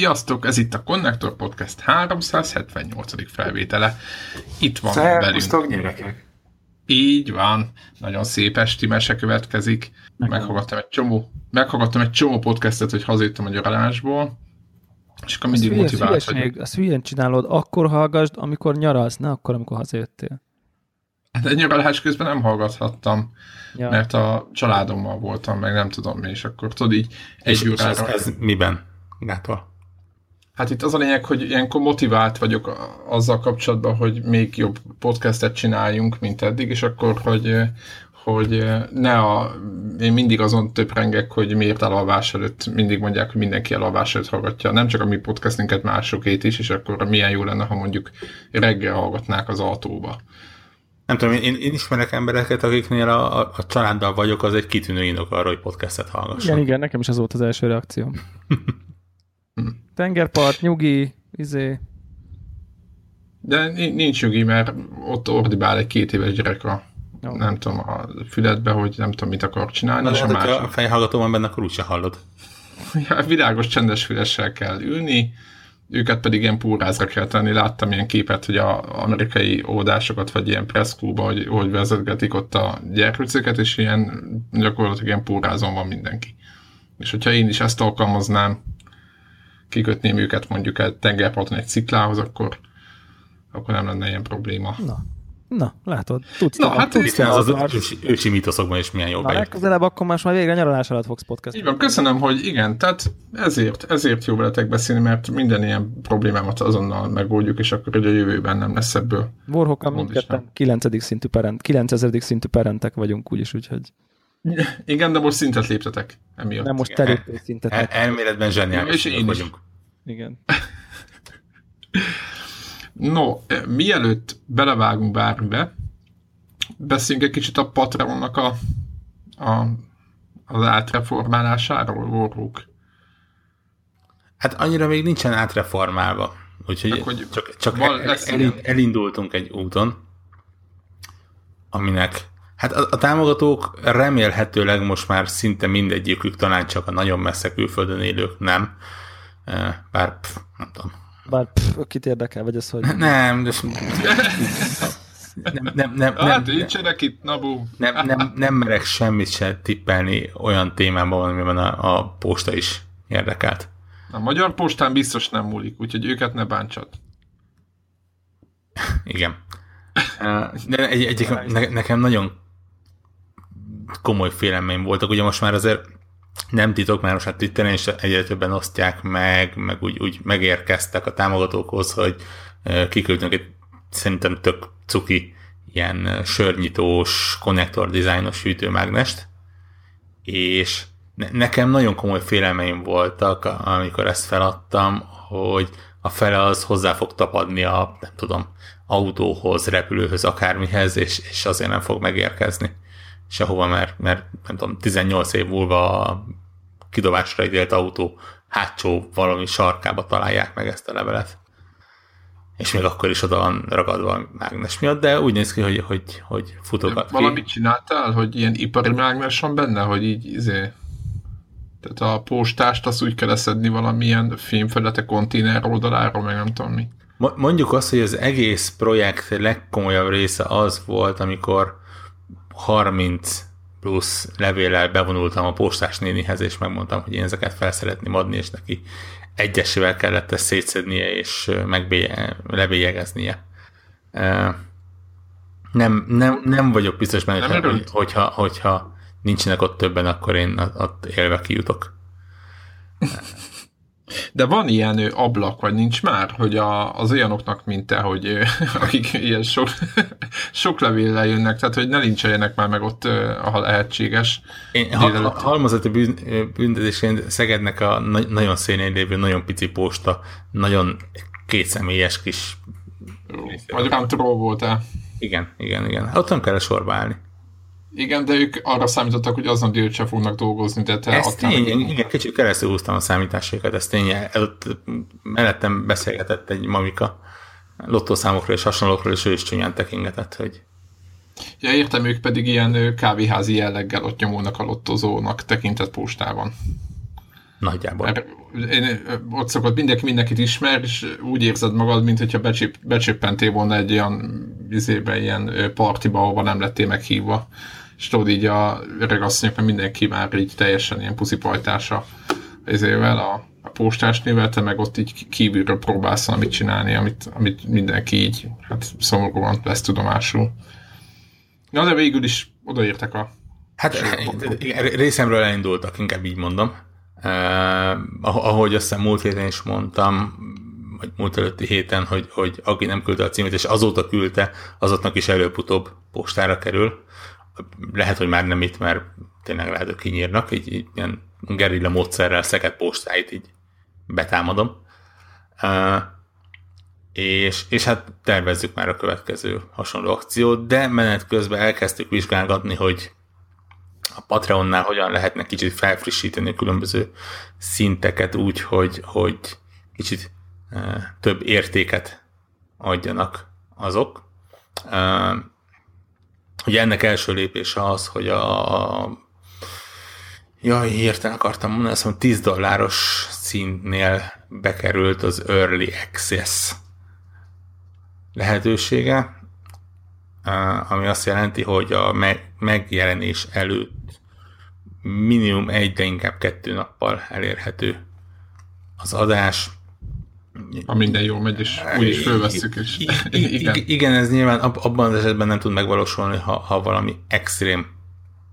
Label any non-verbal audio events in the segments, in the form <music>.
Sziasztok, ez itt a Connector Podcast 378. felvétele. Itt van Szervusztok, gyerekek! Így van, nagyon szép esti mese következik. Meghallgattam egy csomó, meghallgattam egy csomó podcastet, hogy hazajöttem a nyaralásból, és akkor mindig motivált vagyok. Azt hülyén csinálod, akkor hallgassd, amikor nyaralsz, ne akkor, amikor hazajöttél. Hát egy nyaralás közben nem hallgathattam, Ja. mert a családommal voltam, meg nem tudom mi, és akkor tudod így egy És, és ez, órára. ez miben? Gától? Hát itt az a lényeg, hogy ilyenkor motivált vagyok a- azzal kapcsolatban, hogy még jobb podcastet csináljunk, mint eddig, és akkor, hogy, hogy ne a, én mindig azon töprengek, hogy miért elalvás előtt, mindig mondják, hogy mindenki elalvás előtt hallgatja, nem csak a mi podcastinket, másokét is, és akkor milyen jó lenne, ha mondjuk reggel hallgatnák az autóba. Nem tudom, én, én ismerek embereket, akiknél a, a, a családdal vagyok, az egy kitűnő indok arra, hogy podcastet hallgasson. Igen, igen, nekem is az volt az első reakcióm. Tengerpart, nyugi, izé. De ni- nincs jogi, mert ott ordibál egy két éves gyerek a, Jó. nem tudom, a füledbe, hogy nem tudom, mit akar csinálni, Na, és de a hát, hogyha másik. a fejhallgató van benne, akkor úgyse hallod. Ja, világos, csendes fülessel kell ülni, őket pedig ilyen púrázra kell tenni. Láttam ilyen képet, hogy a amerikai óvodásokat, vagy ilyen presszklubba, hogy, hogy vezetgetik ott a gyerkőcöket, és ilyen gyakorlatilag ilyen púrázon van mindenki. És hogyha én is ezt alkalmaznám, kikötném őket mondjuk egy tengerparton egy sziklához, akkor, akkor nem lenne ilyen probléma. Na, na, látod, tudsz Na, te, hát tudsz te az, az az ősi, ősi mítoszokban is milyen jó Na, legközelebb akkor más már végre nyaralás alatt fogsz podcast. Van, köszönöm, hogy igen, tehát ezért, ezért jó veletek beszélni, mert minden ilyen problémámat azonnal megoldjuk, és akkor ugye a jövőben nem lesz ebből. Is mindketten 9. szintű parent, 9000. szintű parentek vagyunk úgyis, úgyhogy Igen, de most szintet léptetek emiatt. nem most Igen. terültés szintet. El, elméletben És zseniális én is. vagyunk. Igen. <laughs> No, eh, mielőtt belevágunk bármibe, beszéljünk egy kicsit a Patreonnak a, a, az átreformálásáról, Warhawk. Hát annyira még nincsen átreformálva. Úgyhogy Csak hogy csak, csak val- el, el, elindultunk egy úton, aminek hát a, a támogatók remélhetőleg most már szinte mindegyikük, talán csak a nagyon messze külföldön élők nem. Eh, Bár pff, nem tudom. Bár pff, kit érdekel, vagy az, hogy Nem, de nem, nem, nem, Hát, nem, nincsenek itt, Nabu. nem, nem, nem merek semmit se tippelni olyan témában, amiben a, a posta is érdekelt. A magyar postán biztos nem múlik, úgyhogy őket ne bántsad. Igen. Eh, De egy, egy, ne, nekem nagyon komoly félelmeim voltak, ugye most már azért nem titok, mert most már Twitteren is egyre többen osztják meg, meg úgy, úgy megérkeztek a támogatókhoz, hogy kiküldtünk egy szerintem tök cuki ilyen sörnyitós, konnektor dizájnos hűtőmágnest, és ne, nekem nagyon komoly félelmeim voltak, amikor ezt feladtam, hogy a fele az hozzá fog tapadni a, nem tudom, autóhoz, repülőhöz, akármihez, és, és azért nem fog megérkezni sehova, mert, mert nem tudom, 18 év múlva a kidobásra ítélt autó hátsó valami sarkába találják meg ezt a levelet. És még akkor is oda van ragadva a mágnes miatt, de úgy néz ki, hogy, hogy, hogy futogat ki. Valamit csináltál, hogy ilyen ipari mágnes van benne, hogy így izé... Tehát a postást azt úgy kell leszedni valamilyen filmfelete konténer oldaláról, meg nem tudom mi. Mo- Mondjuk azt, hogy az egész projekt legkomolyabb része az volt, amikor 30 plusz levéllel bevonultam a postás nénihez, és megmondtam, hogy én ezeket fel szeretném adni, és neki egyesével kellett ezt szétszednie, és lebélyegeznie. Nem, nem, nem vagyok biztos benne, Nem hogy, hogyha, hogyha nincsenek ott többen, akkor én ott élve kijutok. De van ilyen ö, ablak, vagy nincs már, hogy a, az olyanoknak, mint te, hogy ö, <laughs> akik ilyen sok, <laughs> sok levéllel jönnek, tehát hogy ne lincseljenek már meg ott, ha lehetséges. Én ha, ha, halmazati bűn, büntetésként Szegednek a na- nagyon szénén lévő, nagyon pici posta, nagyon kétszemélyes kis... Vagy voltál. Igen, igen, igen. Ott nem kell sorba állni. Igen, de ők arra számítottak, hogy azon délután sem fognak dolgozni, de te Ez tény, meg... igen, kicsit keresztül húztam a számításékat, ez tény. Előtt mellettem beszélgetett egy mamika lottószámokról és hasonlókról, és ő is csúnyán tekingetett, hogy Ja, értem, ők pedig ilyen kávéházi jelleggel ott nyomulnak a lottozónak tekintett postában. nagyjából. Mert én, ott szokott mindenki mindenkit ismer, és úgy érzed magad, mint hogyha becsip, becsippentél volna egy olyan izébe, ilyen partiba, ahova nem lettél meghívva. És tudod így a öreg asszonyok, mert mindenki már így teljesen ilyen puszipajtása izével, a, a postás nével, te meg ott így kívülről próbálsz amit csinálni, amit, amit mindenki így, hát szomorúan vesz tudomásul. Na, de végül is odaértek a Hát igen, részemről elindultak, inkább így mondom. Uh, ahogy azt hiszem múlt héten is mondtam, vagy múlt előtti héten, hogy, hogy aki nem küldte a címét, és azóta küldte, azoknak is előbb-utóbb postára kerül. Lehet, hogy már nem itt, mert tényleg lehet, hogy kinyírnak, így, így ilyen gerilla módszerrel szeket postáit így betámadom. Uh, és, és hát tervezzük már a következő hasonló akciót, de menet közben elkezdtük vizsgálgatni, hogy a Patreonnál hogyan lehetne kicsit felfrissíteni a különböző szinteket úgy, hogy, hogy kicsit uh, több értéket adjanak azok. Uh, ugye ennek első lépése az, hogy a, Jaj, hirtelen akartam mondani, azt mondom, 10 dolláros szintnél bekerült az Early Access lehetősége, ami azt jelenti, hogy a megjelenés előtt minimum egy, de inkább kettő nappal elérhető az adás. Ha minden jól megy, és úgy is fölvesszük. És... <laughs> igen. igen, ez nyilván abban az esetben nem tud megvalósulni, ha, ha valami extrém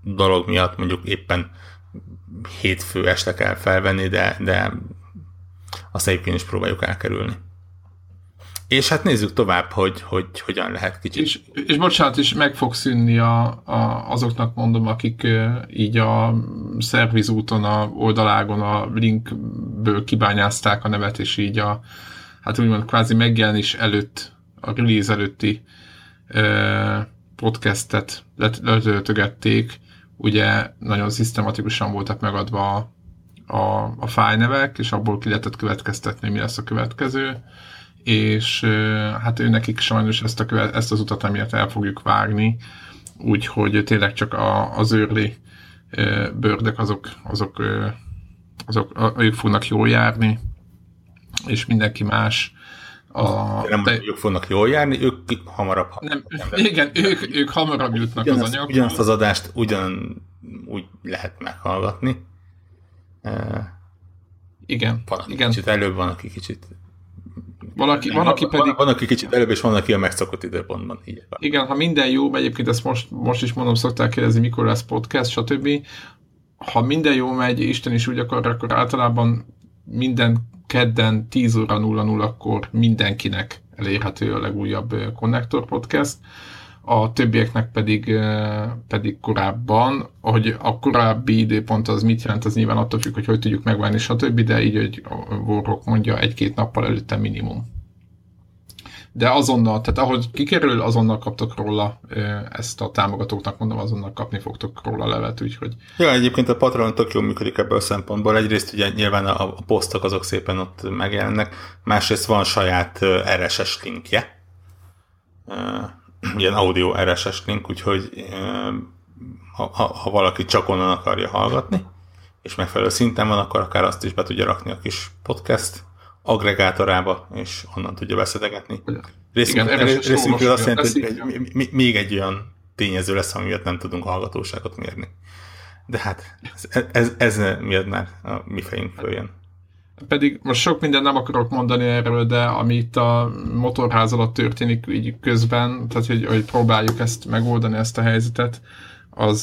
dolog miatt mondjuk éppen hétfő este kell felvenni, de, de azt egyébként is próbáljuk elkerülni. És hát nézzük tovább, hogy, hogy hogyan lehet kicsit. És, és bocsánat, is meg fog szűnni a, a, azoknak mondom, akik így a szervizúton, a oldalágon a linkből kibányázták a nevet, és így a, hát úgymond kvázi megjelenés előtt, a release előtti podcastet letöltögették, ugye nagyon szisztematikusan voltak megadva a, a, a fájnevek, és abból ki lehetett következtetni, mi lesz a következő és hát ő nekik sajnos ezt, a ezt az utat emiatt el fogjuk vágni, úgyhogy tényleg csak a, az őrli bőrdek azok, azok, azok, ők fognak jól járni, és mindenki más. A, nem te... ők fognak jól járni, ők hamarabb. Nem, <laughs> igen, ők, ők hamarabb jutnak ugyanazt, az anyaghoz. Ugyanazt az adást ugyan úgy lehet meghallgatni. Igen. Van, aki igen. kicsit előbb, van, aki kicsit valaki, van, aki pedig... Van, van, aki kicsit előbb, és van, aki a megszokott időpontban. Így Igen, ha minden jó, egyébként ezt most, most is mondom, szokták kérdezni, mikor lesz podcast, stb. Ha minden jó megy, Isten is úgy akar, akkor általában minden kedden 10 óra 00 akkor mindenkinek elérhető a legújabb Connector Podcast a többieknek pedig, pedig korábban, hogy a korábbi időpont az mit jelent, az nyilván attól függ, hogy hogy tudjuk megvárni, stb., de így, hogy Warrock mondja, egy-két nappal előtte minimum. De azonnal, tehát ahogy kikerül, azonnal kaptok róla ezt a támogatóknak, mondom, azonnal kapni fogtok róla levet, úgyhogy... Ja, egyébként a Patreon tök jól működik ebből a szempontból. Egyrészt ugye nyilván a, a posztok azok szépen ott megjelennek, másrészt van saját RSS linkje, ilyen audio RSS link, úgyhogy ha, ha, ha valaki csak onnan akarja hallgatni, és megfelelő szinten van, akkor akár azt is be tudja rakni a kis podcast agregátorába, és onnan tudja beszedegetni. Részünkről azt jelenti, hogy még egy olyan tényező lesz, ami miatt nem tudunk hallgatóságot mérni. De hát ez, ez, ez miatt már a mi fejünk följön. Pedig most sok minden nem akarok mondani erről, de ami itt a motorház alatt történik így közben, tehát hogy, hogy próbáljuk ezt megoldani, ezt a helyzetet, az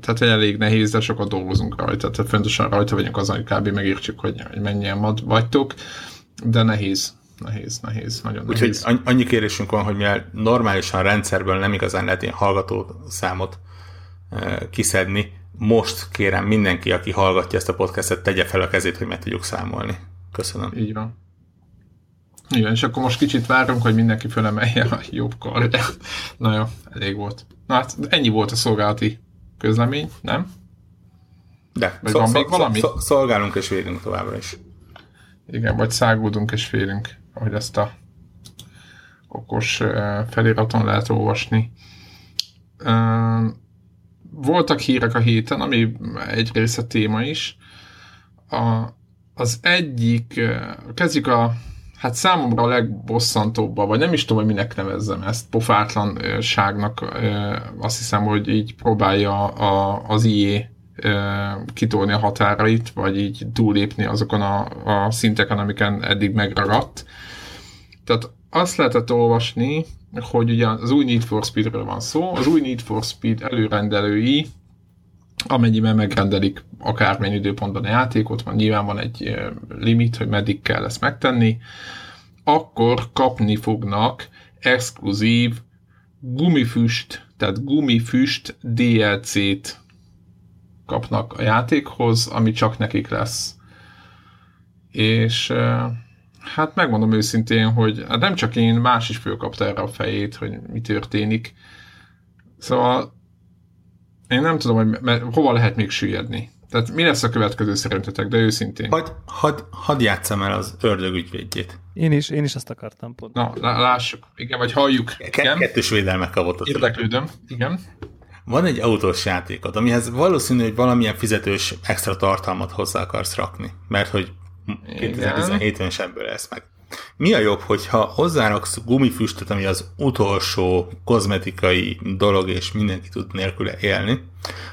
tehát elég nehéz, de sokat dolgozunk rajta, tehát fontosan rajta vagyunk azon, hogy kb. megírtsuk, hogy, hogy mennyien mad vagytok, de nehéz, nehéz, nehéz, nagyon Úgyhogy nehéz. Úgyhogy annyi kérésünk van, hogy mivel normálisan rendszerből nem igazán lehet ilyen hallgató számot kiszedni, most kérem mindenki, aki hallgatja ezt a podcastet, tegye fel a kezét, hogy meg tudjuk számolni. Köszönöm. Így van. Igen, és akkor most kicsit várunk, hogy mindenki fölemelje a jobb kardját. Na jó, elég volt. Na hát ennyi volt a szolgálati közlemény, nem? De, Vagy van még valami? Szolgálunk és védünk továbbra is. Igen, vagy szágódunk és félünk, ahogy ezt a okos feliraton lehet olvasni. Voltak hírek a héten, ami egy része téma is. A, az egyik, kezdjük a hát számomra a legbosszantóbb, vagy nem is tudom, hogy minek nevezzem ezt, pofátlanságnak azt hiszem, hogy így próbálja a, az IE kitolni a határait, vagy így túlépni azokon a, a szinteken, amiken eddig megragadt. Tehát azt lehetett olvasni, hogy ugye az új Need for Speed-ről van szó, az új Need for Speed előrendelői amennyiben megrendelik akármennyi időpontban a játékot, van nyilván van egy limit, hogy meddig kell ezt megtenni, akkor kapni fognak exkluzív gumifüst, tehát gumifüst DLC-t kapnak a játékhoz, ami csak nekik lesz. És hát megmondom őszintén, hogy hát nem csak én, más is fölkapta erre a fejét, hogy mi történik. Szóval én nem tudom, hogy mert hova lehet még süllyedni. Tehát mi lesz a következő szerintetek, de őszintén. Hadd had, had játszam el az ördög ügyvédjét. Én is, én is ezt akartam pont. Na, lássuk. Igen, vagy halljuk. Igen? Kettős védelmek kapott. Az Érdeklődöm. Igen. Van egy autós játékod, amihez valószínű, hogy valamilyen fizetős extra tartalmat hozzá akarsz rakni, mert hogy 2017-ben is ebből lesz meg. Mi a jobb, hogyha hozzáraksz gumifüstöt, ami az utolsó kozmetikai dolog, és mindenki tud nélküle élni,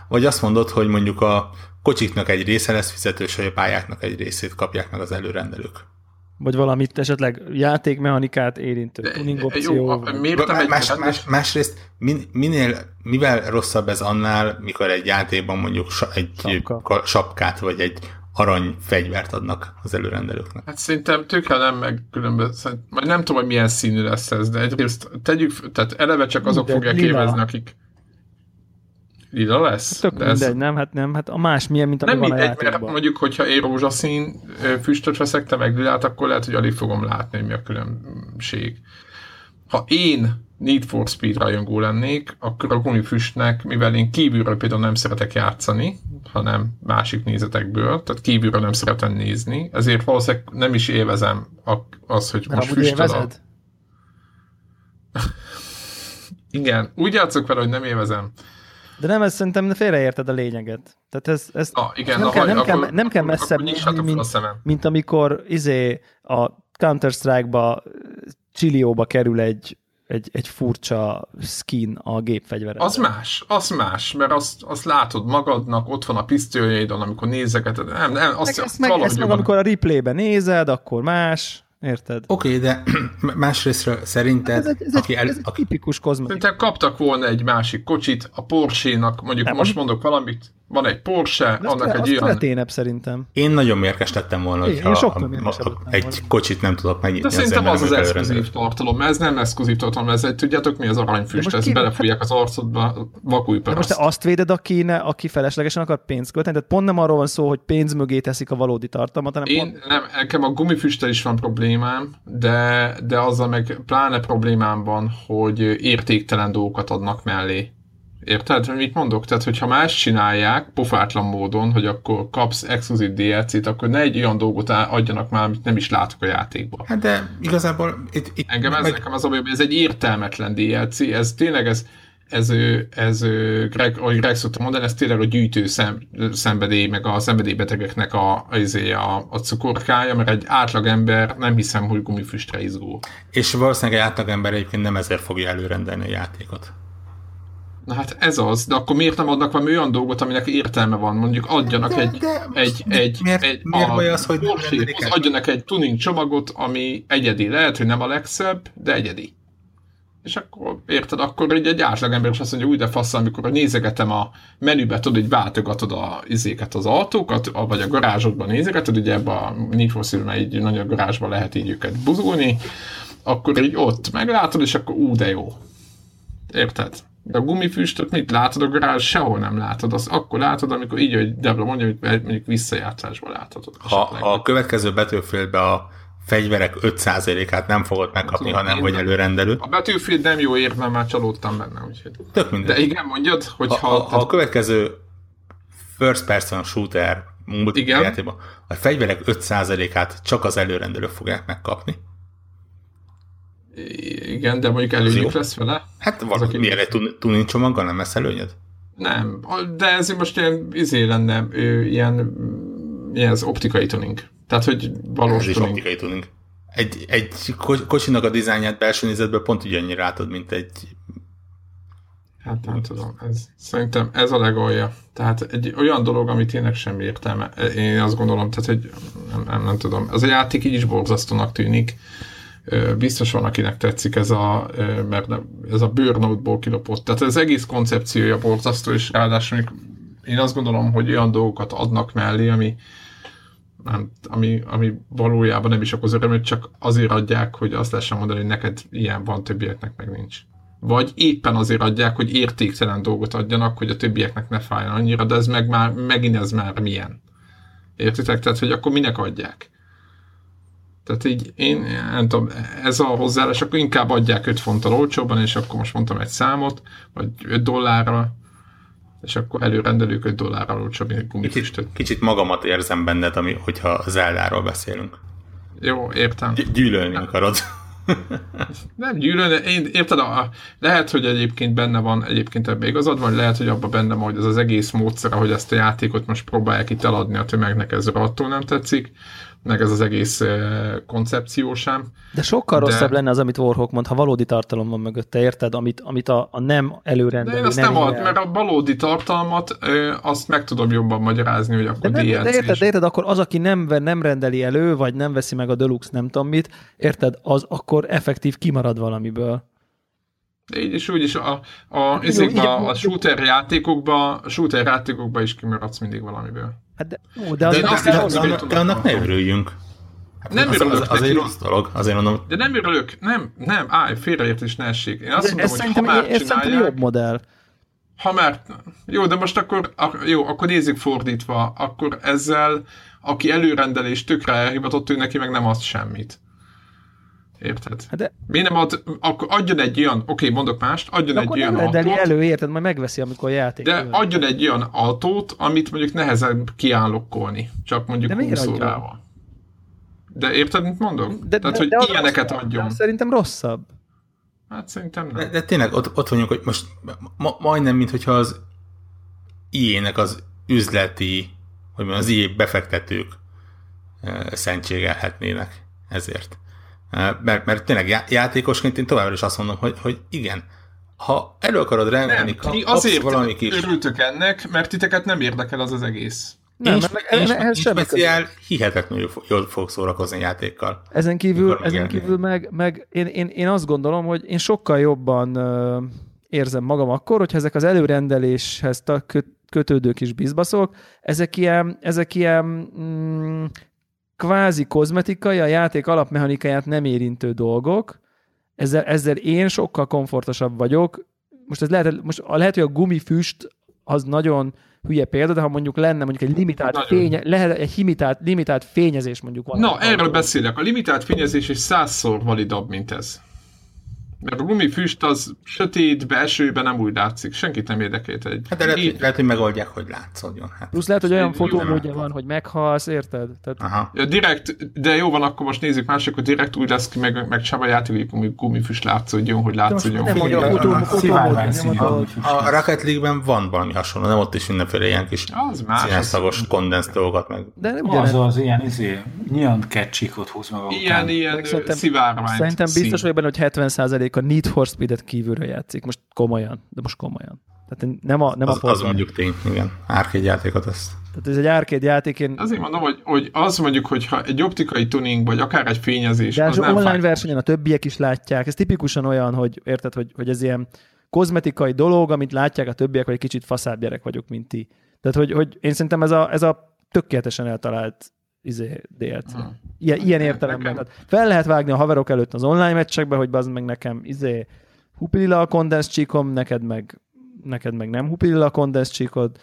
vagy azt mondod, hogy mondjuk a kocsiknak egy része lesz fizetős, vagy a pályáknak egy részét kapják meg az előrendelők. Vagy valamit esetleg játékmechanikát érintő tuning opció. Jó, miért nem más, más, másrészt min, minél, mivel rosszabb ez annál, mikor egy játékban mondjuk egy Sapka. sapkát, vagy egy arany fegyvert adnak az előrendelőknek. Hát szerintem tökre nem meg különböző, vagy nem tudom, hogy milyen színű lesz ez, de egyrészt tegyük, tehát eleve csak azok de fogják lila. élvezni, akik lila lesz? Tök de mindegy, ez... nem, hát nem, hát a más milyen, mint ami nem van mindegy, a mert mondjuk, hogyha én rózsaszín füstöt veszek, te meg lilát, akkor lehet, hogy alig fogom látni, hogy mi a különbség. Ha én Need for Speed rajongó lennék, akkor a gumifüstnek, mivel én kívülről például nem szeretek játszani, hanem másik nézetekből, tehát kívülről nem szeretem nézni, ezért valószínűleg nem is élvezem az, hogy De most füstöd a... <laughs> Igen, úgy játszok vele, hogy nem élvezem. De nem, ez szerintem félreérted a lényeget. Tehát ez, ez ah, igen, nem, na, kell, nem, akkor, kell, nem kell messzebb menni, mint, mint amikor izé a Counter-Strike-ba Csillióba kerül egy, egy, egy furcsa skin a gépfegyvere. Az más, az más, mert azt, azt látod magadnak, ott van a pisztolyaidon, amikor nézegeted. Nem, nem, azt, meg ezt meg, ezt meg amikor a replayben nézed, akkor más. Érted? Oké, okay, de <clears throat> másrésztről szerinted, ez egy, ez aki el, ez egy tipikus kozmetik. Szerintem kaptak volna egy másik kocsit, a Porsche-nak, mondjuk nem, most mondok valamit, van egy Porsche, de annak egy olyan... kreténebb szerintem. Én nagyon mérges lettem volna, Én- hogyha én sokkal a- a- egy volna. kocsit nem tudok megnyitni. De szerintem az az exkluzív tartalom, ez nem exkluzív tartalom, ez egy, tudjátok mi az aranyfüst, ezt ki- belefújják az arcodba, vakulj De most te azt véded, aki, ne, aki feleslegesen akar pénzt költeni, tehát pont nem arról van szó, hogy pénz mögé teszik a valódi tartalmat, hanem pont, Én nem, nekem a gumifüsttel is van problémám, de, de azzal meg pláne problémám van, hogy értéktelen dolgokat adnak mellé. Érted, hogy mit mondok? Tehát, hogyha más csinálják, pofátlan módon, hogy akkor kapsz exkluzív DLC-t, akkor ne egy olyan dolgot adjanak már, amit nem is látok a játékban. Hát de igazából itt, itt Engem ez, meg, nekem az a hogy ez egy értelmetlen DLC, ez tényleg ez, ez, ez, Greg, ahogy Greg szokta mondani, ez tényleg a gyűjtő szem, szenvedély, meg a szenvedélybetegeknek a, a, a, a cukorkája, mert egy átlagember nem hiszem, hogy gumifüstre izgul. és valószínűleg egy átlagember egyébként nem ezért fogja előrendelni a játékot. Na hát ez az, de akkor miért nem adnak valami olyan dolgot, aminek értelme van? Mondjuk adjanak De- egy, de- egy, de egy, miért- egy miért a baj az, hogy nem el? adjanak egy tuning csomagot, ami egyedi. Lehet, hogy nem a legszebb, de egyedi. És akkor, érted, akkor egy, egy átlagember is azt mondja, úgy de fasz, amikor nézegetem a menübe, tudod, hogy váltogatod a izéket, az autókat, vagy a garázsodban nézegeted, ugye ebben a Need for Speed, egy nagy garázsban lehet így őket buzulni, akkor így ott meglátod, és akkor ú, de jó. Érted? De a gumifüstöt mit látod a garázs? Sehol nem látod. Azt akkor látod, amikor így, hogy Debla mondja, hogy mondjuk visszajátszásban láthatod. Ha, a következő betűfélbe a fegyverek 5%-át nem fogod megkapni, Tudom, ha nem vagy előrendelő. A Battlefield nem jó ér, mert már csalódtam benne. Úgyhogy. Tök minden. De igen, mondjad, hogy ha, ha, ha a következő first person shooter multiplayer a fegyverek 5%-át csak az előrendelők fogják megkapni. Igen, de mondjuk előnyük lesz vele. Hát valaki miért egy tuning csomaggal nem lesz előnyöd? Nem, de ez most ilyen izé lenne, ilyen, ilyen az optikai tuning. Tehát, hogy valós Ez tuning. is optikai tuning. Egy, egy kocsinak a dizájnját belső nézetből pont ugyannyira látod, mint egy Hát nem tudom, ez, szerintem ez a legalja. Tehát egy olyan dolog, amit tényleg sem értelme. Én azt gondolom, tehát hogy nem, nem, nem tudom. Ez a játék így is borzasztónak tűnik. Biztos van, akinek tetszik ez a, mert ez a burnoutból kilopott. Tehát az egész koncepciója borzasztó, és ráadásul én azt gondolom, hogy olyan dolgokat adnak mellé, ami, nem, ami, ami valójában nem is okoz örömöt, csak azért adják, hogy azt lehessen mondani, hogy neked ilyen van, többieknek meg nincs. Vagy éppen azért adják, hogy értéktelen dolgot adjanak, hogy a többieknek ne fájjon annyira, de ez meg már, megint ez már milyen. Értitek? Tehát, hogy akkor minek adják? Tehát így én nem tudom, ez a hozzáállás, akkor inkább adják 5 fonttal olcsóban, és akkor most mondtam egy számot, vagy 5 dollárra, és akkor előrendelők 5 dollárra olcsóbb, mint egy gumifüstöt. Kicsit, kicsit magamat érzem benned, ami, hogyha Zeldáról beszélünk. Jó, értem. Gy- gyűlölni akarod. nem gyűlölni, én érted, a, lehet, hogy egyébként benne van, egyébként ebben igazad van, lehet, hogy abban benne van, hogy ez az egész módszer, hogy ezt a játékot most próbálják itt eladni a tömegnek, ez attól nem tetszik meg ez az egész koncepció sem. De sokkal de... rosszabb lenne az, amit Warhawk mond, ha valódi tartalom van mögötte, érted? Amit, amit a, a nem előrendelő De én azt nem, nem ad, mert a valódi tartalmat azt meg tudom jobban magyarázni, hogy akkor de, DLC de, érted, de érted, akkor az, aki nem, nem rendeli elő, vagy nem veszi meg a Deluxe nem tudom mit, érted, az akkor effektív kimarad valamiből. De így is úgy is a, a, a, a shooter játékokban, a shooter játékokban is kimaradsz mindig valamiből. Hát de, ó, de, de, de, de, de, de, de annak ne örüljünk. Hát nem az, örülök az, az egy rossz dolog, azért mondom. De nem örülök, nem, nem, állj, félreértés ne essék. Én azt de mondom, hogy ha már ez csinálják... jobb modell. Ha már, jó, de most akkor, jó, akkor nézzük fordítva, akkor ezzel, aki előrendelés tökre elhivatott, ő neki meg nem ad semmit. Érted? Hát de... Miért nem ad, akkor adjon egy olyan, oké, okay, mondok mást, adjon de egy olyan autót. elő, érted, majd megveszi, amikor a játék. De jön. adjon egy olyan autót, amit mondjuk nehezen kiállokkolni, csak mondjuk de 20 órával. De érted, mit mondok? De, Tehát, de, hogy de ilyeneket rosszabb, adjon. Szerintem rosszabb. Hát szerintem nem. De, de tényleg ott, ott vagyunk, hogy most ma, majdnem, mintha az ilyenek az üzleti, hogy mondjam, az ilyen befektetők szentségelhetnének ezért. Mert, mert tényleg játékosként én továbbra is azt mondom, hogy, hogy igen, ha elő akarod rendelni, nem, azért valami kis... örültök ennek, mert titeket nem érdekel az az egész. Nem, én, meg, én, ehhez én speciál hihetetlenül jól fog szórakozni játékkal. Ezen kívül, ezen kívül meg, meg én, én, én, azt gondolom, hogy én sokkal jobban uh, érzem magam akkor, hogyha ezek az előrendeléshez kötődő kis bizbaszok, ezek ilyen, ezek ilyen mm, kvázi kozmetikai, a játék alapmechanikáját nem érintő dolgok, ezzel, ezzel én sokkal komfortosabb vagyok. Most ez lehet, most lehet, hogy a gumifüst az nagyon hülye példa, de ha mondjuk lenne mondjuk egy limitált, fénye, lehet egy limitált, limitált fényezés mondjuk van. Na, erről beszélek. A limitált fényezés is százszor validabb, mint ez. Mert a gumifüst az sötét, belsőben nem úgy látszik, senkit nem érdekelt egy. Hát de lehet, Én... lehet, hogy megoldják, hogy látszódjon. Hát. Plusz lehet, hogy olyan fotómódja van, hogy meghalsz, érted? Tehát... Aha. Ja, direkt, de jó van, akkor most nézzük mások, hogy direkt úgy lesz ki, meg, meg Csaba játék, hogy gumifüst látszódjon, hogy látszódjon. Nem, hogy a, a, Rocket League-ben van valami hasonló, nem ott is mindenféle ilyen kis szagos kondens dolgokat meg. De nem az az ilyen izé, nyilván ketcsikot húz maga Ilyen, ilyen szivárványt. Szerintem biztos vagy benne, hogy 70 a Need for Speed-et kívülről játszik. Most komolyan, de most komolyan. Tehát nem a, nem az, a az mondjuk tény, igen. Árkégy játékot ezt. Tehát ez egy arcade játék, én... Azért mondom, hogy, hogy az mondjuk, hogyha egy optikai tuning, vagy akár egy fényezés, De az az nem online fáj. versenyen a többiek is látják. Ez tipikusan olyan, hogy érted, hogy, hogy ez ilyen kozmetikai dolog, amit látják a többiek, hogy egy kicsit faszább gyerek vagyok, mint ti. Tehát, hogy, hogy én szerintem ez a, ez a tökéletesen eltalált izé, DLC. Hmm. Ilyen, ilyen értelemben. Nekem- Tehát fel lehet vágni a haverok előtt az online meccsekbe, hogy az meg nekem izé, hupilila a kondens csíkom, neked meg, neked meg nem hupilila a kondens csíkod.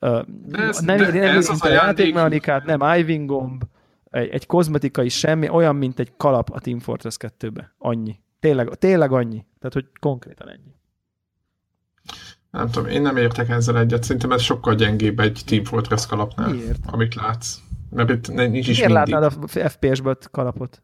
De ez- nem, de nem, ez az a a játék- játékmechanikát, nem Iving gomb, egy, egy kozmetikai semmi, olyan, mint egy kalap a Team Fortress 2-be. Annyi. Tényleg, tényleg annyi. Tehát, hogy konkrétan ennyi. Nem tudom, én nem értek ezzel egyet. Szerintem ez sokkal gyengébb egy Team Fortress kalapnál, Miért? amit látsz. Mert itt nincs is Miért mindig. látnád a FPS-ből kalapot?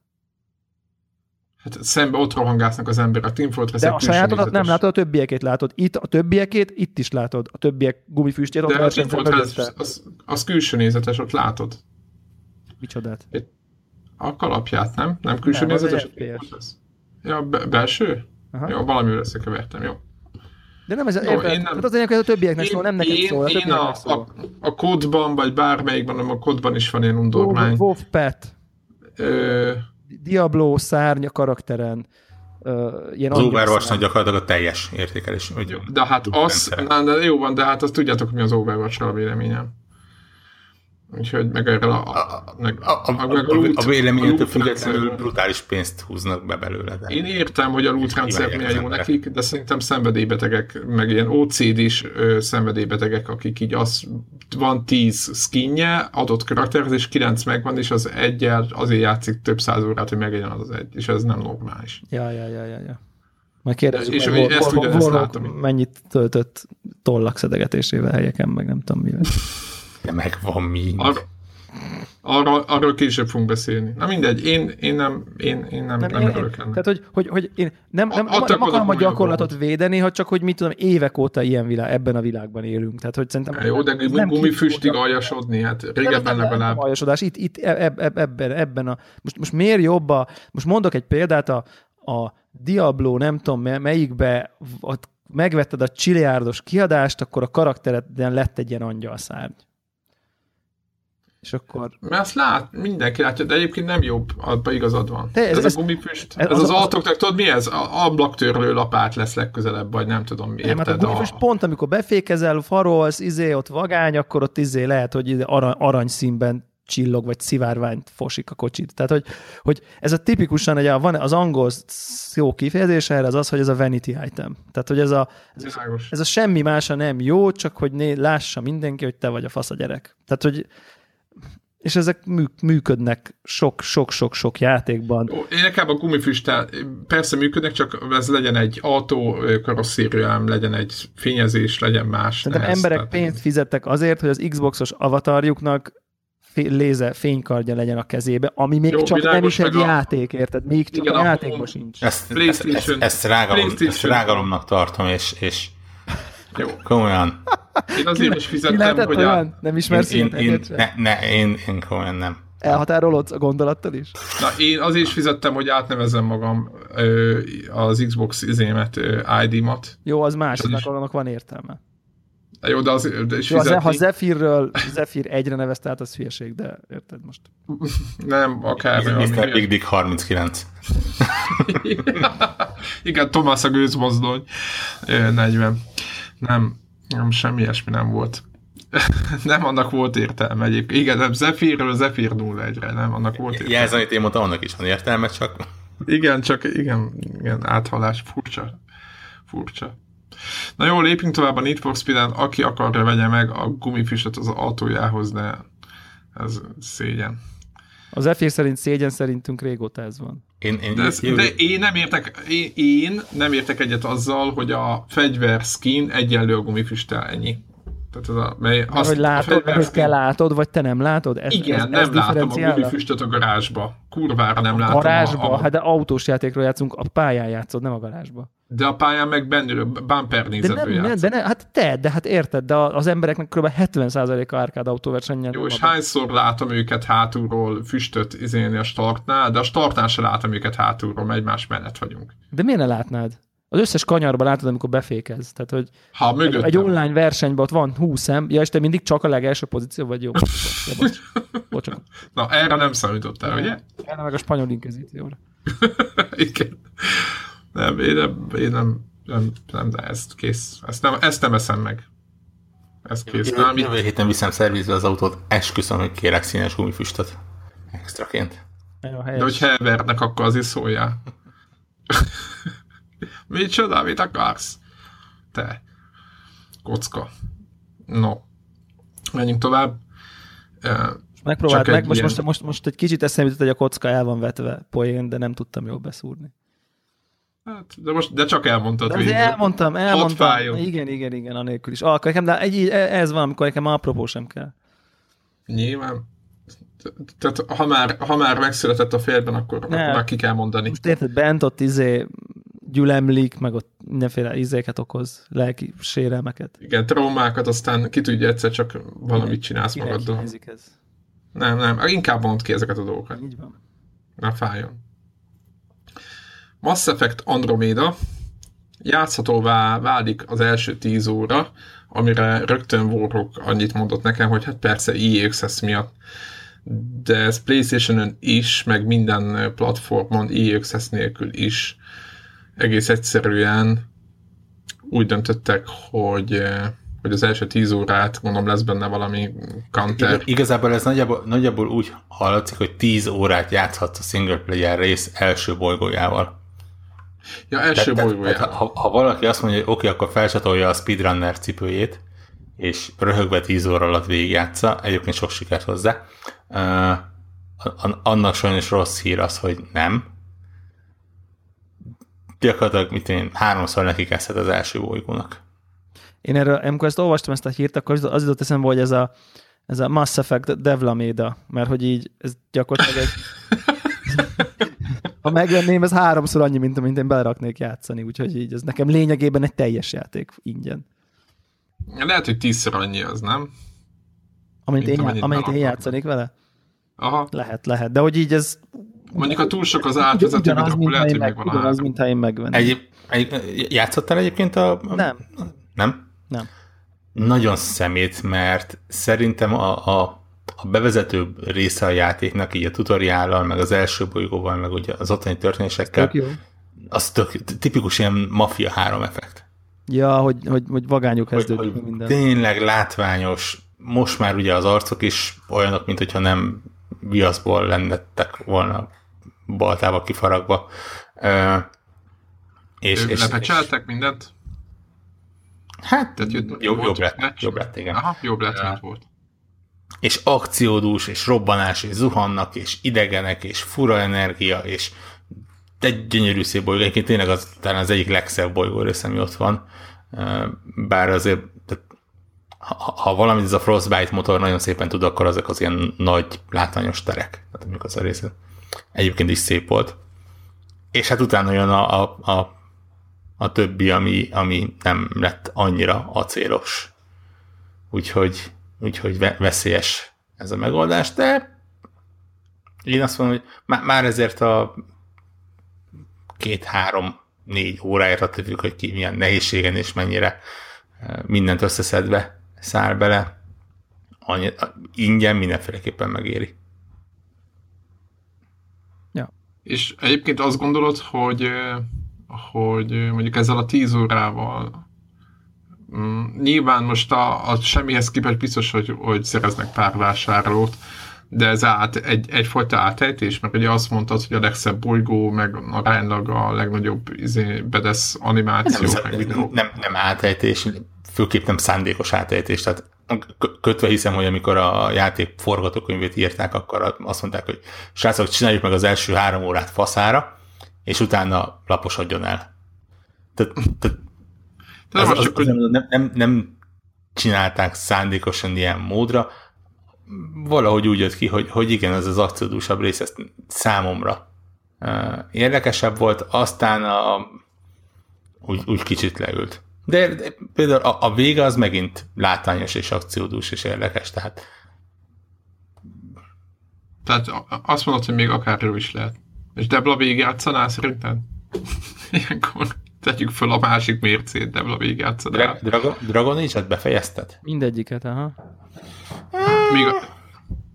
Hát szembe ott rohangásznak az ember a Team Fortress De a sajátodat nem látod, a többiekét látod. Itt a többiekét, itt is látod. A többiek gumifüstjét, ott De a Team Fortress mögötte. az, az külső nézetes, ott látod. Micsodát? A kalapját, nem? Nem külső Nem, az nézetes? egy a Team FPS. Ja, be- belső? Aha. Jó, valamivel összekevertem, jó. De nem ez, érted? én nem- Tehát az lényeg, hogy a többieknek szól, nem neked én, szól, a én a, többieknek a, szól. a kódban, vagy bármelyikben, hanem a kódban is van ilyen undormány. Wolf Pet, Ö, Diablo szárnya karakteren, ö, ilyen Az. Overwatch gyakorlatilag a teljes értékelés. Hogy de hát az, na, de jó van, de hát azt tudjátok, mi az overwatch a véleményem. Úgyhogy meg erről a, a, meg, A, a, a, meg a, a véleményettől loot függetlenül brutális pénzt húznak be belőle. De Én értem, hogy a loot rendszer milyen jó nekik, de szerintem szenvedélybetegek, meg ilyen OCD-s ö, szenvedélybetegek, akik így az van 10 skinje, adott karakterhez, és 9 megvan, és az egyel azért játszik több száz órát, hogy meglegyen az az egy, és ez nem normális. Ja, ja, ja, ja, ja. Majd kérdezzük, És hogy hogy ezt ugyanezt Warlock látom. mennyit töltött tollak szedegetésével helyeken, meg nem tudom mivel. De megvan mind. Ar- arra, arról később fogunk beszélni. Na mindegy, én, én nem, én, én nem, nem, nem én- örülök ennek. Tehát, hogy, hogy, hogy én nem, nem, A- nem, akarom a gyakorlatot volt. védeni, ha csak, hogy mit tudom, évek óta ilyen világ, ebben a világban élünk. Tehát, hogy szerintem... Jó, de nem gumifüstig aljasodni, hát régebben legalább. aljasodás. Itt, itt eb, eb, ebben, ebben a... Most, most miért jobb a... Most mondok egy példát, a, a Diablo, nem tudom mely- melyikbe ott megvetted a csiliárdos kiadást, akkor a karaktereden lett egy ilyen angyalszárny. És akkor... Mert azt lát, mindenki látja, de egyébként nem jobb, abban igazad van. Te, ez- ez, ez- a gumifüst, ez- ez, az- az, autóknak, tudod mi ez? A ablaktörlő lapát lesz legközelebb, vagy nem tudom mi, Nem, hát a érted? gumifüst pont, amikor befékezel, farolsz, izé, ott vagány, akkor ott izé lehet, hogy arany, aranyszínben csillog, vagy szivárványt fosik a kocsit. Tehát, hogy, hogy ez a tipikusan, ugye van az angol jó kifejezés erre, az az, hogy ez a vanity item. Tehát, hogy ez a, ez a, ez a semmi mása nem jó, csak hogy né, lássa mindenki, hogy te vagy a fasz a gyerek. Tehát, hogy és ezek mű, működnek sok-sok-sok-sok játékban. Én nekem a gumifüsttel persze működnek, csak ez legyen egy autó karosszériám, legyen egy fényezés, legyen más. Szerintem ne ez, emberek tehát- pénzt fizettek azért, hogy az Xboxos avatarjuknak lézer fénykardja legyen a kezébe, ami még Jó, csak nem is egy a- játék, érted? Még csak Igen, a játékban sincs. Ezt, ezt, ezt, ezt, rágalom, ezt rágalomnak tartom, és, és Jó. komolyan. Én azért is fizettem, lehetett hogy olyan? a... Nem Én, ismersz én, ilyen én, ne, ne, én, én komolyan nem. Elhatárolódsz a gondolattal is? Na, én azért is fizettem, hogy átnevezzem magam ö, az Xbox izémet, ID-mat. Jó, az más, Az is. annak annak van értelme. Jó, de az de is Jó, az, ha fizetni. Zephyrről Zephyr egyre nevezte át, az hülyeség, de érted most. <laughs> Nem, akár. Mr. Big Dick 39. <laughs> Igen, Tomás a gőzmozdony. Ö, 40. Nem, nem, semmi ilyesmi nem volt. <laughs> nem annak volt értelme egyébként. Igen, nem, Zephyrről Zephyr 01-re, nem, annak volt értelme. Jelzani én mondta, annak is van értelme, csak Igen, csak igen, igen, áthalás, furcsa. Furcsa. Na jó, lépjünk tovább a Need for Speed-en. Aki akarja, vegye meg a gumifüstöt az autójához, de ez szégyen. A Zephyr szerint szégyen szerintünk régóta ez van. Én, én De, ez, de én nem értek, én, én nem értek egyet azzal, hogy a fegyver skin egyenlő a gumifüsttel ennyi. Tehát ez a, mely Azt, hogy látod, mert hogy skin- te látod, vagy te nem látod? Ez, Igen, ez, nem ez látom a gumifüstöt a garázsba. Kurvára nem látom. Garázsba? A, a, Hát de autós játékról játszunk, a pályán játszod, nem a garázsba. De a pályán meg bennülő bumper De nézetből nem, nem, játszom. de ne, hát te, de hát érted, de az embereknek kb. 70%-a árkád autóversenyen. Jó, és hányszor látom őket hátulról füstöt izélni a startnál, de a startnál se látom őket hátulról, egymás mellett vagyunk. De miért ne látnád? Az összes kanyarban látod, amikor befékez. Tehát, hogy Ha mögöttem. egy online versenyben ott van 20 em, ja, és te mindig csak a legelső pozíció vagy jó. Ja, bocs. Bocs, Na, erre nem számítottál, ugye? Erre meg a spanyol inkvizícióra. <laughs> Igen. Nem, én nem, én nem, nem, nem, de ezt kész. Ezt nem, ezt nem eszem meg. Ez kész. Jövő, Nem, jövő héten viszem szervizbe az autót, esküszöm, hogy kérek színes gumifüstöt. Extraként. Jó, de hogy elvernek, akkor az is szóljál. <laughs> Micsoda, mit akarsz? Te. Kocka. No. Menjünk tovább. Megpróbált meg, egy most, ilyen- most, most, most egy kicsit eszembe jutott, hogy a kocka el van vetve poén, de nem tudtam jól beszúrni. Hát, de, most, de csak elmondtad. De végül. elmondtam, elmondtam. Igen, igen, igen, anélkül is. Ah, nekem, de egy, ez van, amikor nekem apropó sem kell. Nyilván. Tehát ha már, ha már megszületett a félben, akkor, akkor már ki kell mondani. Most érted, bent ott izé gyülemlik, meg ott mindenféle izéket okoz, lelki sérelmeket. Igen, traumákat, aztán ki tudja egyszer csak valamit csinálsz Kinek magaddal. ez? Nem, nem, inkább mondd ki ezeket a dolgokat. Így van. Ne fájjon. Mass Effect Andromeda játszhatóvá válik az első 10 óra, amire rögtön Warhawk annyit mondott nekem, hogy hát persze EA Access miatt, de ez Playstation-ön is, meg minden platformon EA Access nélkül is egész egyszerűen úgy döntöttek, hogy, eh, hogy az első 10 órát, gondolom lesz benne valami counter. Ig- Igazából ez nagyjából, nagyjából úgy hallatszik, hogy 10 órát játszhat a single player rész első bolygójával. Ja, első Tehát- bolygóján. ha, ha valaki azt mondja, hogy oké, akkor felcsatolja a speedrunner cipőjét, és röhögve 10 óra alatt végigjátsza, egyébként sok sikert hozzá. Uh, an- annak sajnos rossz hír az, hogy nem. Gyakorlatilag, mit én, háromszor neki kezdhet az első bolygónak. Én erről, amikor ezt olvastam ezt a hírt, akkor az jutott eszembe, hogy ez a, ez a Mass Effect Devlaméda, mert hogy így ez gyakorlatilag egy... <laughs> ha megvenném, ez háromszor annyi, mint amint én beleraknék játszani, úgyhogy így ez nekem lényegében egy teljes játék ingyen. Lehet, hogy tízszer annyi az, nem? Amint Mint én, amennyit amint én játszanék vele? Aha. Lehet, lehet. De hogy így ez Mondjuk, ha túl sok az átvezető, akkor lehet, hogy meg, megvan a ugyanaz, három. mintha én megvenném. Egy, egy, játszottál egyébként a... Nem. Nem? Nem. Nagyon szemét, mert szerintem a, a, a bevezető része a játéknak, így a tutoriállal, meg az első bolygóval, meg ugye az ottani történésekkel, Tök az tök, tipikus ilyen Mafia 3 effekt. Ja, hogy, hogy, hogy vagányok Hogy, kezdődik hogy minden. tényleg látványos, most már ugye az arcok is olyanok, mint hogyha nem viaszból lennettek volna baltába kifaragva. Ö, és, Ők és, és, mindent? hát Tehát jobb, jobb, lett, jobb lett, igen. Aha, jobb lett, Ja. mint volt. És akciódús, és robbanás, és zuhannak, és idegenek, és fura energia, és egy gyönyörű szép bolygó. Egyébként tényleg az talán az egyik legszebb bolygó rész, ami ott van. Bár azért, tehát, ha, ha valamit ez a Frostbite motor nagyon szépen tud, akkor azok az ilyen nagy, látványos terek. Tehát mondjuk az a rész egyébként is szép volt. És hát utána jön a, a, a, a többi, ami, ami nem lett annyira acélos. Úgyhogy úgyhogy ve- veszélyes ez a megoldás, de én azt mondom, hogy má- már ezért a két-három-négy óráért attól függ, hogy ki milyen nehézségen és mennyire eh, mindent összeszedve száll bele, annyi, ingyen mindenféleképpen megéri. És egyébként azt gondolod, hogy, ö, hogy ö, mondjuk ezzel a 10 órával mm, nyilván most a, a semmihez képest biztos, hogy, hogy szereznek pár vásárlót, de ez át, egy, egyfajta átejtés, mert ugye azt mondtad, hogy a legszebb bolygó, meg aránylag a legnagyobb izé, bedesz animáció, Nem, meg nem, nem, nem átejtés, főképp nem szándékos átejtés, tehát kö- kötve hiszem, hogy amikor a játék forgatókönyvét írták, akkor azt mondták, hogy srácok, csináljuk meg az első három órát faszára, és utána laposodjon el. Tehát, tehát Az, az, az, hogy nem, nem, nem csinálták szándékosan ilyen módra, valahogy úgy jött ki, hogy, hogy igen, ez az akciódúsabb rész, ez számomra uh, érdekesebb volt, aztán a, úgy, úgy kicsit leült. De, de például a, a vége az megint látványos és akciódús és érdekes, tehát tehát azt mondod, hogy még akár jó is lehet. És Debla végigjátszanál szerinted? <laughs> Ilyenkor. Tegyük föl a másik mércét, nem a végigjátszod Dra- Dragon, Dragon Age-et befejezted? Mindegyiket, aha. Még a...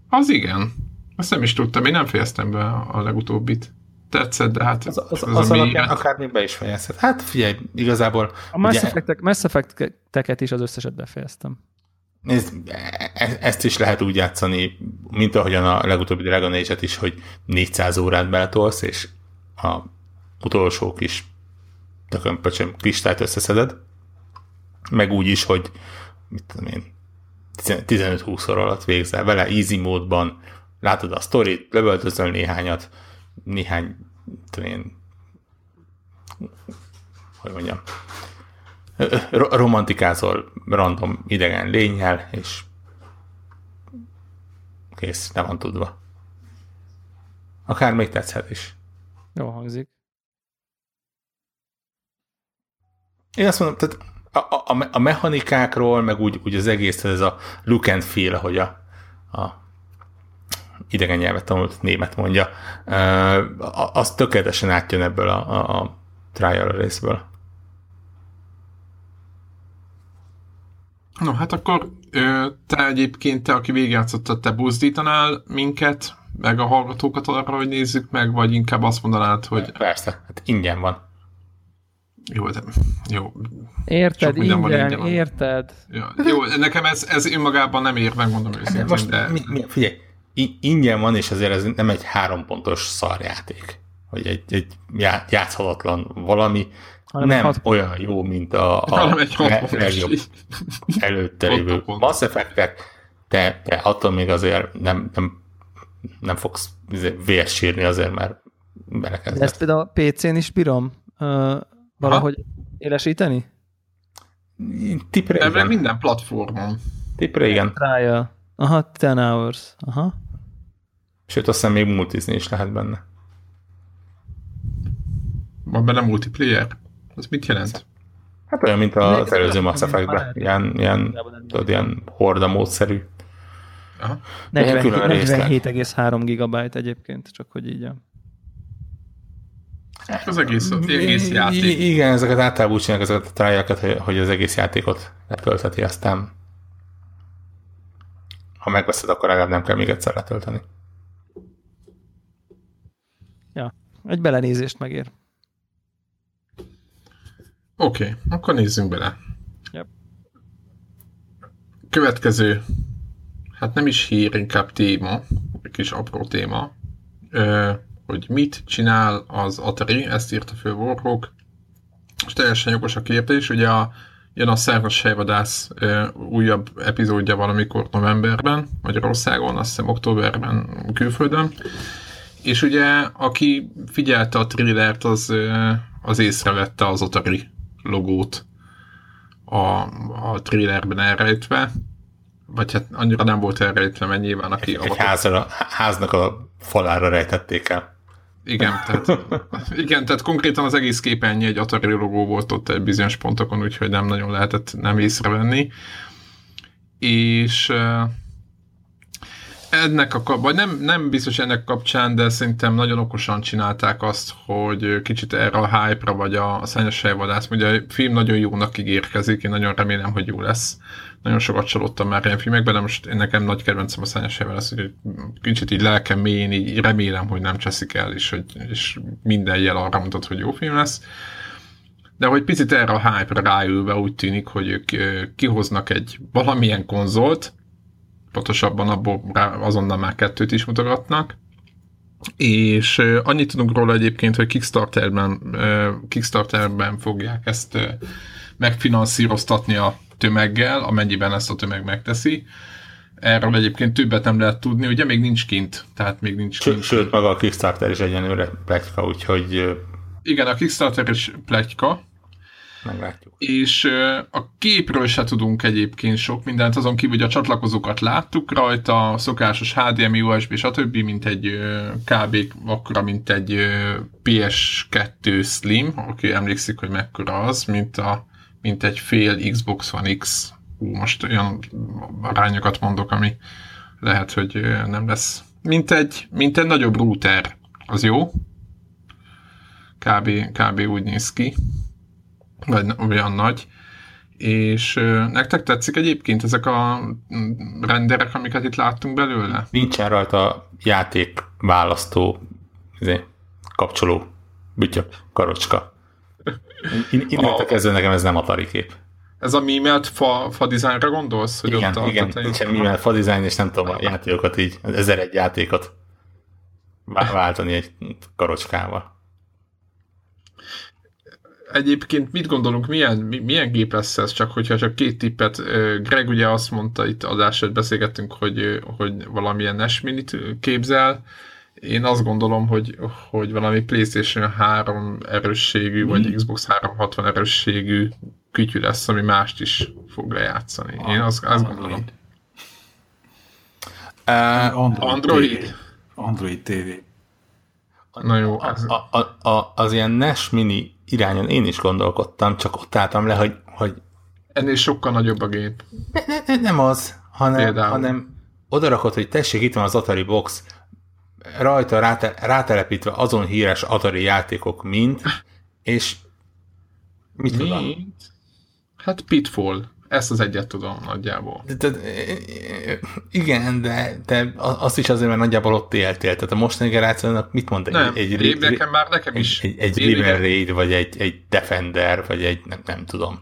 Az igen. Azt nem is tudtam, én nem fejeztem be a legutóbbit. Tetszett, de hát Az, az, az a alapján akár még be is fejezted. Hát figyelj, igazából A Mass, ugye, Effect, Mass Effect-eket is az összeset befejeztem. nézd, e- ezt is lehet úgy játszani, mint ahogyan a legutóbbi Dragon Age-et is, hogy 400 órát beletolsz, és a utolsó kis tökönpöcsöm kristályt összeszeded, meg úgy is, hogy mit tudom én, 15-20 óra alatt végzel vele, easy módban, látod a sztorit, lövöldözöl néhányat, néhány, tudom én, hogy mondjam, ro- romantikázol random idegen lényel, és kész, le van tudva. Akár még tetszhet is. Jó hangzik. Én azt mondom, tehát a, a, a mechanikákról, meg úgy, úgy az egész, ez a look and feel, hogy a, a idegen nyelvet tanult német mondja, az tökéletesen átjön ebből a, a, a trial részből. No, hát akkor te egyébként, te, aki végigjátszottad, te buzdítanál minket, meg a hallgatókat arra, hogy nézzük meg, vagy inkább azt mondanád, hogy Persze, hát ingyen van. Jó, de, jó, Érted, Sok minden van, ingyen, ingyen van. érted? Ja, jó, nekem ez, ez önmagában nem ér, megmondom De őszintén, most de mi, mi, figyelj, ingyen van, és azért ez nem egy három pontos szarjáték, hogy egy, egy já- játszhatatlan valami, Hanem nem hat- olyan jó, mint a, a legjobb előtte lévő a. Mass Effect-ek, de, de attól még azért nem, nem, nem fogsz izé vérsírni azért, mert De ezt például PC-n is bírom valahogy élesíteni? Tipre igen. minden platformon. Tipre igen. Trial. Aha, 10 hours. Aha. Sőt, azt hiszem még multizni is lehet benne. Van benne multiplayer? Az mit jelent? Hát olyan, mint az Még- előző Mass Effect-ben. Ilyen, ilyen, tudod, ilyen horda módszerű. Aha. 40, külön részlet. 47,3 gigabyte egyébként, csak hogy így. a- Az egész, az egész játék. i- Igen, ezeket általában úgy csinálják ezeket a trial hogy, hogy az egész játékot letölteti, aztán ha megveszed, akkor legalább nem kell még egyszer letölteni. Ja, egy belenézést megér. Oké, okay, akkor nézzünk bele. Yep. Következő, hát nem is hír, inkább téma, egy kis apró téma, ö, hogy mit csinál az Atari, ezt írta föl Warhawk, és teljesen jogos a kérdés, ugye a, jön a Szerves Helyvadász újabb epizódja valamikor novemberben, Magyarországon, azt hiszem októberben külföldön, és ugye, aki figyelte a thrillert, az, az észrevette az Atari logót a, a trailerben elrejtve, vagy hát annyira nem volt elrejtve, mert nyilván aki... Egy avatott- házra, háznak a falára rejtették el. Igen, tehát, igen, tehát konkrétan az egész képernyő egy Atari logó volt ott egy bizonyos pontokon, úgyhogy nem nagyon lehetett nem észrevenni. És ennek a, kap- vagy nem, nem biztos ennek kapcsán, de szerintem nagyon okosan csinálták azt, hogy kicsit erre a hype-ra, vagy a, a szányos fejvadász, ugye a film nagyon jónak ígérkezik, én nagyon remélem, hogy jó lesz. Nagyon sokat csalódtam már ilyen filmekben, de most én nekem nagy kedvencem a szányos fejvadász, hogy kicsit így lelkem mélyén így remélem, hogy nem cseszik el, és, hogy, és minden jel arra mutat, hogy jó film lesz. De hogy picit erre a hype-ra ráülve úgy tűnik, hogy ők kihoznak egy valamilyen konzolt, pontosabban abból azonnal már kettőt is mutogatnak, és annyit tudunk róla egyébként, hogy Kickstarterben, Kickstarterben fogják ezt megfinanszíroztatni a tömeggel, amennyiben ezt a tömeg megteszi. Erről egyébként többet nem lehet tudni, ugye még nincs kint, tehát még nincs kint. Sőt, maga a Kickstarter is egyenlőre pletyka, úgyhogy Igen, a Kickstarter is pletyka, meglátjuk. és a képről se tudunk egyébként sok mindent, azon kívül, hogy a csatlakozókat láttuk rajta, szokásos HDMI, USB, stb., mint egy kb. akkora, mint egy ö, PS2 Slim, aki emlékszik, hogy mekkora az, mint, a, mint egy fél Xbox One X. Hú, most olyan arányokat mondok, ami lehet, hogy nem lesz. Mint egy, mint egy nagyobb router. Az jó? Kb, kb úgy néz ki. Vagy olyan nagy, és nektek tetszik egyébként ezek a renderek, amiket itt láttunk belőle? Nincsen rajta játék választó izé, kapcsoló bütyök, karocska. Innentől kezdve nekem ez nem Atari kép. Ez a mímelt fa, fa dizájnra gondolsz? Hogy igen, ott igen, a, nincsen mímelt fa dizájn, és nem tudom a játékokat így, ezer egy játékot váltani egy karocskával. Egyébként mit gondolunk, milyen, milyen gép lesz ez, csak hogyha csak két tippet. Greg ugye azt mondta, itt adásra beszélgettünk, hogy, hogy valamilyen NES minit képzel. Én azt gondolom, hogy, hogy valami PlayStation 3 erősségű, vagy mm. Xbox 360 erősségű kütyű lesz, ami mást is fog lejátszani. Én azt, azt gondolom. Uh, Android. Android. Android TV. Na jó. Az... A, a, a, az ilyen NES mini irányon én is gondolkodtam, csak ott álltam le, hogy... hogy Ennél sokkal nagyobb a gép. Ne, ne, nem az, hanem, hanem odarakod, hogy tessék, itt van az Atari Box, rajta ráte, rátelepítve azon híres Atari játékok, mint, és mit mint? tudom? Hát Pitfall. Ezt az egyet tudom nagyjából. De, de, igen, de te azt is azért, mert nagyjából ott éltél. Tehát a mostani generációnak mit mond egy... Nem, egy, egy, nekem már nekem is. Egy, egy River Raid, vagy egy, egy Defender, vagy egy nem, nem tudom.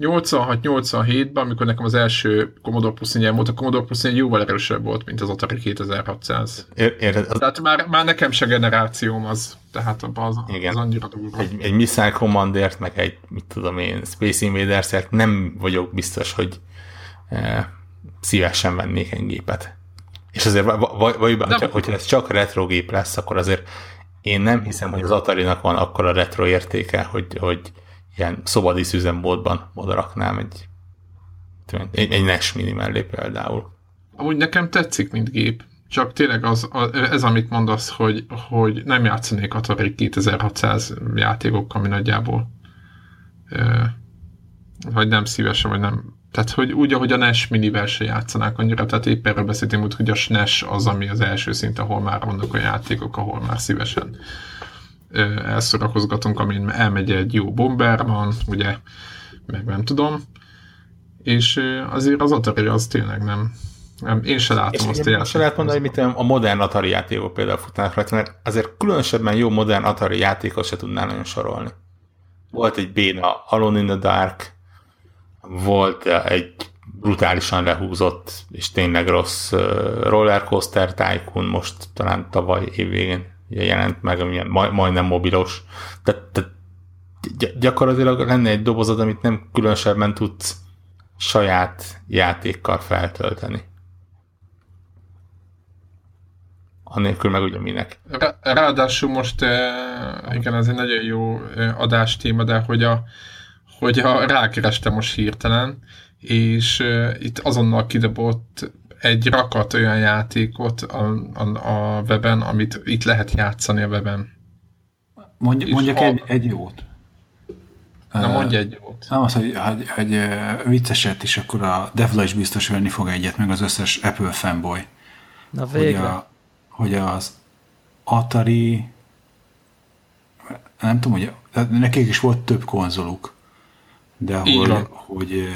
86-87-ben, amikor nekem az első Commodore plus volt, a Commodore plus jóval erősebb volt, mint az Atari 2600. Érted? Az... Tehát már, már nekem se generációm az, tehát az, Igen. az annyira durva. Egy, egy Missile Commandert, meg egy, mit tudom én, Space invaders nem vagyok biztos, hogy e, szívesen vennék egy gépet. És azért valójában, hogyha, hogyha ez csak retro gép lesz, akkor azért én nem hiszem, hogy az Atari-nak van akkor a retro értéke, hogy, hogy ilyen szobadísz üzemmódban oda raknám egy, egy, egy NES mini mellé például. Amúgy nekem tetszik, mint gép. Csak tényleg az, ez, amit mondasz, hogy, hogy nem játszanék Atari 2600 játékok, ami nagyjából vagy nem szívesen, vagy nem. Tehát, hogy úgy, ahogy a NES minivel se játszanák annyira, tehát épp erről beszéltünk, hogy a SNES az, ami az első szint, ahol már vannak a játékok, ahol már szívesen elszorakozgatunk, amin elmegy egy jó Bomberman, ugye, meg nem tudom, és azért az Atari az tényleg nem, nem én se látom és azt a se lehet mondani, hogy mit a modern Atari játékok például futnának rajta, mert azért különösebben jó modern Atari játékot se tudnál nagyon sorolni. Volt egy béna Alone in the Dark, volt egy brutálisan lehúzott és tényleg rossz rollercoaster Tycoon most talán tavaly évvégén jelent meg, amilyen maj, majdnem mobilos. Tehát, tehát gyakorlatilag lenne egy dobozod, amit nem különösebben tudsz saját játékkal feltölteni. Annélkül meg ugye minek. Ráadásul most, igen, ez egy nagyon jó adástéma, de hogy a, hogy a rákerestem most hirtelen, és itt azonnal kidobott egy rakat olyan játékot a, a, a weben, amit itt lehet játszani a weben. Mondj, mondjak a... egy, egy jót. Na mondj egy jót. Nem az, hogy, hogy, hogy vicceset is, akkor a Devla is biztos venni fog egyet, meg az összes Apple fanboy. Na végre. Hogy, a, hogy az Atari nem tudom, hogy nekik is volt több konzoluk, de hogy, hogy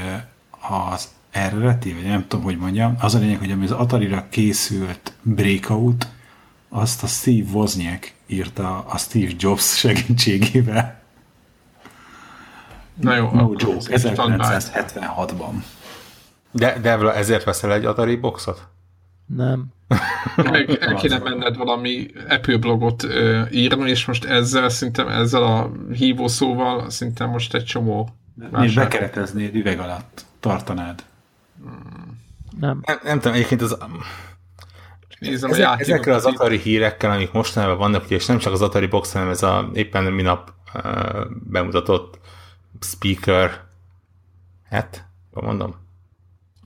az eredeti, vagy nem tudom, hogy mondjam, az a lényeg, hogy ami az Atari-ra készült Breakout, azt a Steve Wozniak írta a Steve Jobs segítségével. Na jó, no joke, 1976-ban. De, de ezért veszel egy Atari boxot? Nem. <laughs> Meg el kéne menned valami Apple blogot uh, írni, és most ezzel szerintem ezzel a hívószóval szerintem most egy csomó Nézd, bekereteznéd üveg alatt, tartanád. Nem. Nem, nem tudom, egyébként az... Nézem, Ezek, ezekkel az Atari hírekkel, amik mostanában vannak, és nem csak az Atari Box, hanem ez a éppen minap uh, bemutatott speaker, hát, mondom?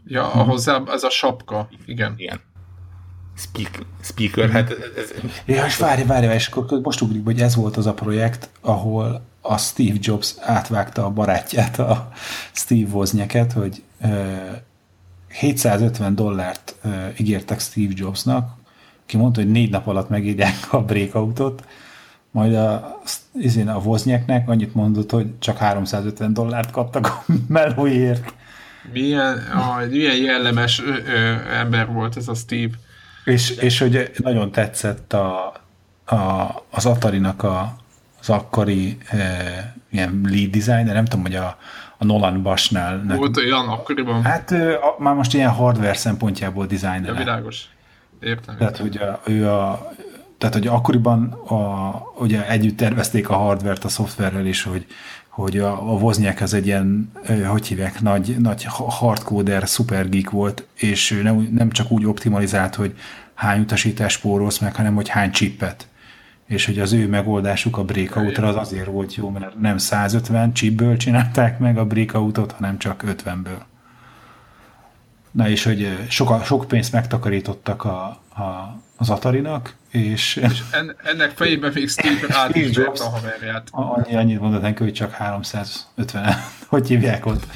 Ja, a hozzá, ez a sapka, igen. Igen. Speak, speaker, hát ez... ez... Ja, és várj, várj, és akkor most ugrik, hogy ez volt az a projekt, ahol a Steve Jobs átvágta a barátját, a Steve Wozniaket, hogy 750 dollárt ígértek Steve Jobsnak, ki mondta, hogy négy nap alatt megírják a breakoutot, majd a, izén a Wozniaknek annyit mondott, hogy csak 350 dollárt kaptak a melóért. Milyen, ah, milyen jellemes ö, ö, ember volt ez a Steve. És, és hogy nagyon tetszett a, a, az Atari-nak a, az akkori e, ilyen lead designer, nem tudom, hogy a, a Nolan Basnál. Volt olyan akkoriban? Hát a, már most ilyen hardware szempontjából designer. Ja, világos. Értem. Tehát, hogy a, ő a, tehát, hogy akkoriban a, ugye együtt tervezték a hardvert a szoftverrel is, hogy, hogy a, a Wozniak az egy ilyen, hogy hívják, nagy, nagy hardcoder, super geek volt, és nem, nem csak úgy optimalizált, hogy hány utasítás spórolsz meg, hanem hogy hány chippet. És hogy az ő megoldásuk a breakoutra az azért volt jó, mert nem 150 chipből csinálták meg a breakoutot, hanem csak 50-ből. Na és hogy sok, sok pénzt megtakarítottak a, a, az Atarinak, és... és en, ennek fejében még Steve <laughs> át is a haverját. Annyi, annyit mondott neki, hogy csak 350, <laughs> hogy hívják ott,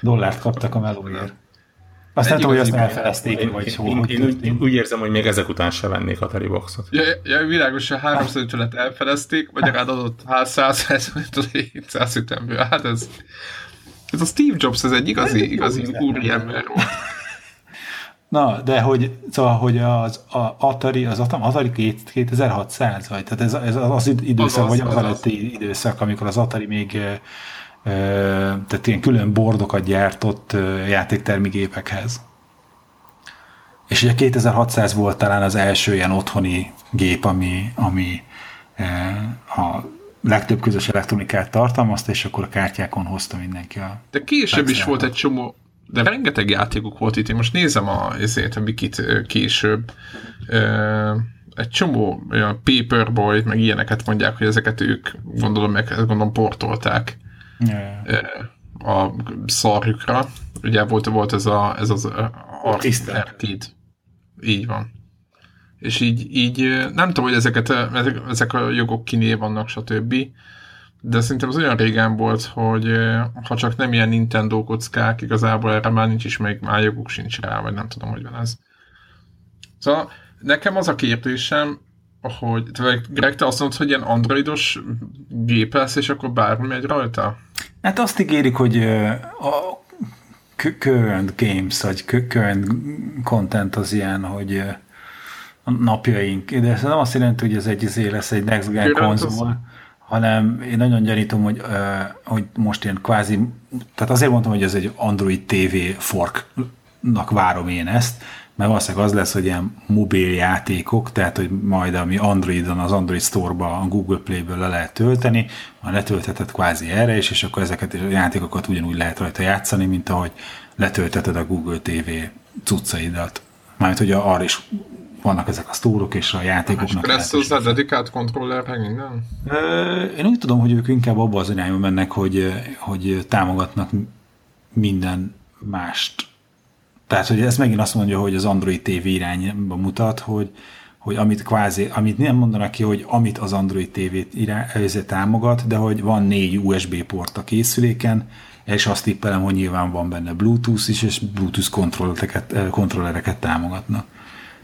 dollárt kaptak a melóért. Azt nem tudom, hogy azt elfelezték, vagy hol. Én, én, én, úgy érzem, hogy még ezek után se vennék Atari boxot. Ja, ja világos, hogy 350-et elfelezték, vagy rád adott 100-150-ből. Hát ez, ez a Steve Jobs, ez egy igazi, igazi úri ember volt. Na, de hogy, szóval, hogy az a Atari, az Atari 2600 vagy, tehát ez, ez az időszak, az, vagy az, az előtti időszak, amikor az Atari még tehát ilyen külön bordokat gyártott játéktermi gépekhez. És ugye 2600 volt talán az első ilyen otthoni gép, ami, ami a legtöbb közös elektronikát tartalmazta, és akkor a kártyákon hozta mindenki a... De később is volt egy csomó de rengeteg játékok volt itt, én most nézem a, ezért a Wikit később, egy csomó olyan Paperboy, meg ilyeneket mondják, hogy ezeket ők gondolom meg, gondolom portolták yeah. a szarjukra. Ugye volt, volt ez, a, ez az Arcade. Így van. És így, így nem tudom, hogy ezeket, ezek a jogok kiné vannak, stb de szerintem az olyan régen volt, hogy ha csak nem ilyen Nintendo kockák, igazából erre már nincs is, még már joguk sincs rá, vagy nem tudom, hogy van ez. Szóval nekem az a kérdésem, hogy Greg, te azt mondod, hogy ilyen androidos gép lesz, és akkor bármi megy rajta? Hát azt ígérik, hogy a current games, vagy current content az ilyen, hogy a napjaink, de ez nem azt jelenti, hogy ez egy izé lesz egy next gen konzol, hanem én nagyon gyanítom, hogy, hogy most ilyen kvázi, tehát azért mondtam, hogy ez egy Android TV forknak várom én ezt, mert valószínűleg az lesz, hogy ilyen mobil játékok, tehát hogy majd ami Androidon, az Android Store-ba, a Google Play-ből le lehet tölteni, majd letöltheted kvázi erre is, és akkor ezeket a játékokat ugyanúgy lehet rajta játszani, mint ahogy letölteted a Google TV cuccaidat. Mármint, hogy arra is vannak ezek a sztórok és a játékoknak. És lesz hozzá dedikált kontroller, meg minden? Én úgy tudom, hogy ők inkább abba az irányba mennek, hogy, hogy támogatnak minden mást. Tehát, hogy ez megint azt mondja, hogy az Android TV irányba mutat, hogy, hogy amit kvázi, amit nem mondanak ki, hogy amit az Android TV irány, támogat, de hogy van négy USB port a készüléken, és azt tippelem, hogy nyilván van benne Bluetooth is, és Bluetooth kontrollereket, kontrollereket támogatnak.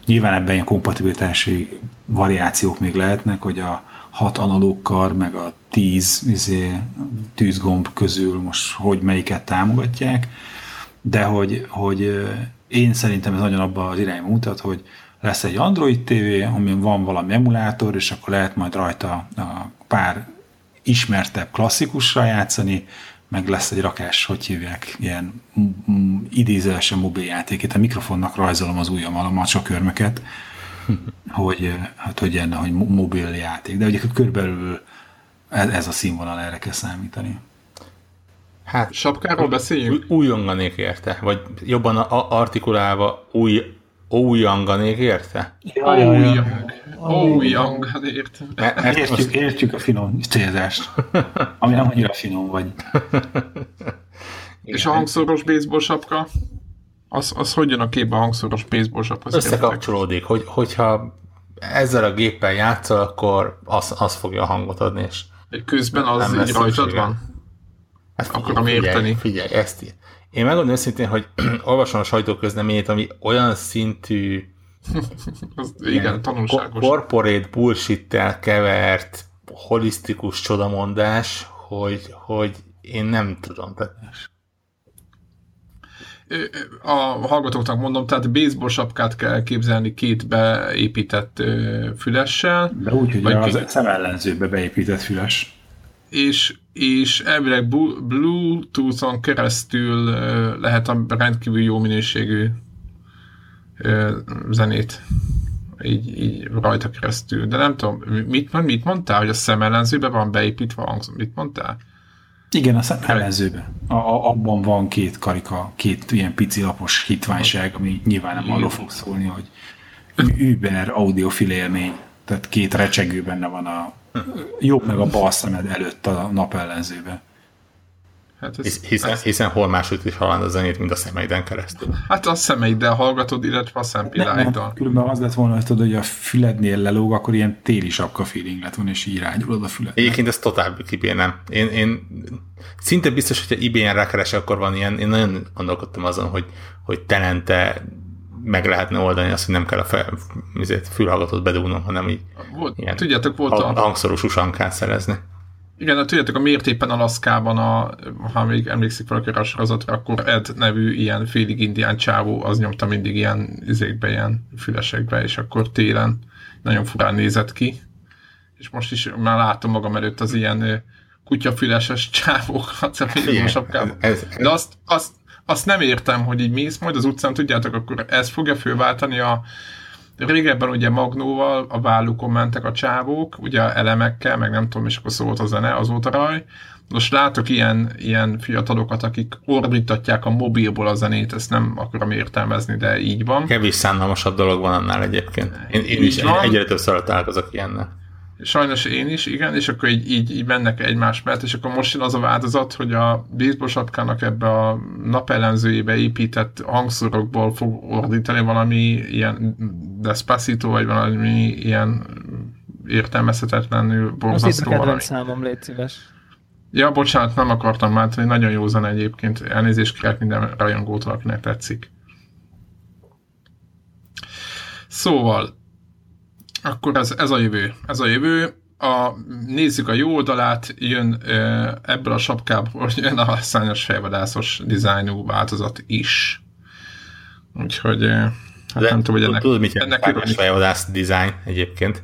Nyilván ebben ilyen kompatibilitási variációk még lehetnek, hogy a hat analóg kar, meg a tíz izé, tűzgomb közül most hogy melyiket támogatják, de hogy, hogy én szerintem ez nagyon abban az irányba mutat, hogy lesz egy Android TV, amin van valami emulátor, és akkor lehet majd rajta a pár ismertebb klasszikusra játszani, meg lesz egy rakás, hogy hívják, ilyen idézősen mobiljáték. Itt a mikrofonnak rajzolom az ujjammal a macsakörmöket, <laughs> hogy, hát, hogy enne, hogy mobil játék. De ugye körülbelül ez, ez a színvonal erre kell számítani. Hát, sapkáról beszéljünk? Újonganék érte, vagy jobban artikulálva új, újonganék érte? Újang, értem. Értjük, értjük a finom célzást, ami nem annyira finom vagy. <laughs> És a hangszoros baseball sapka? Az, az hogy jön a képbe a hangszoros baseball sapka? Összekapcsolódik, hogy, hogyha ezzel a géppel játszol, akkor az, az fogja a hangot adni, és közben az így rajtad van? Hát Akarom figyelj, érteni. Figyelj, ezt így. Én megmondom őszintén, hogy <clears throat> olvasom a sajtóközleményét, ami olyan szintű <laughs> az, igen, tanulságos. Corporate bullshit kevert holisztikus csodamondás, hogy, hogy én nem tudom. Tehát a hallgatóknak mondom, tehát baseball sapkát kell képzelni két beépített fülessel. De úgy, hogy az szemellenzőbe beépített füles. És, és elvileg Bluetooth-on keresztül lehet a rendkívül jó minőségű zenét így, így rajta keresztül. De nem tudom, mit, mit mondtál, hogy a szemellenzőbe van beépítve hangzó? Mit mondtál? Igen, a szemellenzőben. A, a, abban van két karika, két ilyen pici lapos hitványság, ami nyilván nem arról fog szólni, hogy Uber audiofil élmény, tehát két recsegő benne van a jobb meg a bal szemed előtt a napellenzőben. Hát ez, hiszen, ez... hiszen hol máshogy is hallani a zenét, mint a szemeiden keresztül. Hát a szemeiddel hallgatod, illetve a szempilláiddal. Különben az lett volna, hogy tudod, hogy a fülednél lelóg, akkor ilyen téli sapka feeling lett volna, és így rányulod a fület. Egyébként ez totál kibírnám. Én, én szinte biztos, hogyha ebay-en rákeres, akkor van ilyen, én nagyon gondolkodtam azon, hogy, hogy tenente meg lehetne oldani azt, hogy nem kell a fel, fülhallgatót bedugnom, hanem így volt, ilyen tudjátok, volt a, hangszoros usankát szerezni. Igen, tudjátok, a miért éppen Alaszkában, a, ha még emlékszik valaki a sorozatra, akkor Ed nevű ilyen félig indián csávó, az nyomta mindig ilyen izékbe, ilyen fülesekbe, és akkor télen nagyon furán nézett ki. És most is már látom magam előtt az ilyen kutyafüleses <laughs> csávókat a sapkában. De azt, azt, azt nem értem, hogy így mész majd az utcán, tudjátok, akkor ez fogja főváltani a, Régebben ugye Magnóval a vállukon mentek a csávók, ugye elemekkel, meg nem tudom, és akkor szólt a zene, azóta raj. Most látok ilyen, ilyen fiatalokat, akik ordítatják a mobilból a zenét, ezt nem akarom értelmezni, de így van. Kevés szánalmasabb dolog van annál egyébként. Én, én is van. egyre többször találkozok ilyennel. Sajnos én is, igen, és akkor így, így, így mennek egymás mellett, és akkor most jön az a változat, hogy a baseball sapkának ebbe a napellenzőjébe épített hangszorokból fog ordítani valami ilyen despacito, vagy valami ilyen értelmezhetetlenül borzasztó valami. Most számom, légy szíves. Ja, bocsánat, nem akartam már, hogy nagyon jó zene egyébként. Elnézést kérek minden rajongótól, akinek tetszik. Szóval, akkor ez, ez a jövő. Ez a jövő. A, nézzük a jó oldalát, jön ebből a sapkából <laughs> jön a szányos fejvadászos dizájnú változat is. Úgyhogy hát De, nem tudom, hogy ennek... Tudod, mit ennek fejvadász dizájn egyébként?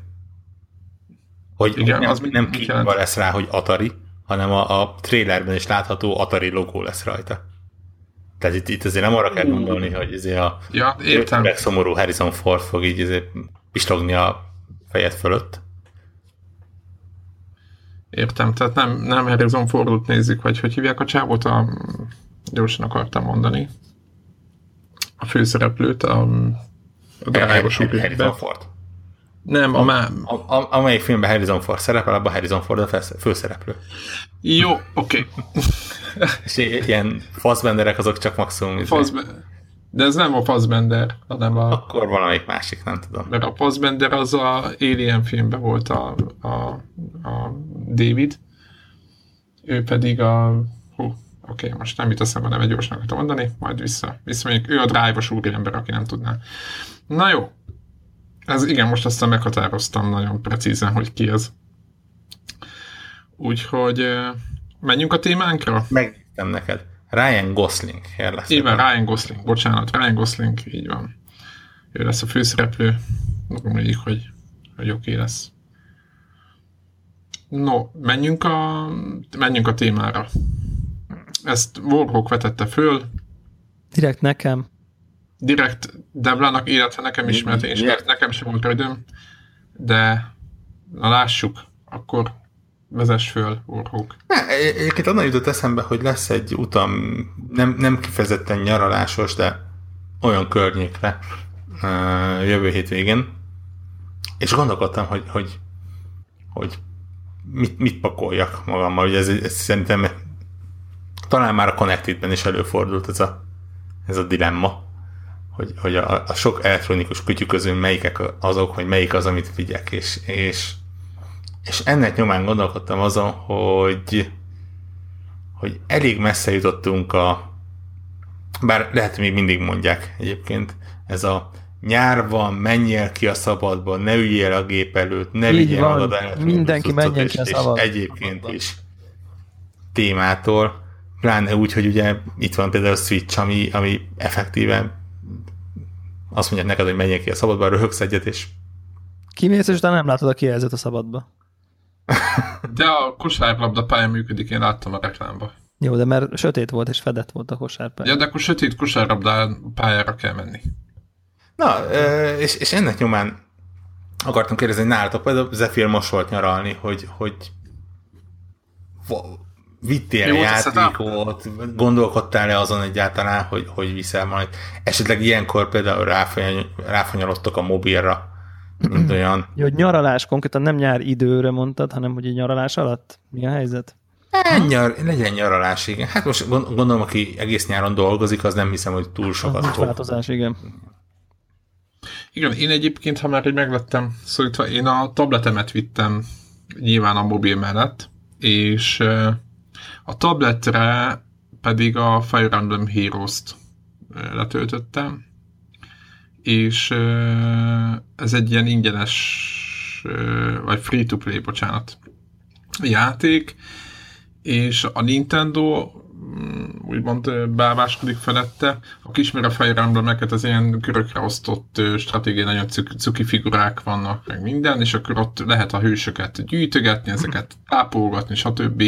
Hogy Igen, nem, az nem kívül lesz rá, hogy Atari, hanem a, a trailerben is látható Atari logó lesz rajta. Tehát itt, itt azért nem arra kell gondolni, hogy ezért a ja, értem. szomorú Harrison Ford fog így ezért pislogni a fejed fölött. Értem, tehát nem, nem Harrison Fordot nézzük, vagy hogy hívják a csávot, a, gyorsan akartam mondani. A főszereplőt, a, a drágos Harrison Ford. Nem, a, má... a, a, amelyik filmben Harrison Ford szerepel, abban Harrison Ford a főszereplő. Jó, oké. Okay. És ilyen Fassbenderek azok csak maximum... Fassbender. De ez nem a Fassbender, hanem a... Akkor valamelyik másik, nem tudom. Mert a Fassbender az a Alien filmben volt a, a, a David, ő pedig a... Hú, oké, okay, most nem jut eszembe, nem egy gyorsan akartam mondani, majd vissza. Visszamegyünk, ő a drive-os úriember, aki nem tudná. Na jó, ez igen, most aztán meghatároztam nagyon precízen, hogy ki ez. Úgyhogy menjünk a témánkra? Megnéztem neked. Ryan Gosling. Lesz így van, Ryan Gosling, bocsánat, Ryan Gosling, így van. Ő lesz a főszereplő. Mondjuk, hogy, hogy oké lesz. No, menjünk a, menjünk a témára. Ezt Warhawk vetette föl. Direkt nekem. Direkt Devlának, illetve nekem is, mert én sem, nekem sem volt rövidöm. De na lássuk, akkor vezess föl, Warhawk. Egyébként onnan jutott eszembe, hogy lesz egy utam, nem, nem kifejezetten nyaralásos, de olyan környékre jövő hétvégén, és gondolkodtam, hogy, hogy, hogy mit, mit pakoljak magammal, hogy ez, ez szerintem talán már a Connected-ben is előfordult ez a, ez a dilemma, hogy, hogy a, a sok elektronikus kütyű közül melyikek azok, hogy melyik az, amit vigyek, és, és és ennek nyomán gondolkodtam azon, hogy, hogy elég messze jutottunk a, bár lehet, hogy még mindig mondják egyébként, ez a nyár van, menjél ki a szabadba, ne üljél a gép előtt, ne Így vigyél van, magad előtt. mindenki menjen és, ki a és szabadba. egyébként is témától, pláne úgy, hogy ugye itt van például a Switch, ami, ami effektíven azt mondják neked, hogy menjél ki a szabadba, röhögsz egyet, és Kimész, és utána nem látod a kijelzőt a szabadba. De a kosárlabda pálya működik, én láttam a reklámba. Jó, de mert sötét volt, és fedett volt a kosárpálya. Ja, de akkor sötét kosárlabda pályára kell menni. Na, és, és ennek nyomán akartam kérdezni, hogy nálatok például Zephyr most volt nyaralni, hogy, hogy vittél a játékot, gondolkodtál-e azon egyáltalán, hogy, hogy viszel majd. Esetleg ilyenkor például ráfony, ráfonyalodtok a mobilra, mint olyan. Jó, hogy nyaralás konkrétan nem nyár időre mondtad, hanem hogy egy nyaralás alatt? Mi a helyzet? Hát, nyar, legyen nyaralás, igen. Hát most gond- gondolom, aki egész nyáron dolgozik, az nem hiszem, hogy túl sokat fog. változás, igen. Igen, én egyébként, ha már így meglettem szólítva, én a tabletemet vittem nyilván a mobil mellett, és a tabletre pedig a Fire Emblem Heroes-t letöltöttem, és ez egy ilyen ingyenes, vagy free-to-play, bocsánat, játék, és a Nintendo mm, úgymond báváskodik felette. Aki ismeri a Fire Emblemeket, az ilyen körökre osztott stratégiai nagyon cuk- cuki figurák vannak, meg minden, és akkor ott lehet a hősöket gyűjtögetni, ezeket tápolgatni, stb.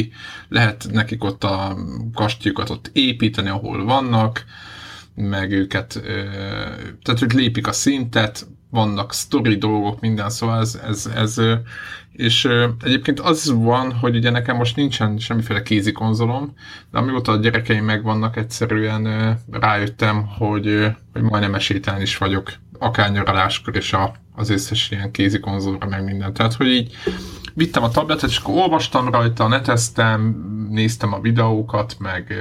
Lehet nekik ott a kastjukat ott építeni, ahol vannak, meg őket, tehát ők lépik a szintet, vannak sztori dolgok, minden, szóval ez, ez, ez és egyébként az van, hogy ugye nekem most nincsen semmiféle kézi konzolom, de amióta a gyerekeim megvannak, egyszerűen rájöttem, hogy, hogy majdnem esélytelen is vagyok, akár nyaraláskor és a, az összes ilyen kézi konzolra, meg minden. Tehát, hogy így vittem a tabletet, és akkor olvastam rajta, neteztem, néztem a videókat, meg,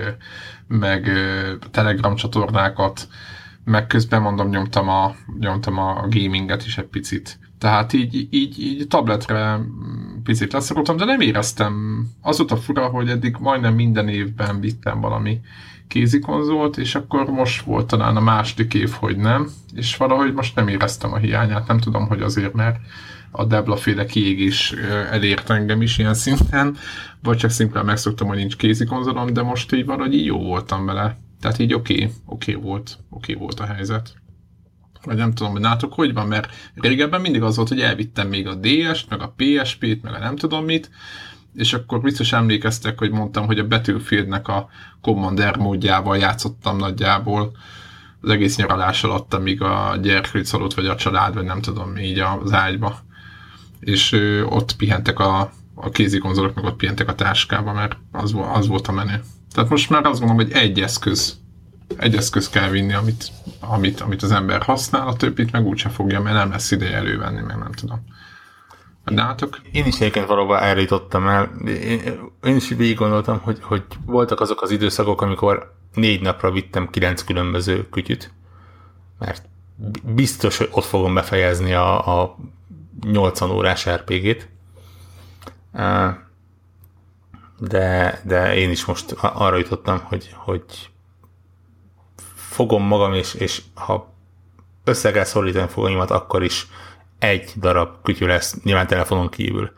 meg Telegram csatornákat, meg közben mondom, nyomtam a, nyomtam a gaminget is egy picit. Tehát így, így, így tabletre picit leszorultam, de nem éreztem. Az volt a fura, hogy eddig majdnem minden évben vittem valami kézi konzolt, és akkor most volt talán a második év, hogy nem, és valahogy most nem éreztem a hiányát, nem tudom, hogy azért, mert a Debla féle kiégés elért engem is ilyen szinten, vagy csak szimplán megszoktam, hogy nincs kézi konzolom, de most így valahogy így jó voltam vele. Tehát így oké, okay, oké okay volt, oké okay volt a helyzet. Vagy nem tudom, hogy nátok hogy van, mert régebben mindig az volt, hogy elvittem még a DS-t, meg a PSP-t, meg a nem tudom mit, és akkor biztos emlékeztek, hogy mondtam, hogy a Battlefieldnek a Commander módjával játszottam nagyjából az egész nyaralás alatt, amíg a gyerkőc aludt, vagy a család, vagy nem tudom, így az ágyba. És ö, ott pihentek a, a kézi konzolok, meg ott pihentek a táskába, mert az, az volt a menő. Tehát most már azt gondolom, hogy egy eszköz, egy eszköz kell vinni, amit, amit, amit az ember használ, a többit meg úgyse fogja, mert nem lesz ideje elővenni, meg nem tudom. Nátok? Én is egyébként valóban erre el. Én, én is végig gondoltam, hogy, hogy voltak azok az időszakok, amikor négy napra vittem kilenc különböző kütyüt, mert biztos, hogy ott fogom befejezni a, a 80 órás RPG-t. De, de én is most arra jutottam, hogy, hogy fogom magam, és, és ha össze kell szorítani fogalmimat, akkor is egy darab kütyű lesz, nyilván telefonon kívül.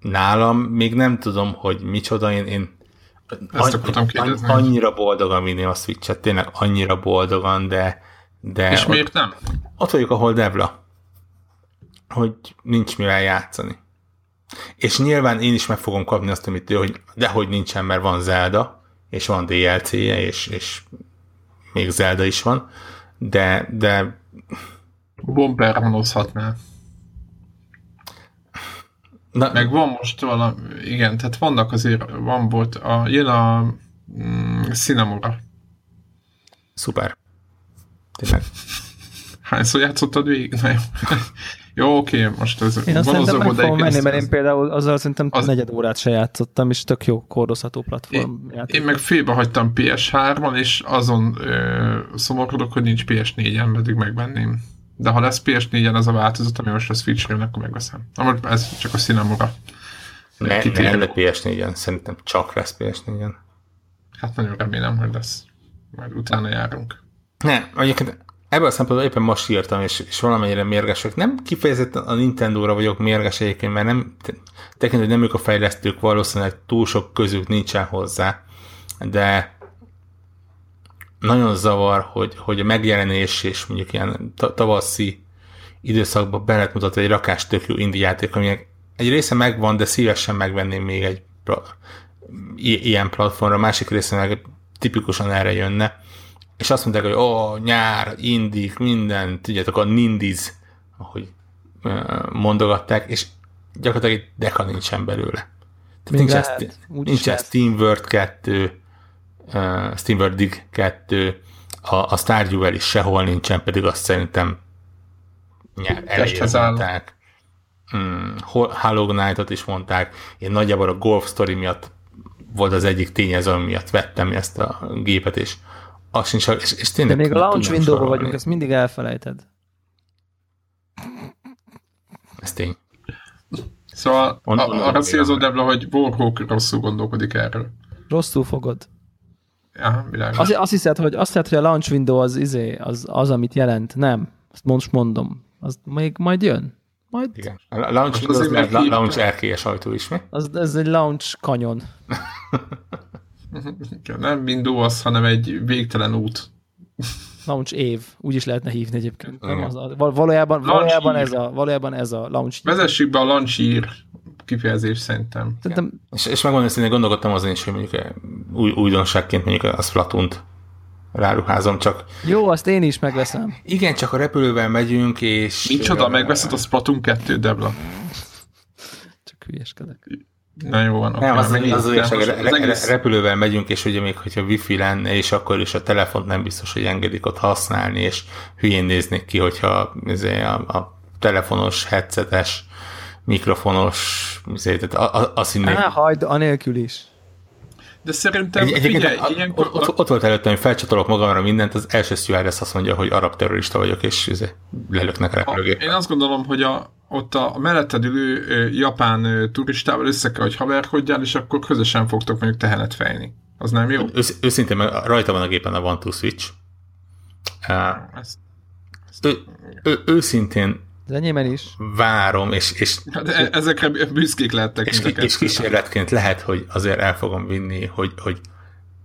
Nálam még nem tudom, hogy micsoda, én, én Ezt akartam kérdezni. annyira boldogan vinném a Switch-et, tényleg annyira boldogan, de, de És ott, miért nem? ott vagyok, ahol Devla, hogy nincs mivel játszani. És nyilván én is meg fogom kapni azt, amit ő, hogy dehogy nincsen, mert van Zelda, és van DLC-je, és, és még Zelda is van, de, de Bombermanozhatnál. na, Meg van most valami, igen, tehát vannak azért, van volt, a, jön a mm, Cinnamora. szuper. Tényleg. Hányszor játszottad végig? Na jó. <laughs> jó, oké, most ez Én azt szerintem meg fogom menni, mert én például azzal szerintem Az- az... negyed órát se játszottam, és tök jó kordozható platform játék. Én meg félbe hagytam PS3-on, és azon ö, szomorodok, hogy nincs PS4-en, pedig megvenném. De ha lesz PS4-en az a változat, ami most a Switch-re, akkor megveszem. Na, ez csak a Cinnamora. Ne, Kitérő. ne, ne PS4-en, szerintem csak lesz PS4-en. Hát nagyon remélem, hogy lesz. Majd utána járunk. Ne, egyébként ebből a szempontból éppen most írtam, és, és valamennyire mérges vagyok. Nem kifejezetten a Nintendo-ra vagyok mérges egyébként, mert nem, tekintve, hogy nem ők a fejlesztők, valószínűleg túl sok közük nincsen hozzá, de nagyon zavar, hogy, hogy a megjelenés és mondjuk ilyen tavaszi időszakban be lehet mutatni egy rakás tök jó indie játék, aminek egy része megvan, de szívesen megvenném még egy ilyen platformra, másik része meg tipikusan erre jönne. És azt mondták, hogy ó, nyár, indik, minden, tudjátok, a nindiz, ahogy mondogatták, és gyakorlatilag egy deka nincsen belőle. Tehát nincs, ez, nincs ez SteamWorld 2, uh, SteamWorld Dig 2, a, a Stardew is sehol nincsen, pedig azt szerintem elején mondták. Hmm, Hollow Knight-ot is mondták. Én nagyjából a Golf Story miatt volt az egyik tényező, miatt vettem ezt a gépet, és az sincs, és, és tényleg De még a launch window vagyunk, ezt mindig elfelejted. Ez tény. Szóval on, on, arra célzó, Debla, hogy Warhawk rosszul gondolkodik erről. Rosszul fogod. Ja, azt, azt hiszed, hogy azt hiszed, hogy a launch window az, izé, az, az, amit jelent. Nem. Azt most mondom. Az még majd jön. Majd... Igen. A launch window az, az la, launch erkélyes ajtó is, mi? Az, ez egy launch kanyon. <laughs> nem Windows, hanem egy végtelen út. Launch év, úgy is lehetne hívni egyébként. Nem az a, valójában, valójában, ez a, valójában ez a launch Vezessük be a launch ír kifejezés szerintem. szerintem... És, és megmondom, hogy gondolkodtam azon is, hogy mondjuk új, újdonságként mondjuk a splatoon ráruházom, csak... Jó, azt én is megveszem. Igen, csak a repülővel megyünk, és... Micsoda, megveszed a Splatoon 2 Debla? Csak hülyeskedek. Na jó van. Nem, az, az, az, az, az, repülővel megyünk, és ugye még hogyha wifi lenne, és akkor is a telefont nem biztos, hogy engedik ott használni, és hülyén néznék ki, hogyha izé, a, a telefonos, headsetes, mikrofonos, izé, tehát azt hinnék... Á, hagyd, anélkül is. De szerintem, egy, figyelj, a, ilyenkor... Ott, ott, volt előttem, hogy felcsatolok magamra mindent, az első stewardess azt mondja, hogy arab terrorista vagyok, és izé, lelöknek a repülőgépet. Én azt gondolom, hogy a, ott a melletted ülő japán turistával össze kell, hogy haverkodjál, és akkor közösen fogtok mondjuk tehenet fejni. Az nem jó? Ősz, őszintén, mert rajta van a gépen a One to Switch. Uh, ezt, ezt... Ő, ő, őszintén az enyémen is. Várom, és... és De e- ezekre büszkék lehettek. És, és kísérletként lehet, hogy azért el fogom vinni, hogy, hogy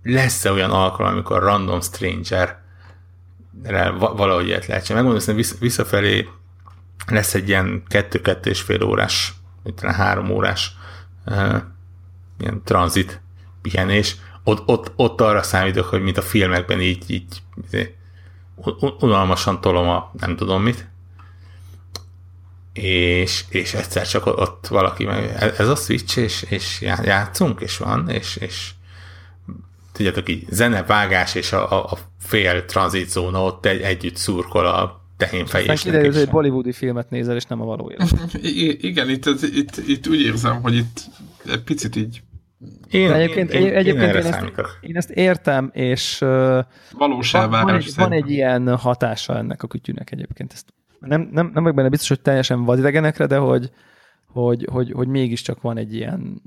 lesz-e olyan alkalom, amikor random stranger valahogy ilyet lehet csinálni. Megmondom, hogy visszafelé lesz egy ilyen kettő-kettő és fél órás, vagy három órás uh, ilyen tranzit pihenés. Ott, ott, ott arra számítok, hogy mint a filmekben így, így, így unalmasan tolom a nem tudom mit, és, és egyszer csak ott valaki meg, ez a Switch, és, és játszunk, és van, és, és tudjátok így, zenevágás és a, a fél tranzitzóna ott egy, együtt szurkol a tehénfejésnek. Aztán kiderül, hogy egy bollywoodi filmet nézel, és nem a való élet. <laughs> Igen, itt, itt, itt úgy érzem, hogy itt egy picit így én, De egyébként, én, én, egyébként én, én, ezt, én ezt értem, és van, van, egy, van egy ilyen hatása ennek a kütyűnek egyébként, ezt nem, nem, nem vagyok benne biztos, hogy teljesen vadidegenekre, de hogy, hogy, hogy, hogy mégiscsak van egy ilyen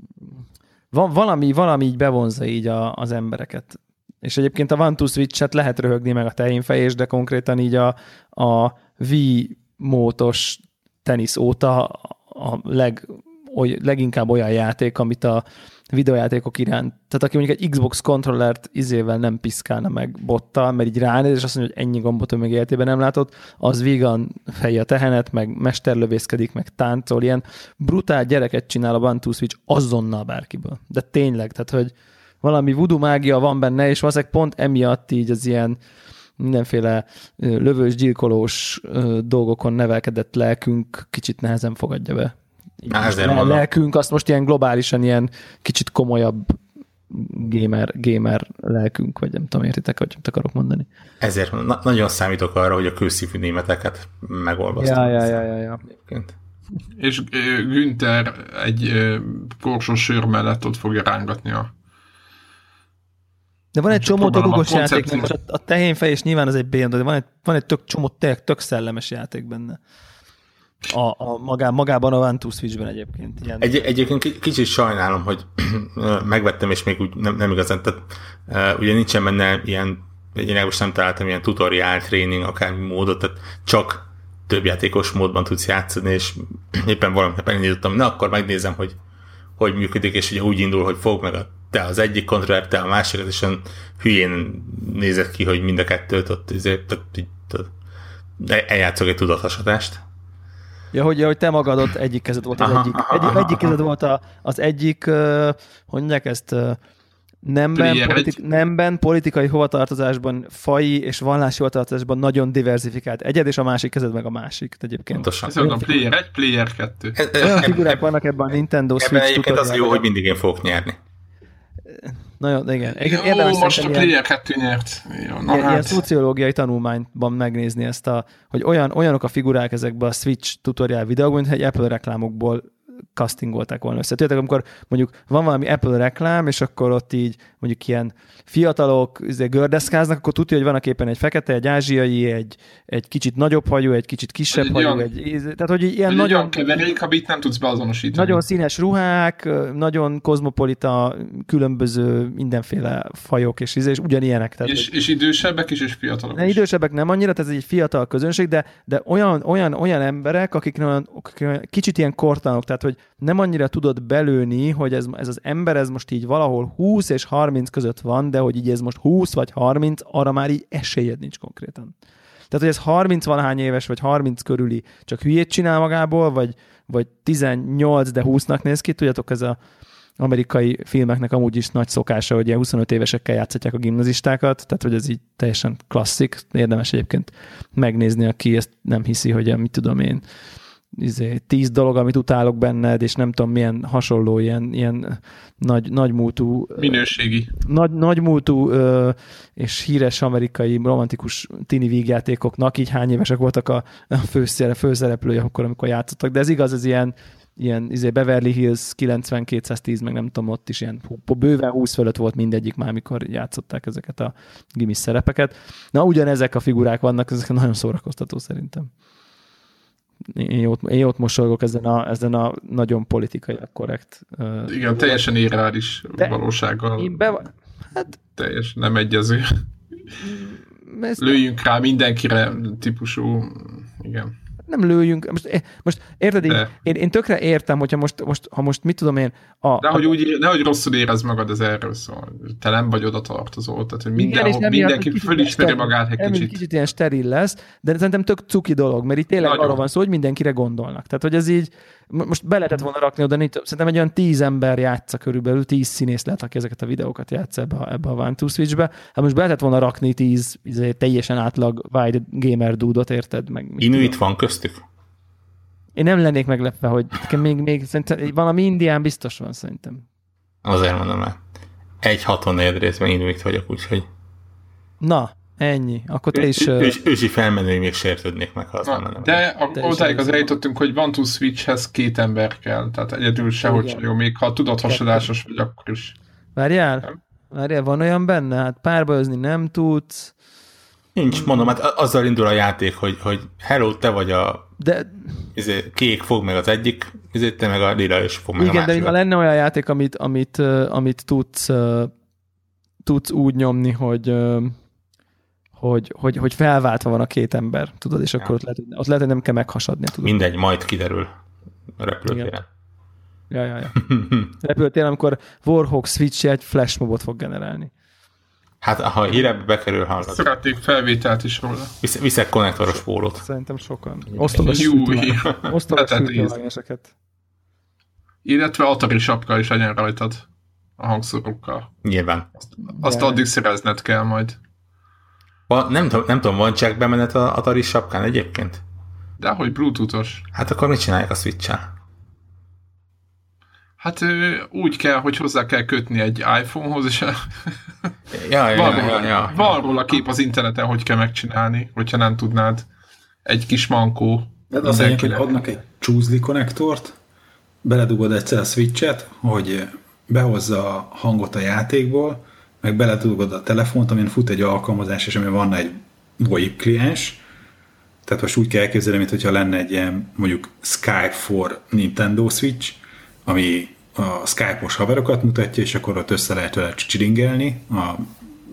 van, valami, valami így bevonza így a, az embereket. És egyébként a One Switch-et lehet röhögni meg a tejénfejés, de konkrétan így a, a Wii mótos tenisz óta a leg, oly, leginkább olyan játék, amit a videojátékok iránt. Tehát aki mondjuk egy Xbox kontrollert izével nem piszkálna meg bottal, mert így ránéz, és azt mondja, hogy ennyi gombot ő még életében nem látott, az vígan fejje a tehenet, meg mesterlövészkedik, meg táncol, ilyen brutál gyereket csinál a Two Switch azonnal bárkiből. De tényleg, tehát hogy valami voodoo mágia van benne, és valószínűleg pont emiatt így az ilyen mindenféle lövős, gyilkolós dolgokon nevelkedett lelkünk kicsit nehezen fogadja be. A lelkünk azt most ilyen globálisan ilyen kicsit komolyabb gamer, gamer lelkünk, vagy nem tudom, értitek, hogy mit akarok mondani. Ezért na- nagyon számítok arra, hogy a kőszívű németeket megolvasztom. Ja, ja, ja, ja, ja. És Günther egy korsos sör mellett ott fogja rángatni a de van egy csomó dolgos játék, a, a tehénfej, és nyilván az egy béna, de van egy, van egy tök csomó tök, tök szellemes játék benne. A, a magá, magában a One Switch-ben egyébként. Ilyen. Egy, egyébként kicsit sajnálom, hogy <clears throat> megvettem, és még úgy nem, nem igazán, tehát uh, ugye nincsen benne ilyen én most nem találtam ilyen tutorial training, akármi módot, tehát csak több játékos módban tudsz játszani, és <clears throat> éppen valamit megnyitottam, na akkor megnézem, hogy hogy működik, és ugye úgy indul, hogy fog meg a, te az egyik kontroller, te a másikat, és olyan hülyén nézett ki, hogy mind a kettőt ott ezért, tehát, így, eljátszok egy tudathasadást. Ja, hogy, hogy te magad ott egyik kezed volt az aha, egyik. Egy, aha, egyik kezed volt a, az egyik, uh, hogy mondják ezt, uh, nemben, politi- nemben, politikai hovatartozásban, fai és vallási hovatartozásban nagyon diversifikált egyed, és a másik kezed meg a másik egyébként. Pontosan. Ez mondom, player egy, player kettő. Olyan figurák vannak ebben a Nintendo Switch Ebben egyébként az jó, hogy mindig én fogok nyerni. Nagyon, igen. Jó, most a Player 2 nyert. Jó, na ilyen, hát. ilyen szociológiai tanulmányban megnézni ezt, a, hogy olyan, olyanok a figurák ezekben a Switch tutorial videókban, mint egy Apple reklámokból castingolták volna össze. Tudjátok, amikor mondjuk van valami Apple reklám, és akkor ott így mondjuk ilyen fiatalok izé, gördeszkáznak, akkor tudja, hogy van a képen egy fekete, egy ázsiai, egy, egy kicsit nagyobb hajú, egy kicsit kisebb egy hajú, olyan, egy, tehát hogy ilyen egy nagyon... Olyan keverék, amit nem tudsz beazonosítani. Nagyon színes ruhák, nagyon kozmopolita, különböző mindenféle fajok és, és ugyanilyenek. Tehát, és, és idősebbek is, és fiatalok ne, is. Idősebbek nem annyira, tehát ez egy fiatal közönség, de, de olyan, olyan, olyan emberek, akik kicsit ilyen kortalanok, tehát hogy nem annyira tudod belőni, hogy ez, ez az ember ez most így valahol 20 és 30 között van, de hogy így ez most 20 vagy 30, arra már így esélyed nincs konkrétan. Tehát, hogy ez 30 valahány éves, vagy 30 körüli, csak hülyét csinál magából, vagy, vagy 18, de 20-nak néz ki, tudjátok, ez a amerikai filmeknek amúgy is nagy szokása, hogy ilyen 25 évesekkel játszhatják a gimnazistákat, tehát hogy ez így teljesen klasszik, érdemes egyébként megnézni, aki ezt nem hiszi, hogy mit tudom én, izé, tíz dolog, amit utálok benned, és nem tudom milyen hasonló, ilyen, ilyen nagy, nagymúltú... Minőségi. Nagy, nagymúltú ö, és híres amerikai romantikus tini vígjátékoknak, így hány évesek voltak a, a főszere, főszereplője akkor, amikor játszottak, de ez igaz, ez ilyen, ilyen izé Beverly Hills 90-210, meg nem tudom, ott is ilyen bőven 20 fölött volt mindegyik már, amikor játszották ezeket a gimis szerepeket. Na, ugyanezek a figurák vannak, ezek nagyon szórakoztató szerintem én jót, én jót mosolygok ezen a, ezen a nagyon politikai korrekt. Uh, Igen, teljesen irreális valósággal. Én be, hát, teljesen nem egyező. Ezt Lőjünk rá mindenkire típusú, igen nem lőjünk. Most, most érted, én, én, én, tökre értem, hogyha most, most, ha most mit tudom én... A, de hogy úgy, nehogy rosszul érez magad, ez erről szól. Te nem vagy oda tartozó. Tehát, hogy mindenhol, igen, mindenki fölismeri magát egy kicsit. Kicsit ilyen steril lesz, de szerintem tök cuki dolog, mert itt tényleg Nagyon. arról van szó, hogy mindenkire gondolnak. Tehát, hogy ez így, most be lehetett volna rakni oda, szerintem egy olyan tíz ember játsza körülbelül, tíz színész lehet, aki ezeket a videókat játsza ebbe a, ebbe a One to Switch-be. Hát most be lehetett volna rakni tíz izé, teljesen átlag wide gamer dúdot, érted? Meg, Inuit van köztük? Én nem lennék meglepve, hogy még, még szerintem valami indián biztos van szerintem. Azért mondom el. Egy 64 részben Inuit vagyok, úgyhogy... Na, Ennyi. Akkor te is... Ős, ősi felmenői még sértődnék meg, ha azt Na, nem De odáig az eljutottunk, hogy van to Switchhez két ember kell, tehát egyedül sehogy sem jó, még ha tudod hasadásos vagy, akkor is. Várjál? Nem? Várjál, van olyan benne? Hát párbajozni nem tudsz. Nincs, mondom, hát azzal indul a játék, hogy, hogy hello, te vagy a de... Izé, kék fog meg az egyik, izé, te meg a lila és fog meg Igen, a másik. de ha lenne olyan játék, amit, amit, amit tudsz, tudsz úgy nyomni, hogy hogy, hogy, hogy felváltva van a két ember, tudod, és akkor ja. ott, lehet, ott lehet, hogy nem kell meghasadni. Tudod. Mindegy, majd kiderül a repülőtéren. Ja, ja, ja. <laughs> repülőtéren, amikor Warhawk Switch egy flash mobot fog generálni. Hát, ha hírebbe bekerül, hallgat. Szeretnék felvételt is róla. Visz, viszek konnektoros pólót. Szerintem sokan. Osztom a sütőmágneseket. Illetve Atari sapka is legyen rajtad a hangszorokkal. Nyilván. Azt, azt addig szerezned kell majd. Va, nem, nem tudom, van csak bemenet a Atari sapkán egyébként? De hogy Bluetoothos. Hát akkor mit csinálják a switch-el? Hát úgy kell, hogy hozzá kell kötni egy iPhone-hoz, és <laughs> ja, ja, van, ja, róla, ja, ja. van róla kép az interneten, hogy kell megcsinálni, hogyha nem tudnád. Egy kis mankó. De az lényeg, hogy adnak egy csúzli konnektort, beledugod egyszer a switchet, hogy behozza a hangot a játékból, meg beledugod a telefont, amin fut egy alkalmazás, és ami van egy VoIP kliens, tehát most úgy kell elképzelni, mintha lenne egy ilyen mondjuk Skype for Nintendo Switch, ami a Skype-os haverokat mutatja, és akkor ott össze lehet vele csiringelni a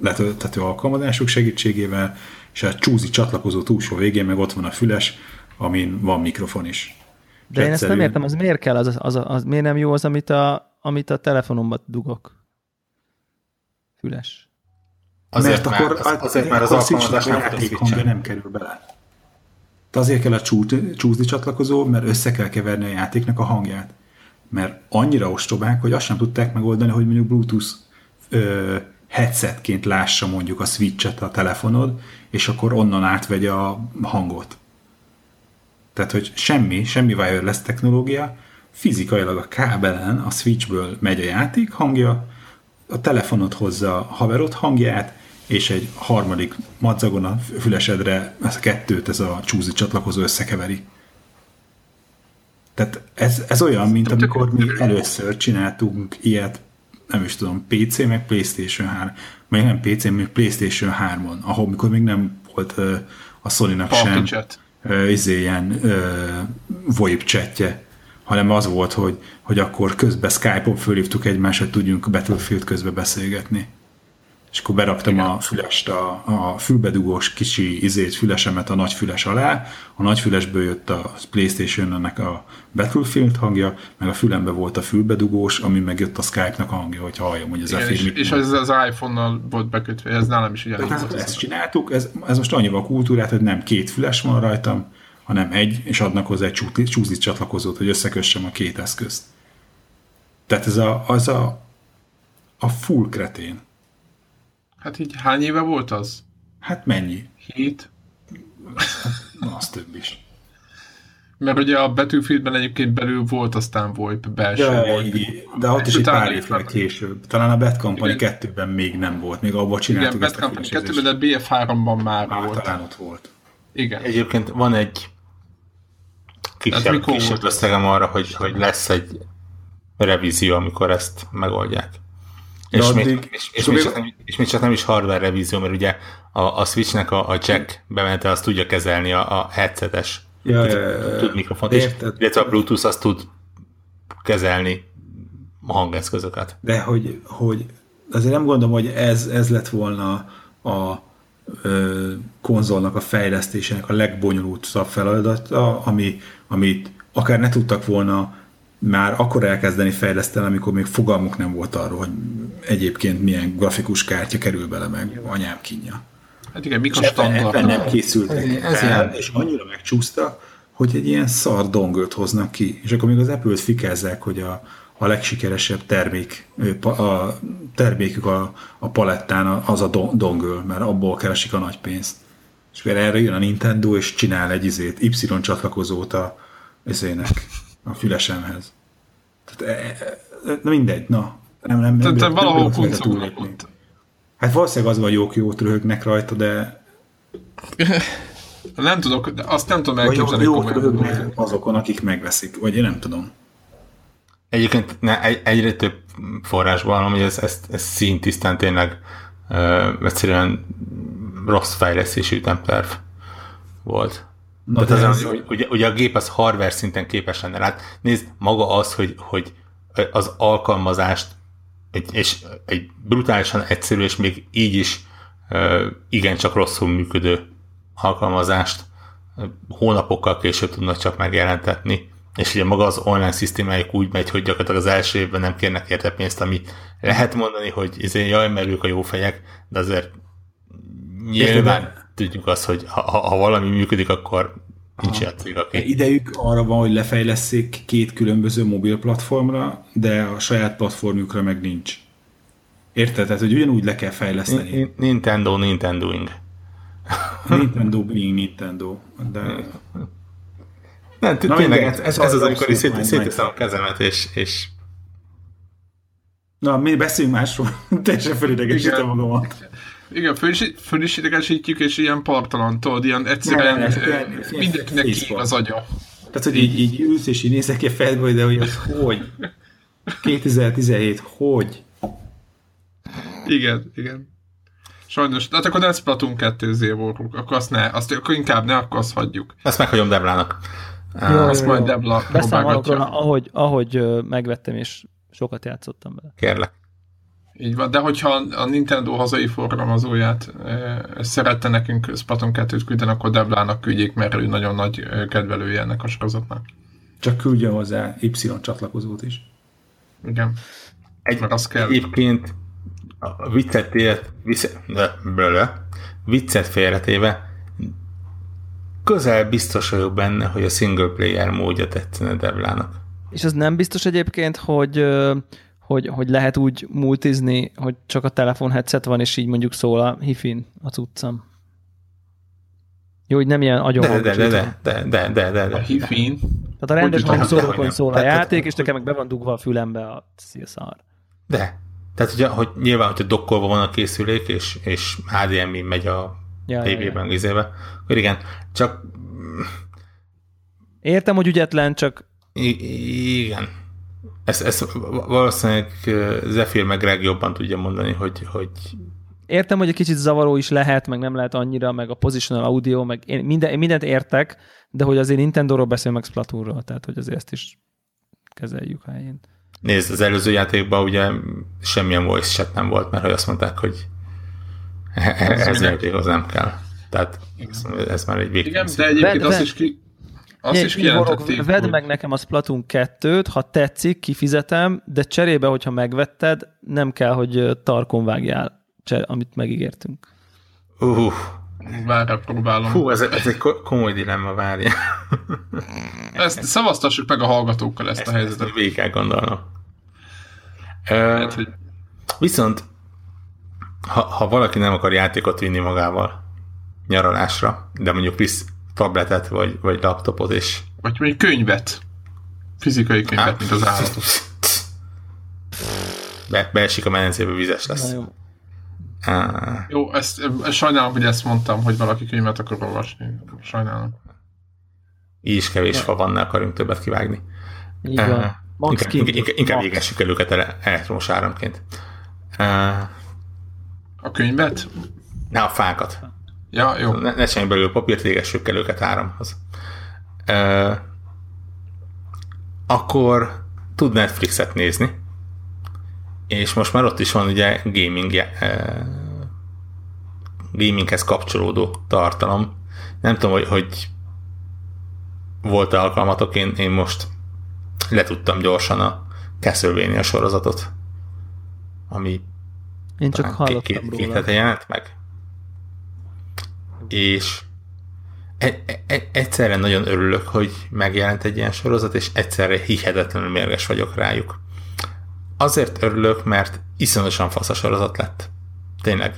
letölthető alkalmazások segítségével, és a csúzi csatlakozó túlsó végén meg ott van a füles, amin van mikrofon is. De én ezt nem értem, az miért kell, az, az, az, az miért nem jó az, amit a, amit a telefonomban dugok? Füles. Azért, mert akkor az, azért, mert az alkalmazás nem hangja nem kerül bele. De azért kell a csúszni csatlakozó, mert össze kell keverni a játéknak a hangját. Mert annyira ostobák, hogy azt sem tudták megoldani, hogy mondjuk Bluetooth ö, headsetként lássa mondjuk a switchet a telefonod, és akkor onnan átvegye a hangot. Tehát, hogy semmi, semmi wireless technológia, fizikailag a kábelen, a switchből megy a játék hangja, a telefonod hozza a haverod hangját, és egy harmadik madzagon a fülesedre ezt a kettőt, ez a csúzi csatlakozó összekeveri. Tehát ez, ez olyan, mint amikor mi először csináltunk ilyet, nem is tudom, PC meg Playstation 3, meg nem PC, meg Playstation 3-on, ahol mikor még nem volt a Sony-nak sem izé, ilyen VoIP chatje, hanem az volt, hogy, hogy akkor közben Skype-on fölhívtuk egymást, hogy tudjunk Battlefield közben beszélgetni és akkor beraktam Igen. a fülest, a, a fülbedugós kicsi izét, fülesemet a nagy füles alá, a nagy fülesből jött a Playstation-nek a Battlefield hangja, meg a fülembe volt a fülbedugós, ami meg jött a Skype-nak a hangja, hogy halljam, hogy az Igen, és, és ez az iPhone-nal volt bekötve, ez nálam is ugyanígy volt. Ezt csináltuk, ez, ez most annyival a kultúrát, hogy nem két füles van rajtam, hanem egy, és adnak hozzá egy csúzi csatlakozót, hogy összekössem a két eszközt. Tehát ez a, az a, a full kretén. Hát így hány éve volt az? Hát mennyi? Hét? Na, az több is. Mert ugye a Battlefieldben egyébként belül volt aztán VoIP, belső ja, VoIP. De ott is egy pár évvel később. Talán a Bad Company 2-ben még nem volt, még abban csináltuk Igen, Bad Company 2-ben, de BF3-ban már, már volt. talán ott volt. Igen. Egyébként van egy kisebb, kisebb összegem arra, hogy, hogy lesz egy revízió, amikor ezt megoldják. És, addig, még, és, és, még csak nem, és még csak nem is hardware revízió, mert ugye a, a Switchnek a, a jack bemenete azt tudja kezelni a, a headsetes ja, tud, ja, ja, tud mikrofont, és illetve a Bluetooth azt tud kezelni a hangeszközöket. De hogy, hogy azért nem gondolom, hogy ez, ez lett volna a konzolnak a fejlesztésének a legbonyolultabb feladata, ami, amit akár ne tudtak volna már akkor elkezdeni fejleszteni, amikor még fogalmuk nem volt arról, hogy egyébként milyen grafikus kártya kerül bele meg anyám kínja. Hát igen, mik a nem készültek ez el, és annyira megcsúszta, hogy egy ilyen szar dongölt hoznak ki. És akkor még az Apple-t fikázzák, hogy a, a legsikeresebb termék, a termékük a, a palettán az a dongöl, mert abból keresik a nagy pénzt. És akkor erre jön a Nintendo, és csinál egy izét, Y csatlakozót a, izének, a fülesemhez. Tehát, e, e, na mindegy, na. Nem, nem, nem, nem, valahol nem Hát valószínűleg az van, jók jót röhögnek rajta, de <laughs> nem tudok, azt nem tudom elképzelni. Vagy jók röhögnek azokon, akik megveszik, vagy én nem tudom. Egyébként ne, egy, egyre több forrásban, hogy ez, ez, ez szintisztán tényleg ö, egyszerűen rossz fejlesztési ütemterv volt. Na, Tehát az, ez... hogy, ugye, ugye a gép az hardware szinten képes lenne. Hát nézd, maga az, hogy, hogy az alkalmazást egy, és egy brutálisan egyszerű, és még így is igencsak rosszul működő alkalmazást hónapokkal később tudnak csak megjelentetni, és ugye maga az online szisztémájuk úgy megy, hogy gyakorlatilag az első évben nem kérnek érte pénzt, ami lehet mondani, hogy izé, jaj, mert ők a jó fejek, de azért nyilván tudjuk azt, hogy ha, ha valami működik, akkor nincs cég, aki... Idejük arra van, hogy lefejleszék két különböző mobil platformra, de a saját platformjukra meg nincs. Érted? Tehát, hogy ugyanúgy le kell fejleszteni. Nintendo, Nintendoing. Nintendo being Nintendo. De... <laughs> Nem, tényleg, ez, ez, ez az, amikor széteszem a kezemet, és, és Na, mi beszéljünk másról. <laughs> Teljesen felidegesítem magamat. Igen, föl is, idegesítjük, és ilyen partalan, tudod, ilyen egyszerűen ne, ne, ne, mindenkinek az agya. Tehát, hogy így, így ülsz, és így nézek ki a fejedbe, de hogy az hogy? 2017, hogy? Igen, igen. Sajnos, de hát akkor nem Splatoon 2 z akkor azt ne, azt, akkor inkább ne, akkor azt hagyjuk. Ezt meghagyom Deblának. Jó, azt jó, majd Debla Beszámolok ahogy, ahogy megvettem, és sokat játszottam bele. Kérlek. Így van, de hogyha a Nintendo hazai forgalmazóját e, szerette nekünk Splatoon 2-t küldeni, akkor Deblának küldjék, mert ő nagyon nagy kedvelője ennek a sorozatnak. Csak küldje hozzá Y csatlakozót is. Igen. Egy, mert az kell. Egyébként a viccet, élet, viccet félretéve közel biztos vagyok benne, hogy a single player módja tetszene Devlának. És az nem biztos egyébként, hogy hogy, hogy lehet úgy multizni, hogy csak a telefon headset van, és így mondjuk szól a hifin a cuccam. Jó, hogy nem ilyen agyon de, de, de, de, de, de, de, de, de. A hifin? Tehát a rendes hangszórókon szól a játék, és nekem meg be van dugva a fülembe a szar. De. Tehát, ugye, hogy nyilván, hogyha dokkolva van a készülék, és, és HDMI megy a ja, tévében, ja, ja. akkor igen, csak... Értem, hogy ügyetlen, csak... I- igen. Ezt, ezt valószínűleg Zephyr meg Greg jobban tudja mondani, hogy, hogy értem, hogy egy kicsit zavaró is lehet, meg nem lehet annyira, meg a positional audio, meg én, minden, én mindent értek, de hogy azért Nintendo-ról beszél, meg Splatoonról, tehát hogy azért ezt is kezeljük helyén. Nézd, az előző játékban ugye semmilyen voice chat nem volt, mert hogy azt mondták, hogy ez játékhoz nem kell. Tehát ez már egy végtelen. Igen, de egyébként azt is ki, azt Nye, is kijelentették. Vedd meg nekem a Splatoon 2-t, ha tetszik, kifizetem, de cserébe, hogyha megvetted, nem kell, hogy tarkon vágjál amit megígértünk. Uh, Várra próbálom. Hú, ez, ez egy komoly dilemma, várja. Ezt szavaztassuk meg a hallgatókkal ezt, ezt a helyzetet. Ezt végig kell gondolnom. Hát, hogy... Viszont, ha, ha valaki nem akar játékot vinni magával nyaralásra, de mondjuk visz tabletet, vagy, vagy laptopot is. Vagy mondjuk könyvet. Fizikai könyvet, hát, mint az állatok. Be, beesik a menencébe, vizes lesz. Na jó. Uh, Jó, ezt, sajnálom, hogy ezt mondtam, hogy valaki könyvet akar olvasni. Sajnálom. Így is kevés fa van, ne akarjunk többet kivágni. Így van. Uh, Max inkább, inkább, inkább égessük el őket elektromos áramként. Uh, a könyvet? Ne, a fákat. Ja, jó. Ne, ne csináljunk belőle papírt, égessük el őket áramhoz. Uh, akkor tud Netflixet nézni, és most már ott is van ugye gaming, eh, gaminghez kapcsolódó tartalom. Nem tudom, hogy, hogy volt-e alkalmatok, én, én most letudtam gyorsan a Castlevania sorozatot, ami én csak hallottam két, két, két hete jelent meg. És e, e, e, egyszerre nagyon örülök, hogy megjelent egy ilyen sorozat, és egyszerre hihetetlenül mérges vagyok rájuk azért örülök, mert iszonyatosan fasz a sorozat lett. Tényleg.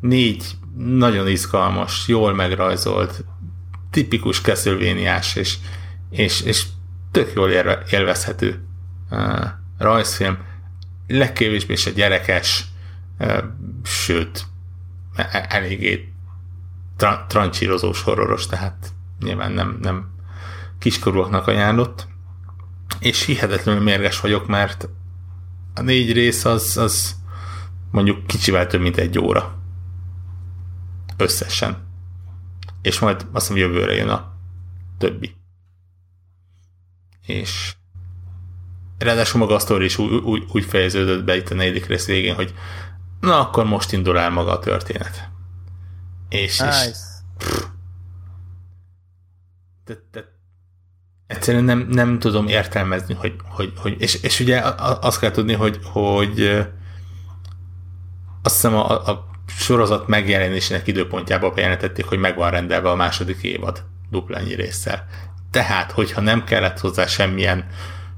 Négy nagyon izgalmas, jól megrajzolt, tipikus keszülvéniás, és, és, és tök jól élve, élvezhető uh, rajzfilm. Legkevésbé se gyerekes, sőt, e, e, eléggé tra- trancsírozós horroros, tehát nyilván nem, nem kiskorúaknak ajánlott. És hihetetlenül mérges vagyok, mert a négy rész az, az mondjuk kicsivel több, mint egy óra. Összesen. És majd azt hiszem jövőre jön a többi. És ráadásul maga a sztori is úgy, úgy, úgy fejeződött be itt a negyedik rész végén, hogy na akkor most indul el maga a történet. És, nice. és pff, de, de egyszerűen nem, nem tudom értelmezni, hogy, hogy, hogy és, és ugye azt kell tudni, hogy, hogy azt hiszem a, a sorozat megjelenésének időpontjában bejelentették, hogy meg van rendelve a második évad dupla ennyi résszel. Tehát, hogyha nem kellett hozzá semmilyen,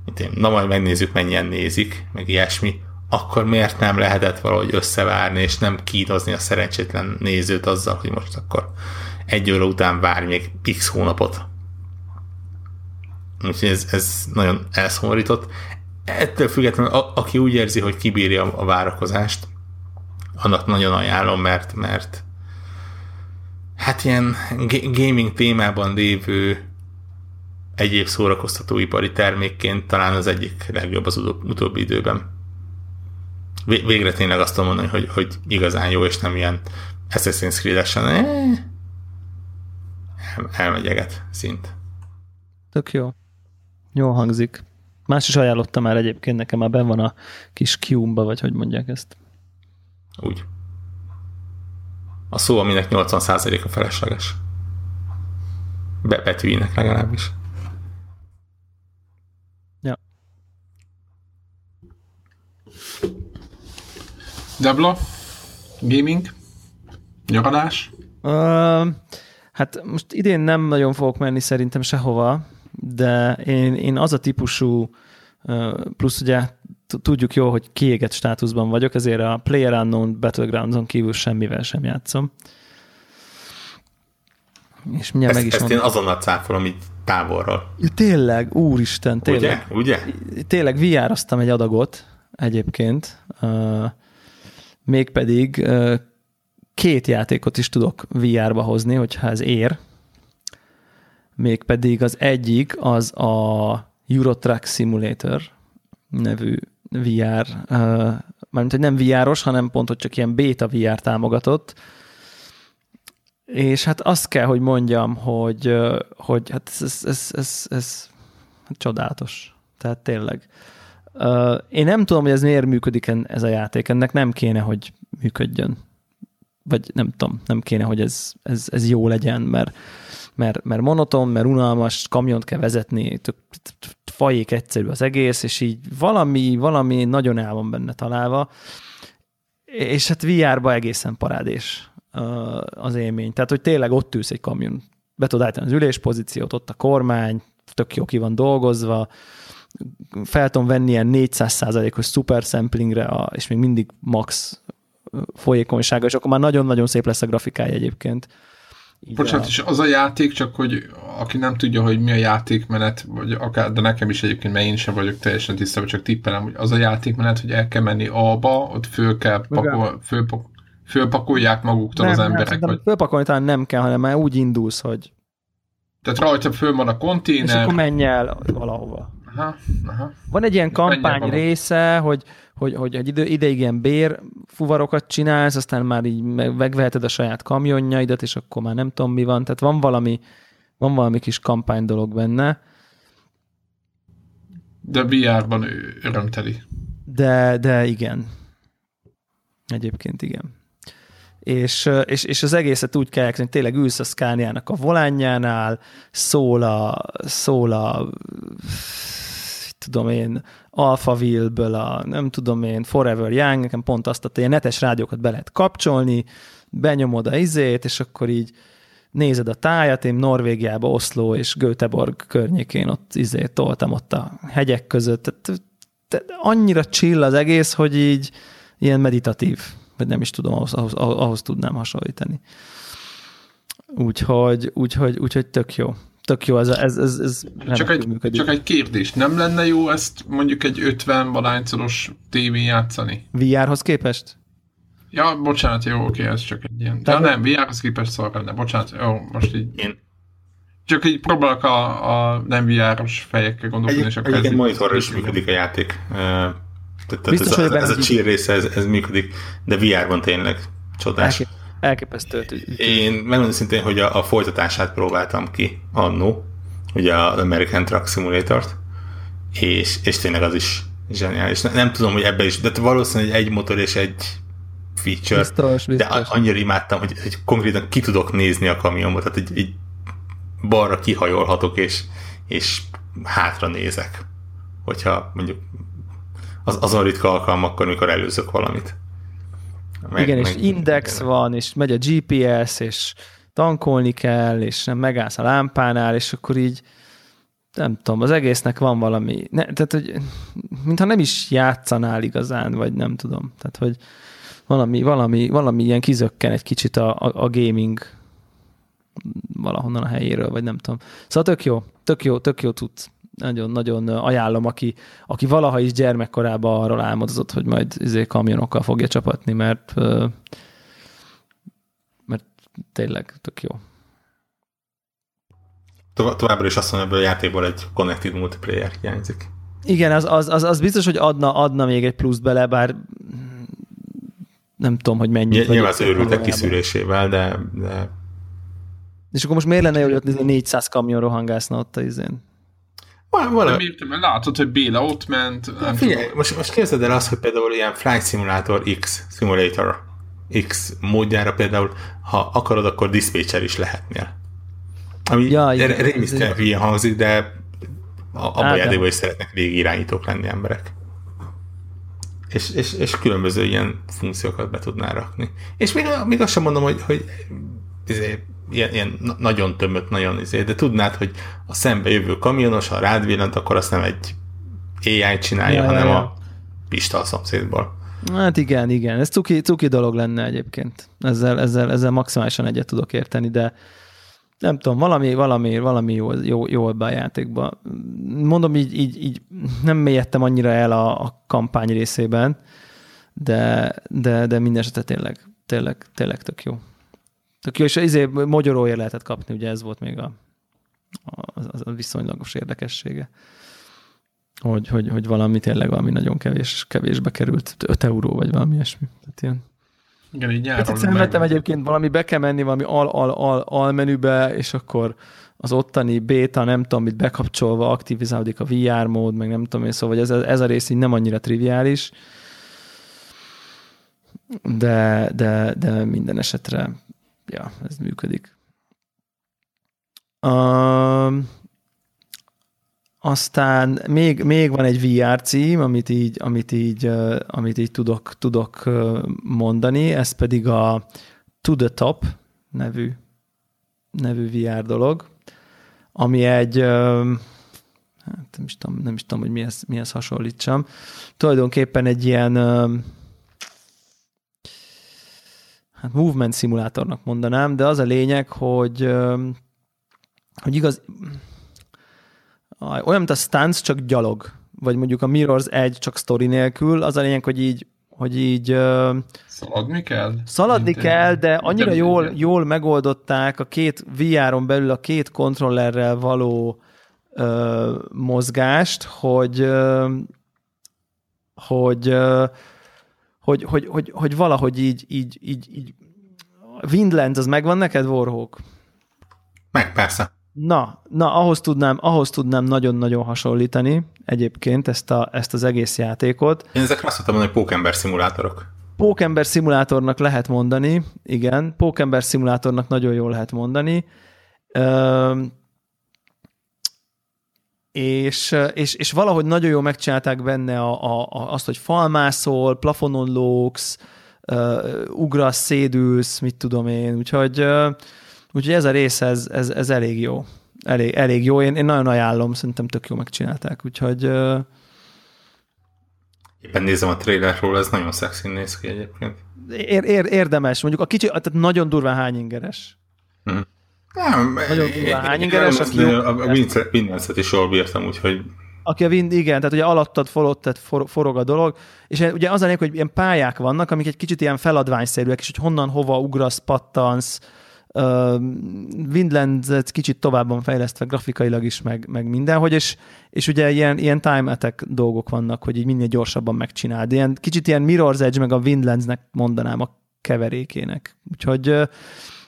mint én, na majd megnézzük, mennyien nézik, meg ilyesmi, akkor miért nem lehetett valahogy összevárni, és nem kínozni a szerencsétlen nézőt azzal, hogy most akkor egy óra után várj még x hónapot, Úgyhogy ez, ez nagyon elszomorított. Ettől függetlenül, a, aki úgy érzi, hogy kibírja a várakozást, annak nagyon ajánlom, mert, mert hát ilyen gaming témában lévő egyéb szórakoztatóipari termékként talán az egyik legjobb az utóbbi időben. Végre tényleg azt tudom mondani, hogy, hogy igazán jó, és nem ilyen Assassin's Creed-esen eh, elmegyeget szint. Tök jó. Jó hangzik. Más is ajánlotta már egyébként, nekem már ben van a kis kiumba, vagy hogy mondják ezt. Úgy. A szó, aminek 80%-a felesleges. Be betűinek legalábbis. Ja. Debla? Gaming? Nyaralás? Uh, hát most idén nem nagyon fogok menni szerintem sehova, de én, én az a típusú, plusz ugye tudjuk jó, hogy kiégett státuszban vagyok, ezért a Player Unknown Battlegrounds-on kívül semmivel sem játszom. És mindjárt ezt, meg is ezt én azonnal cáfolom így távolról. Ja, tényleg, úristen, tényleg. Ugye? Ugye? Tényleg vr egy adagot egyébként, uh, mégpedig két játékot is tudok VR-ba hozni, hogyha ez ér. Mégpedig az egyik az a Eurotrack Simulator nevű VR, mármint, hogy nem VR-os, hanem pont, hogy csak ilyen beta VR támogatott, és hát azt kell, hogy mondjam, hogy, hogy hát ez, ez, ez, ez, ez csodálatos. Tehát tényleg. Én nem tudom, hogy ez miért működik ez a játék. Ennek nem kéne, hogy működjön. Vagy nem tudom, nem kéne, hogy ez, ez, ez jó legyen, mert, mert, mert monoton, mert unalmas, kamiont kell vezetni, fajék egyszerű az egész, és így valami, valami nagyon el van benne találva, és hát VR-ba egészen parádés az élmény. Tehát, hogy tényleg ott ülsz egy kamion, be tudod állítani az üléspozíciót, ott a kormány, tök jó ki van dolgozva, fel tudom venni ilyen 400% os super samplingre, és még mindig max folyékonysága, és akkor már nagyon-nagyon szép lesz a grafikája egyébként. Így Bocsánat, a... és az a játék, csak hogy aki nem tudja, hogy mi a játékmenet, vagy akár, de nekem is egyébként, mert én sem vagyok teljesen tisztában, csak tippelem, hogy az a játékmenet, hogy el kell menni A-ba, ott föl kell pakol, föl, fölpakolják maguktól nem, az emberek? Nem, vagy... Fölpakolni talán nem kell, hanem már úgy indulsz, hogy... Tehát rajta föl van a konténer. És akkor menj el valahova. Aha, aha. Van egy ilyen kampány része, hogy, hogy, hogy egy idő, ideig ilyen bérfuvarokat csinálsz, aztán már így megveheted a saját kamionjaidat, és akkor már nem tudom mi van. Tehát van valami, van valami kis kampány dolog benne. De VR-ban örömteli. De, de igen. Egyébként igen és, és, és az egészet úgy kell hogy tényleg ülsz a Scania-nak a volánjánál, szól a, szól a tudom én, Alphaville-ből a, nem tudom én, Forever Young, nekem pont azt adta, ilyen netes rádiókat be lehet kapcsolni, benyomod a izét, és akkor így nézed a tájat, én Norvégiába, Oszló és Göteborg környékén ott izé toltam ott a hegyek között, tehát annyira chill az egész, hogy így ilyen meditatív vagy nem is tudom, ahhoz, ahhoz, ahhoz tudnám hasonlítani. Úgyhogy, úgyhogy, úgyhogy tök jó. Tök jó, ez, ez, ez, ez csak, egy, működik. csak egy kérdés, nem lenne jó ezt mondjuk egy 50 valányszoros tévén játszani? VR-hoz képest? Ja, bocsánat, jó, oké, ez csak egy ilyen. De nem, VR-hoz képest szar lenne, bocsánat, jó, most így. Én. Csak így próbálok a, a nem VR-os fejekkel gondolkodni, egy, és akkor Egyébként monitorra is működik a játék. Tehát Biztos, ez, a, ez a chill része, ez, ez működik, de VR-ban tényleg csodás. Elkép, elképesztő. Én megmondom szintén, hogy a, a folytatását próbáltam ki annó, ugye az American Truck Simulator-t, és, és tényleg az is zseniális. Nem, nem tudom, hogy ebbe is, de valószínűleg egy motor és egy feature, biztos, biztos. de annyira imádtam, hogy, hogy konkrétan ki tudok nézni a kamionba, tehát egy, egy balra kihajolhatok, és, és hátra nézek. Hogyha mondjuk az, azon ritka alkalmakkor, amikor előzök valamit. Meg, Igen, meg, és index meg, van, és megy a GPS, és tankolni kell, és nem megállsz a lámpánál, és akkor így nem tudom, az egésznek van valami, ne, tehát, hogy mintha nem is játszanál igazán, vagy nem tudom. Tehát, hogy valami, valami, valami ilyen kizökken egy kicsit a, a, a gaming valahonnan a helyéről, vagy nem tudom. Szóval tök jó, tök jó, tök jó tudsz nagyon-nagyon ajánlom, aki, aki valaha is gyermekkorában arról álmodozott, hogy majd izé kamionokkal fogja csapatni, mert mert tényleg tök jó. Továbbra is azt mondom, hogy a játékból egy connected multiplayer hiányzik. Igen, az, az, az, az biztos, hogy adna, adna még egy pluszt bele, bár nem tudom, hogy mennyi. Nyilván az őrültek kiszűrésével, de, de... És akkor most miért lenne jó, hogy ott 400 kamion rohangászna ott a izén? Val- De miért, mert látod, hogy Béla ott ment. Figyelj, most, most képzeld el azt, hogy például ilyen Flight Simulator X, Simulator X módjára például, ha akarod, akkor dispatcher is lehetnél. Ami ja, rémisztően hülye hangzik, de abban a játékban is szeretnek régi irányítók lenni emberek. És, és, és különböző ilyen funkciókat be tudnál rakni. És még, még azt sem mondom, hogy, hogy izé, ilyen, ilyen nagyon tömött, nagyon izé, de tudnád, hogy a szembe jövő kamionos, ha rád villant, akkor azt nem egy AI csinálja, ja, hanem ja, a Pista a szomszédból. Hát igen, igen. Ez cuki, cuki dolog lenne egyébként. Ezzel, ezzel, ezzel maximálisan egyet tudok érteni, de nem tudom, valami, valami, valami jó, jó, jó ebbe a játékba. Mondom, így, így, így nem mélyedtem annyira el a, a kampány részében, de, de, de minden esetre tényleg, tényleg, tényleg tök jó. Tök jó, és izé magyaróért lehetett kapni, ugye ez volt még a, a, a viszonylagos érdekessége. Hogy, hogy, hogy valami tényleg valami nagyon kevés, kevésbe került, 5 euró vagy valami ilyesmi. Tehát ilyen igen, így nyáron. Hát vettem egyébként valami, be kell menni valami al, al, al, al menübe, és akkor az ottani beta, nem tudom, mit bekapcsolva aktivizálódik a VR mód, meg nem tudom én, szóval ez, ez a rész így nem annyira triviális, de, de, de minden esetre, ja, ez működik. Um, aztán még, még van egy VR cím, amit így, amit így, amit így tudok, tudok mondani, ez pedig a To the Top nevű, nevű VR dolog, ami egy, hát nem is tudom, nem is tudom hogy mihez, mihez hasonlítsam. Tulajdonképpen egy ilyen hát movement szimulátornak mondanám, de az a lényeg, hogy, hogy igaz, olyan, mint a Stance, csak gyalog. Vagy mondjuk a Mirror's Edge csak story nélkül. Az a lényeg, hogy így hogy így... Szaladni kell? Szaladni Mint kell, de annyira de jól, jól megoldották a két VR-on belül a két kontrollerrel való uh, mozgást, hogy uh, hogy, uh, hogy, hogy, hogy, hogy valahogy így, így, így, így Windlands, az megvan neked, Warhawk? Meg, persze. Na, na ahhoz tudnám, ahhoz tudnám nagyon-nagyon hasonlítani egyébként ezt, a, ezt az egész játékot. Én ezekre azt mondtam, hogy pókember szimulátorok. Pókember szimulátornak lehet mondani, igen, pókember szimulátornak nagyon jól lehet mondani. Ö, és, és, és valahogy nagyon jól megcsinálták benne a, a, a, azt, hogy falmászol, plafonon lóksz, uh, ugrasz, szédülsz, mit tudom én, úgyhogy uh, Úgyhogy ez a rész, ez, ez, ez elég jó. Elég, elég jó. Én, én nagyon ajánlom, szerintem tök jó megcsinálták, úgyhogy... Uh... Éppen nézem a trailerről, ez nagyon szexi néz ki egyébként. Ér, ér, érdemes, mondjuk a kicsi, tehát nagyon durván hány ingeres. Nem, nagyon durván hány ingeres. A, Vincent is jól bírtam, úgyhogy aki a Wind, igen, tehát ugye alattad, folottad for, forog a dolog, és ugye az a lényeg, hogy ilyen pályák vannak, amik egy kicsit ilyen feladványszerűek, és hogy honnan, hova ugrasz, pattansz, Uh, Windlands kicsit tovább van fejlesztve grafikailag is, meg, meg mindenhogy, és, és ugye ilyen, ilyen time attack dolgok vannak, hogy így minél gyorsabban megcsináld. Ilyen, kicsit ilyen Mirror's Edge, meg a Windlandsnek mondanám a keverékének. Úgyhogy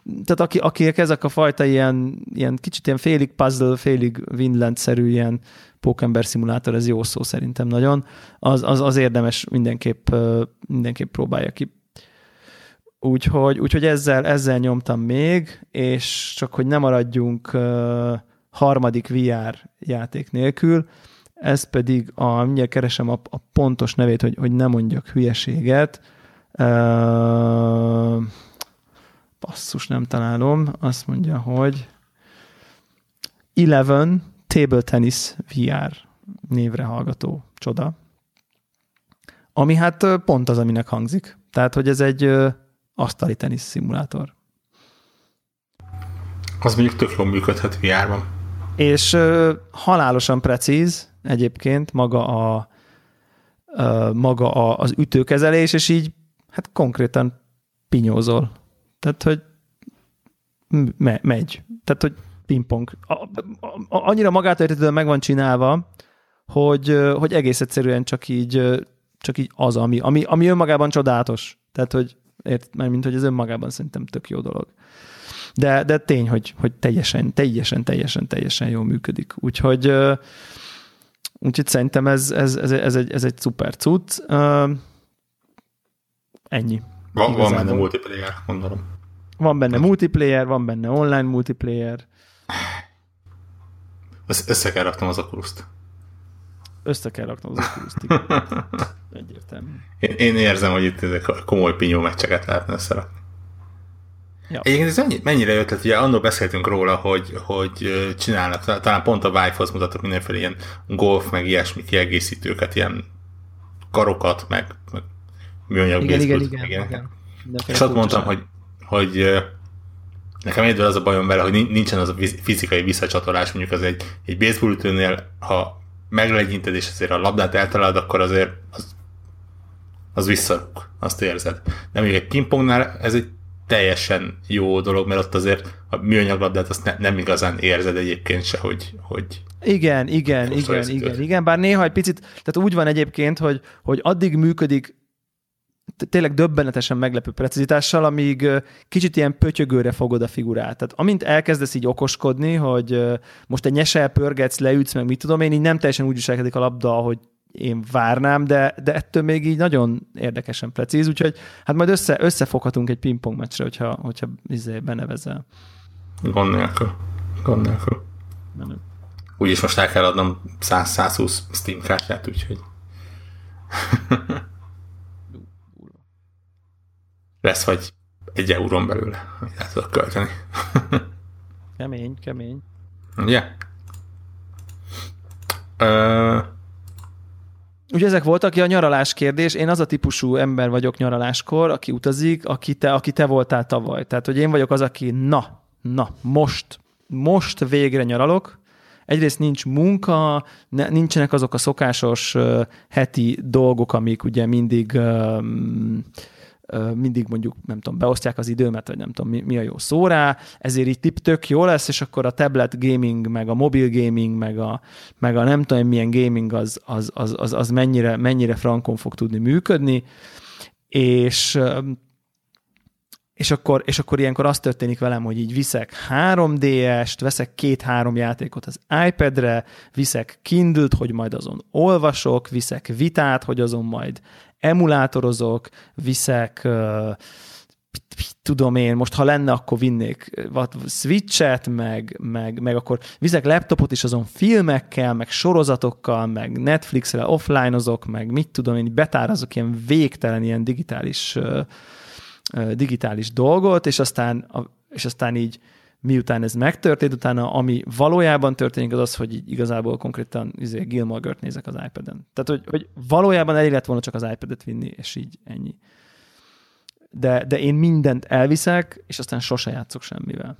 tehát aki, akinek ezek a fajta ilyen, ilyen kicsit ilyen félig puzzle, félig Windland-szerű ilyen pókember szimulátor, ez jó szó szerintem nagyon, az, az, az érdemes mindenképp, mindenképp próbálja ki. Úgyhogy, úgyhogy ezzel, ezzel nyomtam még, és csak hogy nem maradjunk uh, harmadik VR játék nélkül, ez pedig, a, mindjárt keresem a, a pontos nevét, hogy, hogy ne mondjak hülyeséget. Uh, passzus, nem találom. Azt mondja, hogy Eleven Table Tennis VR névre hallgató csoda. Ami hát pont az, aminek hangzik. Tehát, hogy ez egy asztali tenisz szimulátor. Az mondjuk tök jól működhet VR-ban. És ö, halálosan precíz egyébként maga a ö, maga a, az ütőkezelés, és így hát konkrétan pinyózol. Tehát, hogy me, megy. Tehát, hogy pingpong. A, a, annyira magától értetően meg van csinálva, hogy, hogy egész egyszerűen csak így, csak így az, ami, ami, ami önmagában csodálatos. Tehát, hogy ért, mert mint hogy ez önmagában szerintem tök jó dolog. De, de tény, hogy, hogy teljesen, teljesen, teljesen, teljesen jól működik. Úgyhogy Úgyhogy szerintem ez, ez, ez, ez, egy, ez egy szuper cucc. Ennyi. Van, van benne multiplayer, gondolom. Van benne multiplayer, van benne online multiplayer. Össze, össze kell raknom az oculus Össze kell raknom az oculus <laughs> Egyértelmű. Én, én érzem, hogy itt komoly pinyó meccseket lehetne összerakni. Ja. Egyébként ez mennyi, mennyire jött, tehát ugye annól beszéltünk róla, hogy, hogy csinálnak, talán pont a Vive-hoz mutatok mindenféle ilyen golf, meg ilyesmi kiegészítőket, ilyen karokat, meg, meg műanyag igen, igen, igen, igen, igen. És azt mondtam, hogy, hogy nekem egyedül az a bajom vele, hogy nincsen az a fizikai visszacsatolás, mondjuk az egy, egy baseballütőnél, ha meglegyinted és azért a labdát eltalálod, akkor azért az, az visszarúg, azt érzed. De még egy pingpongnál ez egy teljesen jó dolog, mert ott azért a műanyaglabdát azt ne, nem igazán érzed egyébként se, hogy, hogy igen, igen, igen, igen, igen, bár néha egy picit, tehát úgy van egyébként, hogy, hogy addig működik tényleg döbbenetesen meglepő precizitással, amíg kicsit ilyen pötyögőre fogod a figurát. Tehát amint elkezdesz így okoskodni, hogy most egy nyesel pörgetsz, leütsz, meg mit tudom én, így nem teljesen úgy viselkedik a labda, ahogy én várnám, de, de ettől még így nagyon érdekesen precíz, úgyhogy hát majd össze, összefoghatunk egy pingpong meccsre, hogyha, hogyha izé benevezel. Gond nélkül. Gond nélkül. Úgyis most el kell adnom 100-120 Steam kártyát, úgyhogy <laughs> lesz vagy egy eurón belőle, hogy el tudok költeni. kemény, kemény. Ugye? Yeah. Ugye ezek voltak a nyaralás kérdés. Én az a típusú ember vagyok nyaraláskor, aki utazik, aki te, aki te voltál tavaly. Tehát, hogy én vagyok az, aki na, na, most, most végre nyaralok. Egyrészt nincs munka, ne, nincsenek azok a szokásos uh, heti dolgok, amik ugye mindig uh, mindig mondjuk, nem tudom, beosztják az időmet, vagy nem tudom, mi, mi a jó szó rá, ezért így tip tök jó lesz, és akkor a tablet gaming, meg a mobil gaming, meg a, meg a nem tudom milyen gaming az, az, az, az, az mennyire, mennyire frankon fog tudni működni, és és akkor, és akkor ilyenkor az történik velem, hogy így viszek 3DS-t, veszek két-három játékot az iPad-re, viszek Kindle-t, hogy majd azon olvasok, viszek vitát, hogy azon majd emulátorozok, viszek tudom én, most ha lenne, akkor vinnék Switch-et, meg, meg, meg akkor vizek laptopot is azon filmekkel, meg sorozatokkal, meg Netflix-re offline-ozok, meg mit tudom én, betárazok ilyen végtelen ilyen digitális, digitális dolgot, és aztán, és aztán így miután ez megtörtént, utána ami valójában történik, az az, hogy így igazából konkrétan izé, Gilmore-t nézek az iPad-en. Tehát, hogy, hogy valójában elég lett volna csak az iPad-et vinni, és így ennyi. De, de én mindent elviszek, és aztán sose játszok semmivel.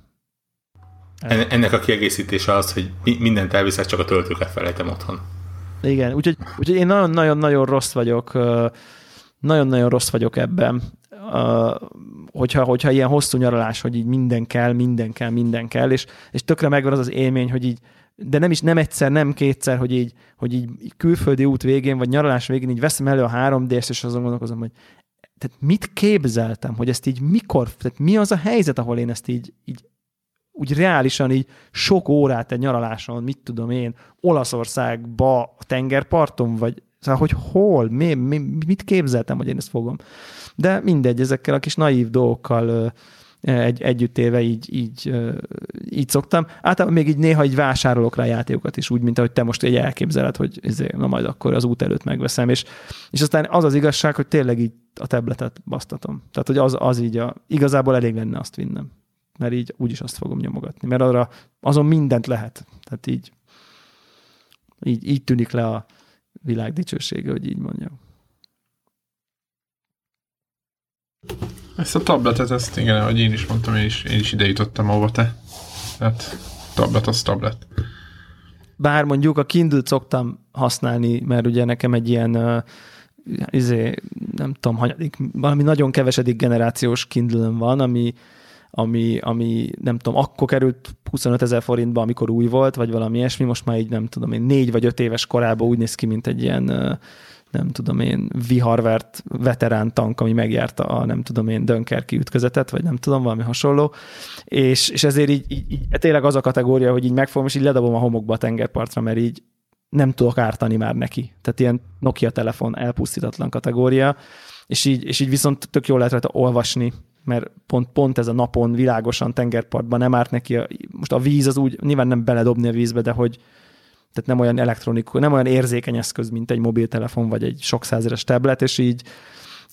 El... Ennek a kiegészítése az, hogy mindent elviszek, csak a töltőket felejtem otthon. Igen, úgyhogy, úgyhogy én nagyon-nagyon-nagyon rossz vagyok, nagyon-nagyon rossz vagyok ebben hogyha, hogyha ilyen hosszú nyaralás, hogy így minden kell, minden kell, minden kell, és, és tökre megvan az az élmény, hogy így de nem is nem egyszer, nem kétszer, hogy így, hogy így külföldi út végén, vagy nyaralás végén így veszem elő a 3 d és azon gondolkozom, hogy tehát mit képzeltem, hogy ezt így mikor, tehát mi az a helyzet, ahol én ezt így, így úgy reálisan így sok órát egy nyaraláson, mit tudom én, Olaszországba, a tengerparton, vagy szóval, hogy hol, mi, mi, mit képzeltem, hogy én ezt fogom de mindegy, ezekkel a kis naív dolgokkal egy, együtt éve így, így, így szoktam. Általában még így néha így vásárolok rá játékokat is, úgy, mint ahogy te most egy elképzeled, hogy ezért, na majd akkor az út előtt megveszem, és, és aztán az az igazság, hogy tényleg így a tabletet basztatom. Tehát, hogy az, az így a, igazából elég lenne azt vinnem, mert így úgyis azt fogom nyomogatni, mert arra azon mindent lehet. Tehát így, így, így tűnik le a világ dicsősége, hogy így mondjam. Ezt a tabletet, ezt igen, ahogy én is mondtam, én is, én is ide jutottam, ahova te. Tehát tablet az tablet. Bár mondjuk a kindle szoktam használni, mert ugye nekem egy ilyen uh, izé, nem tudom, hanyadik, valami nagyon kevesedik generációs kindle van, ami, ami, ami nem tudom, akkor került 25 ezer forintba, amikor új volt, vagy valami ilyesmi, most már így nem tudom én, négy vagy öt éves korában úgy néz ki, mint egy ilyen nem tudom én, viharvert veterán tank, ami megjárta a nem tudom én Dönkerki ütközetet, vagy nem tudom, valami hasonló, és, és ezért így, így, így tényleg az a kategória, hogy így megfogom, és így ledobom a homokba a tengerpartra, mert így nem tudok ártani már neki. Tehát ilyen Nokia telefon elpusztítatlan kategória, és így, és így viszont tök jól lehet rajta olvasni, mert pont, pont ez a napon világosan tengerpartban nem árt neki. A, most a víz az úgy, nyilván nem beledobni a vízbe, de hogy tehát nem olyan elektronikus, nem olyan érzékeny eszköz, mint egy mobiltelefon vagy egy sok százeres tablet, és így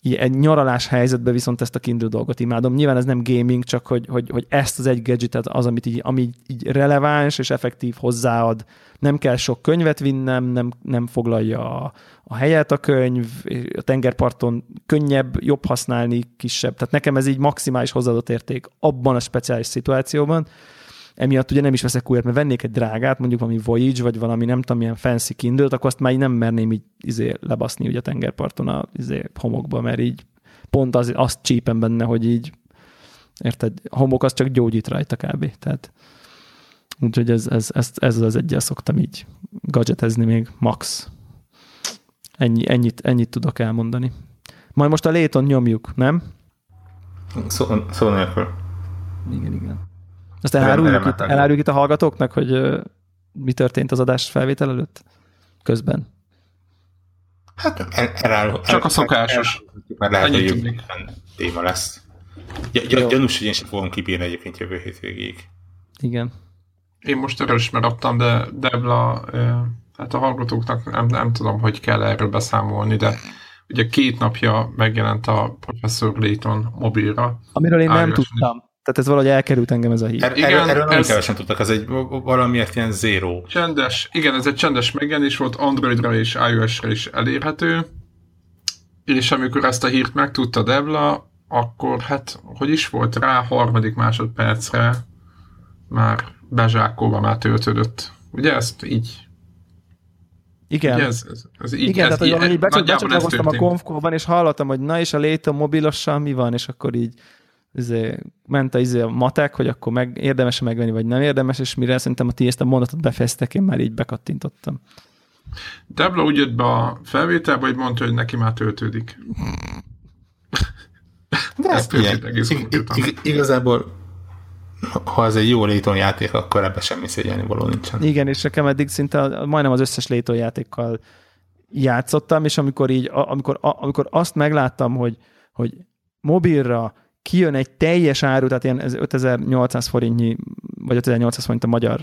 egy nyaralás helyzetben viszont ezt a Kindle dolgot imádom. Nyilván ez nem gaming, csak hogy, hogy, hogy ezt az egy gadgetet az, amit így, ami így releváns és effektív hozzáad. Nem kell sok könyvet vinnem, nem, nem foglalja a, a helyet a könyv, a tengerparton könnyebb, jobb használni, kisebb. Tehát nekem ez így maximális hozzáadott érték abban a speciális szituációban, emiatt ugye nem is veszek újat, mert vennék egy drágát, mondjuk valami Voyage, vagy valami nem tudom, milyen fancy kindle akkor azt már így nem merném így izé lebaszni ugye a tengerparton a izé homokba, mert így pont az, azt csípem benne, hogy így érted, homok az csak gyógyít rajta kb. Tehát úgyhogy ez, ez, ez, ez az egyel szoktam így gadgetezni még max. Ennyi, ennyit, ennyit tudok elmondani. Majd most a léton nyomjuk, nem? Szó, szó nélkül. Igen, igen. Azt eláruljuk, itt, eláruljuk itt a hallgatóknak, hogy uh, mi történt az adás felvétel előtt? Közben. Hát elárul, Csak a szokásos. Mert lehet, hogy jövő téma lesz. Gyanús, hogy én sem fogom kibírni egyébként jövő hétvégéig. Igen. Én most erről is megadtam, de Debla, hát a hallgatóknak nem, nem tudom, hogy kell erről beszámolni, de ugye két napja megjelent a Professor Layton mobilra. Amiről én nem tudtam. Tehát ez valahogy elkerült engem ez a hír. Er, igen, erről, erről nem ez... kevesen tudtak, ez egy valamiért ilyen zero. Csendes, igen, ez egy csendes megjelenés volt, Androidra és iOS-re is elérhető, és amikor ezt a hírt megtudta Debla, akkor hát, hogy is volt rá, harmadik másodpercre már bezsákolva már töltődött. Ugye ezt így igen. Ugye ez, ez, ez így, Igen, ez, tehát hogy becsatlakoztam a konfkóban, és hallottam, hogy na és a Léta mobilossal mi van, és akkor így izé, ment a, izé a matek, hogy akkor meg, érdemes megvenni, vagy nem érdemes, és mire szerintem a ti ezt a mondatot befejeztek, én már így bekattintottam. Debla úgy jött be a felvételbe, hogy mondta, hogy neki már töltődik. De ez ilyen, egész ig- igazából ha ez egy jó Léton játék, akkor ebbe semmi szégyelni való nincsen. Igen, és nekem eddig szinte majdnem az összes Léton játékkal játszottam, és amikor így, amikor, amikor azt megláttam, hogy, hogy mobilra kijön egy teljes áru, tehát ilyen ez 5800 forintnyi, vagy 5800 forint a magyar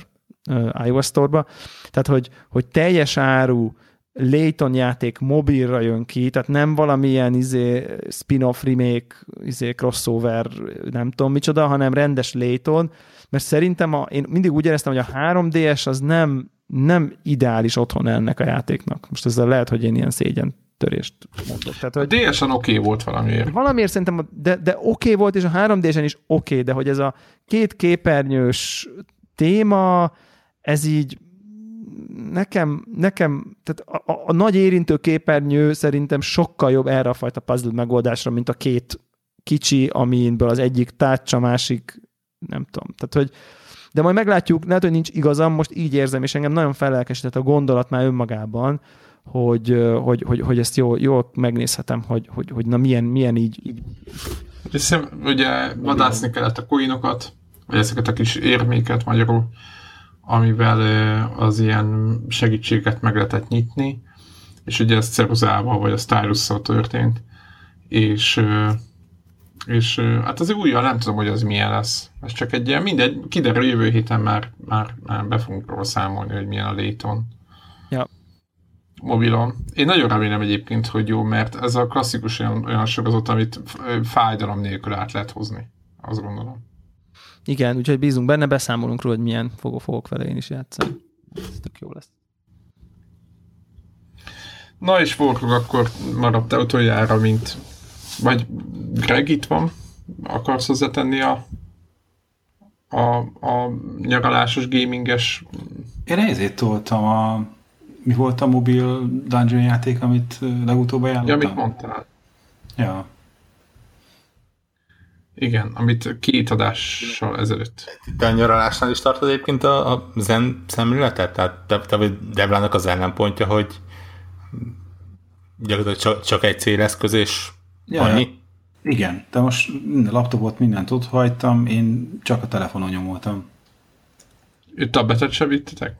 uh, iOS Store-ba, tehát hogy, hogy teljes áru Layton játék mobilra jön ki, tehát nem valamilyen izé, spin-off remake, izé, crossover, nem tudom micsoda, hanem rendes Layton, mert szerintem a, én mindig úgy éreztem, hogy a 3DS az nem, nem ideális otthon ennek a játéknak. Most ezzel lehet, hogy én ilyen szégyen törést mondok. Tehát, hogy a DS-en oké okay volt valamiért. Valamiért szerintem, de, de oké okay volt, és a 3D-sen is oké, okay, de hogy ez a két képernyős téma, ez így nekem, nekem tehát a, a, a nagy érintő képernyő szerintem sokkal jobb erre a fajta puzzle megoldásra, mint a két kicsi, aminből az egyik tácsa, másik nem tudom. Tehát, hogy de majd meglátjuk, lehet, hogy nincs igazam, most így érzem, és engem nagyon fellelkesített a gondolat már önmagában, hogy, hogy, hogy, hogy ezt jól, jól megnézhetem, hogy, hogy, hogy na milyen, milyen így, így. Hiszem, ugye vadászni kellett a coinokat, vagy ezeket a kis érméket magyarul, amivel az ilyen segítséget meg lehetett nyitni, és ugye ez ceruzával vagy a stylusszal történt, és és hát az újja nem tudom, hogy az milyen lesz. Ez csak egy ilyen, mindegy, kiderül jövő héten már, már, már be fogunk róla számolni, hogy milyen a léton. Mobilon. Én nagyon remélem egyébként, hogy jó, mert ez a klasszikus olyan, olyan sorozat, amit fájdalom nélkül át lehet hozni. Azt gondolom. Igen, úgyhogy bízunk benne, beszámolunk róla, hogy milyen fogok, fogok vele én is játszani. Ez tök jó lesz. Na és Forkog akkor maradt-e utoljára, mint vagy Greg itt van? Akarsz hozzátenni a a, a nyaralásos gaminges én ezért toltam a mi volt a mobil dungeon játék, amit legutóbb ajánlottam? Ja, amit mondtál. Ja. Igen, amit két adással ezelőtt. De a nyaralásnál is tartod egyébként a, a zen szemléletet? Tehát te, te vagy Deblának az ellenpontja, hogy gyakorlatilag csak, csak egy céleszköz és ja, annyi? Igen, de most minden laptopot, mindent ott hagytam, én csak a telefonon nyomoltam. Tabletet se vittetek?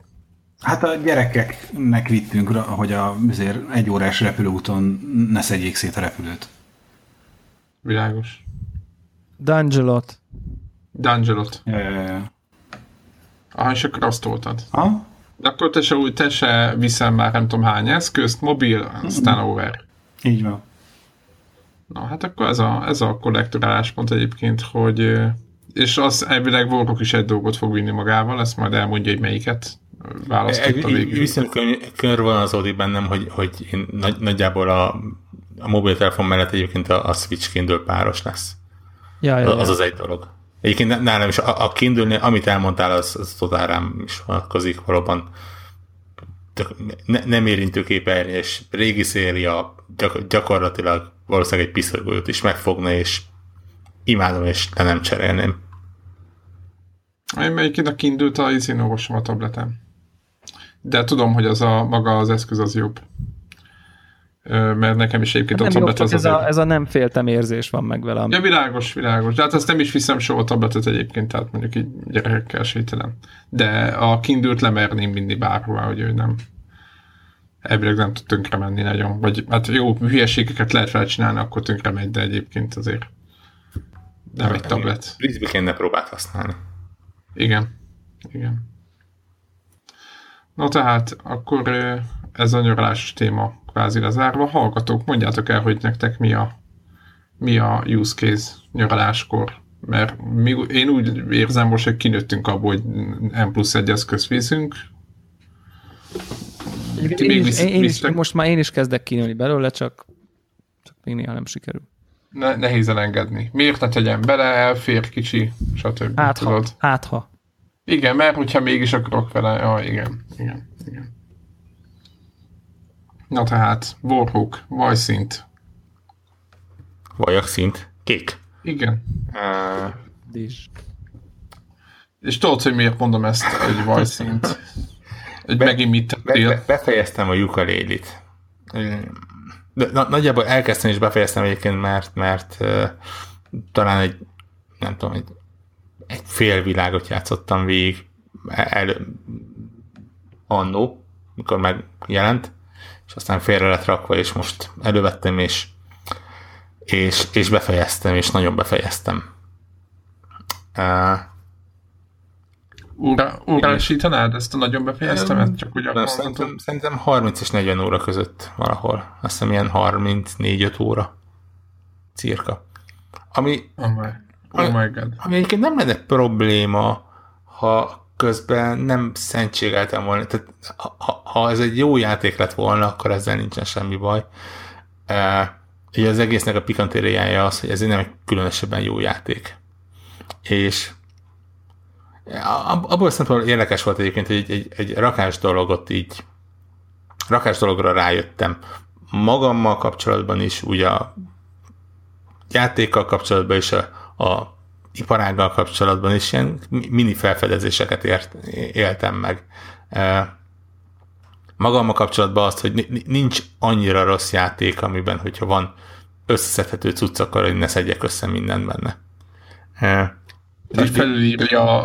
Hát a gyerekeknek vittünk, hogy a, azért egy órás repülőúton ne szedjék szét a repülőt. Világos. Dungelot. Dungelot. Ja, ja, ja. Ah, és akkor azt toltad. Ha? De akkor te se, úgy, te se viszel már nem tudom hány eszközt, mobil, aztán over. Így van. Na, hát akkor ez a, ez a kollektoráláspont egyébként, hogy és az elvileg Warrock is egy dolgot fog vinni magával, ezt majd elmondja, hogy melyiket választotta végül. Viszont kör van az bennem, hogy, hogy én nagy, nagyjából a, a mobiltelefon mellett egyébként a, a Switch Kindle páros lesz. Ja, ja, az ja. az egy dolog. Egyébként nálam is a, a kindle amit elmondtál, az, az totál rám is vonatkozik valóban. Ne, nem érintő képernyős, régi széria, gyak, gyakorlatilag valószínűleg egy piszorgót is megfogna, és imádom, és le nem cserélném. Én melyiként a Kindle-t a izén olvasom a tabletem. De tudom, hogy az a maga az eszköz az jobb. Mert nekem is egyébként hát a tablet az ez, a, ez a nem féltem érzés van meg velem. Ja, világos, világos. De hát azt nem is viszem soha a tabletet egyébként, tehát mondjuk így gyerekekkel sételen. De a Kindle-t lemerném vinni bárhová, hogy ő nem elvileg nem tud tönkre menni nagyon. Vagy hát jó, hülyeségeket lehet felcsinálni, akkor tönkre megy, de egyébként azért nem egy tablet. Frisbee kéne próbált használni. Igen. Igen. No tehát, akkor ez a nyaralásos téma kvázi lezárva. Hallgatók, mondjátok el, hogy nektek mi a, mi a use case nyaraláskor. Mert mi, én úgy érzem most, hogy kinőttünk abból, hogy M plusz egy eszköz viszünk. Én, én, is, én is, most már én is kezdek kinőni belőle, csak, csak még néha nem sikerül. Ne, nehéz elengedni. Miért ne tegyen bele, elfér, kicsi, stb. Átha. Tudod? Átha. Igen, mert hogyha mégis akarok vele, ja, igen, igen, igen. Na tehát, Warhawk, vajszint. Vajak szint. Kék. Igen. Uh, és tudod, hogy miért mondom ezt, hogy vajszint? Hogy be, megint mit tettél? Be, be, befejeztem a jukalélit. De, na, nagyjából elkezdtem és befejeztem egyébként, mert, mert uh, talán egy, nem tudom, egy, egy fél világot játszottam végig el, annó, mikor megjelent, és aztán félre lett rakva, és most elővettem, és, és, és befejeztem, és nagyon befejeztem. Uh, Óra, órásítanád ezt a nagyon befejeztem? Um, csak úgy nem, szerintem, szerintem 30 és 40 óra között valahol. Azt hiszem ilyen 34-5 óra. Cirka. Ami, oh my God. ami egyébként nem lenne probléma, ha közben nem szentségeltem volna. Tehát, ha, ha ez egy jó játék lett volna, akkor ezzel nincsen semmi baj. E, ugye az egésznek a pikantériája az, hogy ez nem egy különösebben jó játék. És abból szempontból érdekes volt egyébként, hogy egy, egy, egy rakás dologot így rakás dologra rájöttem. Magammal kapcsolatban is, ugye a játékkal kapcsolatban is a, a iparággal kapcsolatban is ilyen mini felfedezéseket ért, éltem meg. Magammal kapcsolatban azt, hogy nincs annyira rossz játék, amiben, hogyha van összeszedhető cucc, akkor én ne szedjek össze mindent benne. Tehát felülírja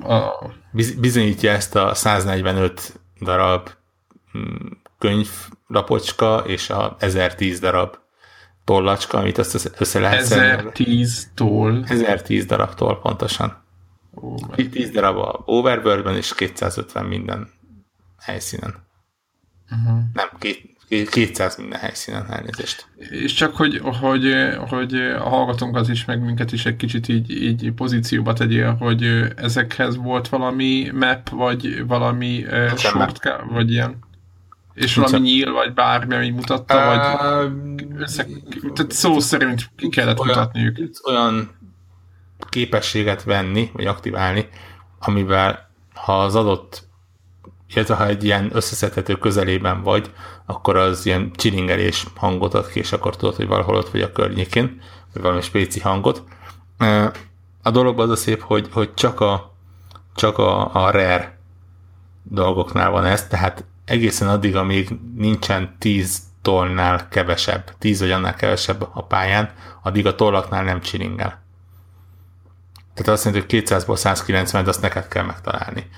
a. Bizonyítja ezt a 145 darab mm, könyvrapocska és a 1010 darab tollacska, amit össze, össze lehet 1010 toll. 1010 darab toll, pontosan. Oh, 10 darab a Overworldben, és 250 minden helyszínen. Uh-huh. Nem, két, 200 minden helyszínen elnézést. És csak, hogy, hogy, hogy a hallgatónkat is, meg minket is egy kicsit így, így pozícióba tegyél, hogy ezekhez volt valami map, vagy valami uh, shortcut, vagy ilyen és valami nyíl, vagy bármi, ami mutatta, vagy össze, tehát szó szerint ki kellett olyan, mutatniuk. Olyan képességet venni, vagy aktiválni, amivel ha az adott, illetve ha egy ilyen összeszedhető közelében vagy, akkor az ilyen csilingelés hangot ad ki, és akkor tudod, hogy valahol ott vagy a környékén, vagy valami spéci hangot. A dologban az a szép, hogy, hogy csak a, csak a, a rare dolgoknál van ez, tehát egészen addig, amíg nincsen 10 tollnál kevesebb, 10 vagy annál kevesebb a pályán, addig a tollaknál nem csilingel. Tehát azt jelenti, hogy 200-ból 190 azt neked kell megtalálni.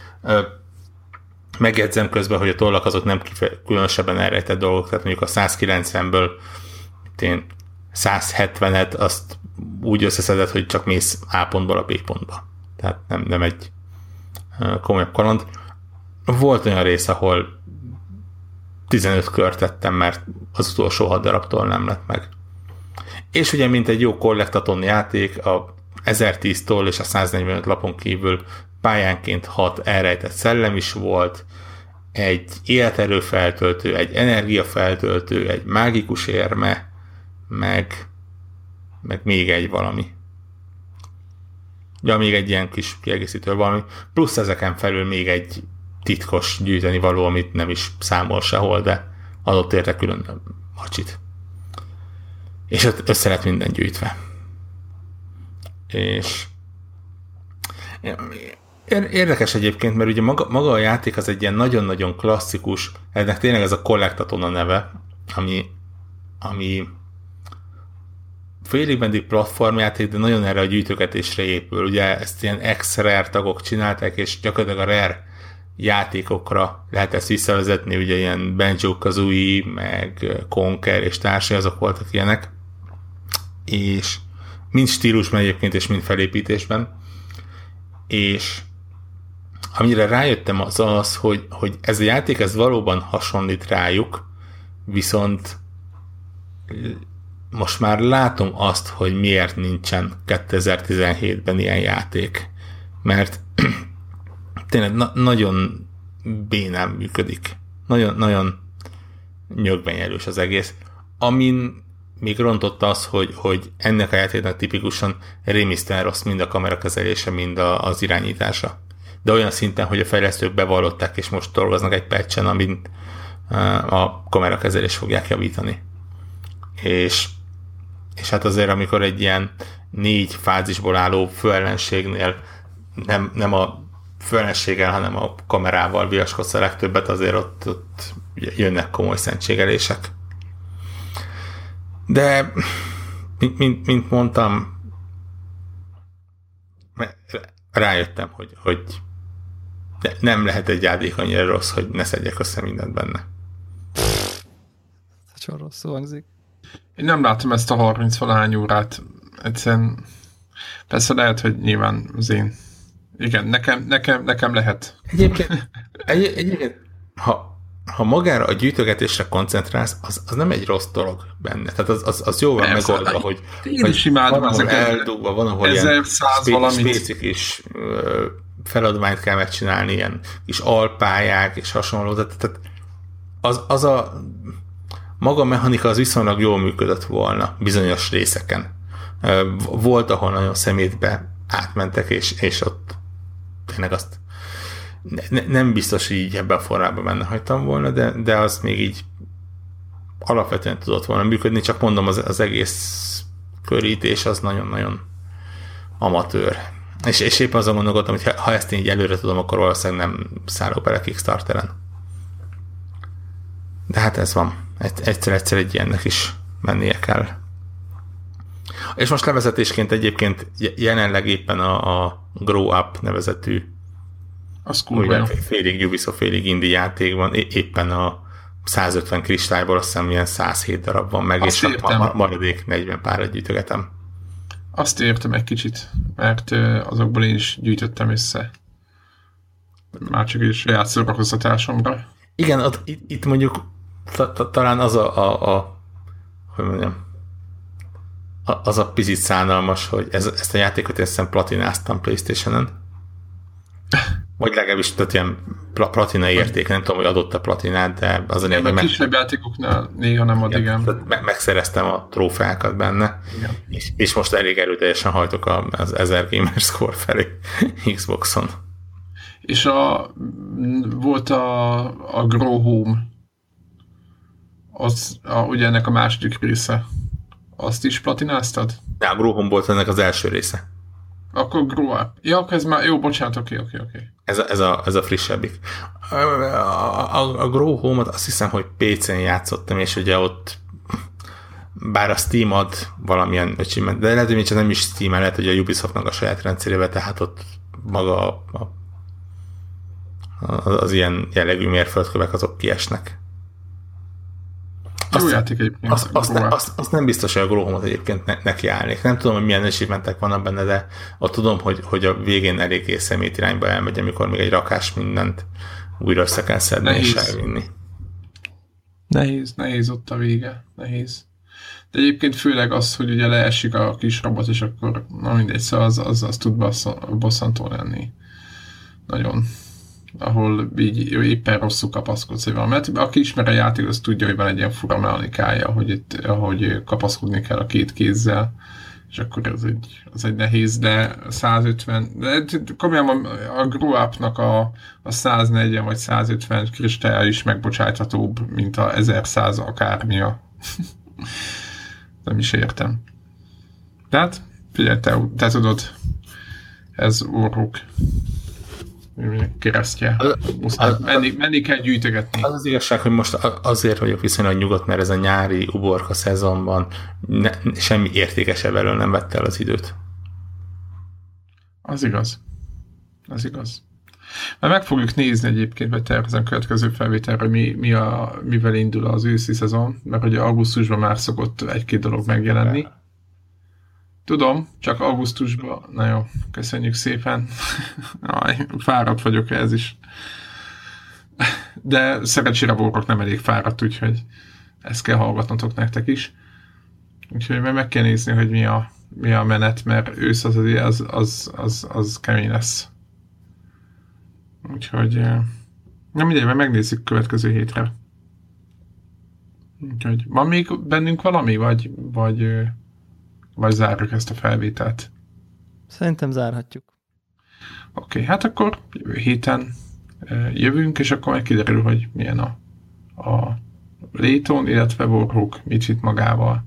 Megjegyzem közben, hogy a tollak azok nem különösebben elrejtett dolgok, tehát mondjuk a 190-ből én 170-et azt úgy összeszedett, hogy csak mész A pontból a B pontba. Tehát nem, nem egy komolyabb kaland. Volt olyan rész, ahol 15 kört tettem, mert az utolsó 6 darabtól nem lett meg. És ugye, mint egy jó kollektaton játék, a 1010-tól és a 145 lapon kívül pályánként 6 elrejtett szellem is volt, egy életerő feltöltő, egy energiafeltöltő, egy mágikus érme, meg, meg még egy valami. Ja, még egy ilyen kis kiegészítő valami. Plusz ezeken felül még egy titkos gyűjteni való, amit nem is számol sehol, de adott érte külön macsit. És ott össze lett minden gyűjtve. És Érdekes egyébként, mert ugye maga, maga a játék az egy ilyen nagyon-nagyon klasszikus, ennek tényleg ez a Collectaton a neve, ami, ami félig meddig platformjáték, de nagyon erre a gyűjtögetésre épül. Ugye ezt ilyen ex-rare tagok csinálták, és gyakorlatilag a rare játékokra lehet ezt visszavezetni, ugye ilyen Banjo Kazooie, meg Conker és társai, azok voltak ilyenek. És mind stílusban egyébként, és mind felépítésben. És amire rájöttem az az, hogy, hogy ez a játék ez valóban hasonlít rájuk, viszont most már látom azt, hogy miért nincsen 2017-ben ilyen játék. Mert tényleg na- nagyon bénám működik. Nagyon, nagyon nyögvenyelős az egész. Amin még rontott az, hogy, hogy ennek a játéknak tipikusan rémisztően rossz mind a kamerakezelése, mind a, az irányítása de olyan szinten, hogy a fejlesztők bevallották, és most dolgoznak egy patchen, amin a kamerakezelés fogják javítani. És, és hát azért, amikor egy ilyen négy fázisból álló főellenségnél nem, nem a főellenséggel, hanem a kamerával viaskodsz a legtöbbet, azért ott, ott jönnek komoly szentségelések. De, mint, mint, mint mondtam, rájöttem, hogy, hogy nem lehet egy játék annyira rossz, hogy ne szedjek össze mindent benne. Nagyon rosszul hangzik. Én nem látom ezt a 30 valahány órát. Egyszerűen persze lehet, hogy nyilván az én igen, nekem, nekem, nekem lehet. Egyébként, <laughs> egy, egyébként ha, ha magára a gyűjtögetésre koncentrálsz, az, az nem egy rossz dolog benne. Tehát az, az, az jó van megoldva, hogy, én hogy is imádom van, ahol eldugva, van, ahol ilyen spécik is feladványt kell megcsinálni, ilyen kis alpályák és hasonló. Tehát az, az a maga mechanika az viszonylag jól működött volna bizonyos részeken. Volt, ahol nagyon szemétbe átmentek, és, és ott tényleg azt ne, nem biztos, hogy így ebben a formában benne hagytam volna, de, de az még így alapvetően tudott volna működni, csak mondom, az, az egész körítés az nagyon-nagyon amatőr. És, és éppen azon gondolkodtam, hogy ha ezt én így előre tudom, akkor valószínűleg nem szállok bele Kickstarteren. De hát ez van. Egyszer-egyszer egy ilyennek is mennie kell. És most levezetésként egyébként jelenleg éppen a, a Grow Up nevezetű az kurva félig Ubisoft, félig indie játék van, éppen a 150 kristályból azt hiszem ilyen 107 darab van meg, azt és értem. a maradék 40 pár gyűjtögetem. Azt értem egy kicsit, mert azokból én is gyűjtöttem össze. Már csak egy saját szórakoztatásomra. Igen, ott, itt, itt mondjuk talán az a, a, a hogy mondjam, az a picit szánalmas, hogy ez, ezt a játékot ezt platináztam Playstation-en. Vagy legalábbis tehát ilyen platina érték, nem tudom, hogy adott a platinát, de az a lényeg, hogy... kisebb játékoknál néha nem ad, igen. igen. Me- megszereztem a trófeákat benne, és, és, most elég erőteljesen hajtok az 1000 Gamer Score felé <laughs> Xboxon. És a, volt a, a Grow Home, az a, ugye ennek a második része. Azt is platináztad? Ja, Home volt ennek az első része. Akkor grow up. Ja, akkor ez már, jó, bocsánat, oké, oké, oké. Ez a, ez, a, ez a frissebbik. A, a, a Grow Home-ot azt hiszem, hogy PC-n játszottam, és ugye ott bár a Steam ad valamilyen öcsimet, de lehet, hogy csak nem is Steam, lehet, hogy a Ubisoftnak a saját rendszerébe, tehát ott maga a, a az ilyen jellegű mérföldkövek azok kiesnek. Azt, Jó játék egyébként. Azt, azt, ne, azt, azt, nem biztos, hogy a Growhomot egyébként ne, neki állnék. Nem tudom, hogy milyen achievementek vannak benne, de ott tudom, hogy, hogy a végén eléggé szemét irányba elmegy, amikor még egy rakás mindent újra össze kell szedni nehéz. és elvinni. Nehéz, nehéz ott a vége. Nehéz. De egyébként főleg az, hogy ugye leesik a kis robot, és akkor na mindegy, szóval az, az, az tud bosszantó lenni. Nagyon ahol így éppen rosszul kapaszkodsz egy valamit. Aki ismer a játék, az tudja, hogy van egy ilyen fura mechanikája, hogy itt, ahogy kapaszkodni kell a két kézzel, és akkor ez egy, az egy nehéz, de 150, de komolyan a Grow Up-nak a, a 140 vagy 150 kristálya is megbocsáthatóbb, mint a 1100 akármia. <laughs> Nem is értem. Tehát, figyelj, te, te tudod, ez orruk keresztje. Az, menni, menni kell gyűjtögetni. Az az igazság, hogy most azért vagyok viszonylag nyugodt, mert ez a nyári uborka szezonban ne, semmi értékesebb elől nem vette el az időt. Az igaz. Az igaz. Mert meg fogjuk nézni egyébként, vagy tervezem következő felvételre, mi, mi a, mivel indul az őszi szezon, mert ugye augusztusban már szokott egy-két dolog megjelenni. Tudom, csak augusztusban. Na jó, köszönjük szépen. <laughs> Aj, fáradt vagyok ez is. De szerencsére voltak nem elég fáradt, úgyhogy ezt kell hallgatnotok nektek is. Úgyhogy meg kell nézni, hogy mi a, mi a menet, mert ősz az, az, az, az, az kemény lesz. Úgyhogy nem mindegy, mert megnézzük következő hétre. Úgyhogy van még bennünk valami, vagy, vagy vagy zárjuk ezt a felvételt? Szerintem zárhatjuk. Oké, okay, hát akkor jövő héten jövünk, és akkor meg kiderül, hogy milyen a, a Léton, illetve Warhawk mit vitt magával.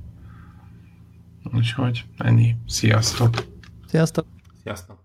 Úgyhogy ennyi. Sziasztok! Sziasztok! Sziasztok!